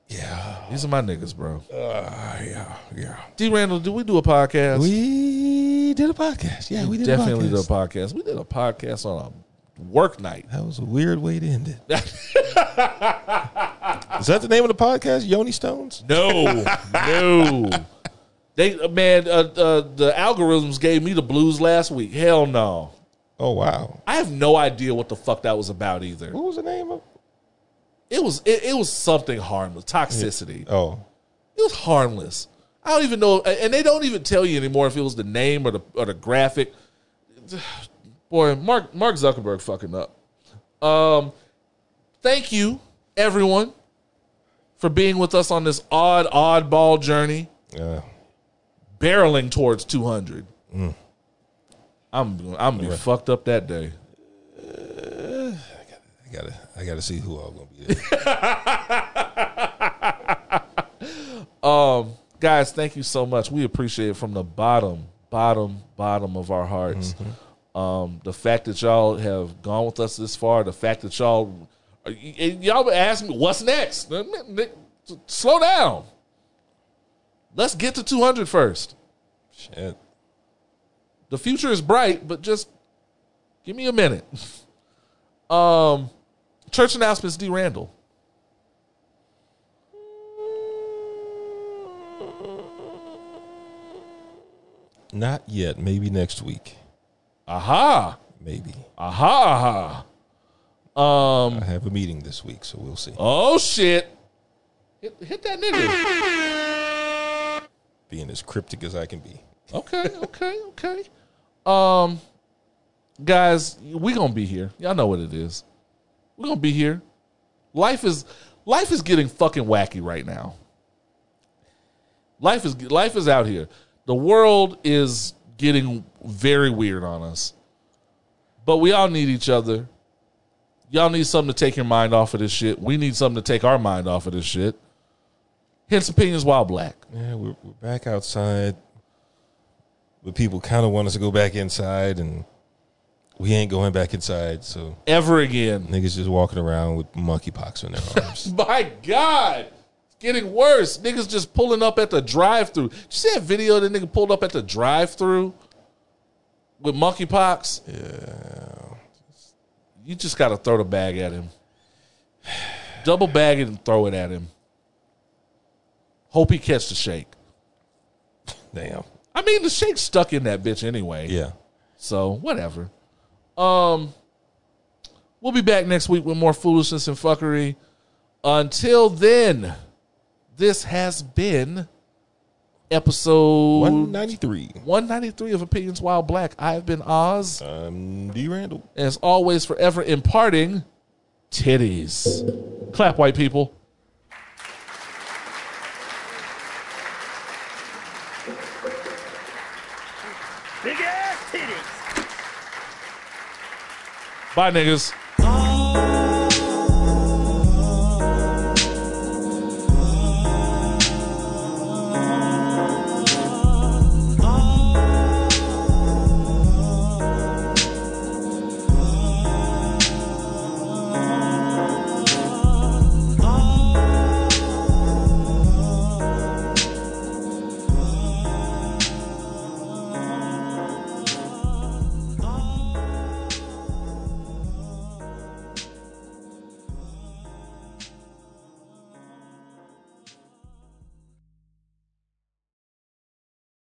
S2: yeah.
S1: These are my niggas, bro.
S2: Uh, yeah. Yeah.
S1: D. Randle, do we do a podcast?
S2: We did a podcast. Yeah, we did
S1: definitely
S2: a
S1: did a
S2: podcast.
S1: podcast. We did a podcast on a work night.
S2: That was a weird way to end it. Is that the name of the podcast? Yoni Stones?
S1: No, no. They man, uh, uh, the algorithms gave me the blues last week. Hell no.
S2: Oh wow.
S1: I have no idea what the fuck that was about either.
S2: What was the name of?
S1: It was it, it was something harmless, toxicity.
S2: Oh,
S1: It was harmless. I don't even know, and they don't even tell you anymore if it was the name or the or the graphic. Boy, Mark Mark Zuckerberg fucking up. Um, thank you everyone for being with us on this odd oddball journey,
S2: uh,
S1: barreling towards two hundred. I'm I'm gonna be
S2: Right.
S1: fucked up that day.
S2: I gotta, I gotta see who I'm gonna be there.
S1: Um, guys, thank you so much. We appreciate it from the bottom, bottom, bottom of our hearts. Um, the fact that y'all have gone with us this far, the fact that y'all y'all been asking me what's next. Slow down. Let's get to 200 first.
S2: Shit.
S1: The future is bright, but just give me a minute. Um, church announcements, D. Randle.
S2: Not yet. Maybe next week.
S1: Aha.
S2: Maybe.
S1: Aha. aha. Um,
S2: I have a meeting this week, so we'll see.
S1: Oh shit! Hit, hit that nigga.
S2: Being as cryptic as I can be.
S1: Okay, okay, okay. Um, guys, we gonna be here. Y'all know what it is. We gonna be here. Life is life is getting fucking wacky right now. Life is life is out here. The world is getting very weird on us. But we all need each other. Y'all need something to take your mind off of this shit. We need something to take our mind off of this shit. Hence opinions while black.
S2: Yeah, we're, we're back outside, but people kind of want us to go back inside, and we ain't going back inside. So
S1: Ever again.
S2: niggas just walking around with monkeypox on their arms.
S1: My God. It's getting worse. Niggas just pulling up at the drive through. Did you see that video that nigga pulled up at the drive through with monkeypox?
S2: yeah,
S1: You just gotta throw the bag at him. Double bag it and throw it at him. Hope he catch the shake.
S2: damn.
S1: I mean the shake's stuck in that bitch anyway.
S2: Yeah.
S1: So whatever. Um, we'll be back next week with more foolishness and fuckery. Until then, this has been episode
S2: One ninety three.
S1: 193 of Opinions While Black. I've been Oz.
S2: Um, D Randle.
S1: As always, forever imparting titties. Clap, white people.
S5: Big ass titties.
S1: Bye, niggas.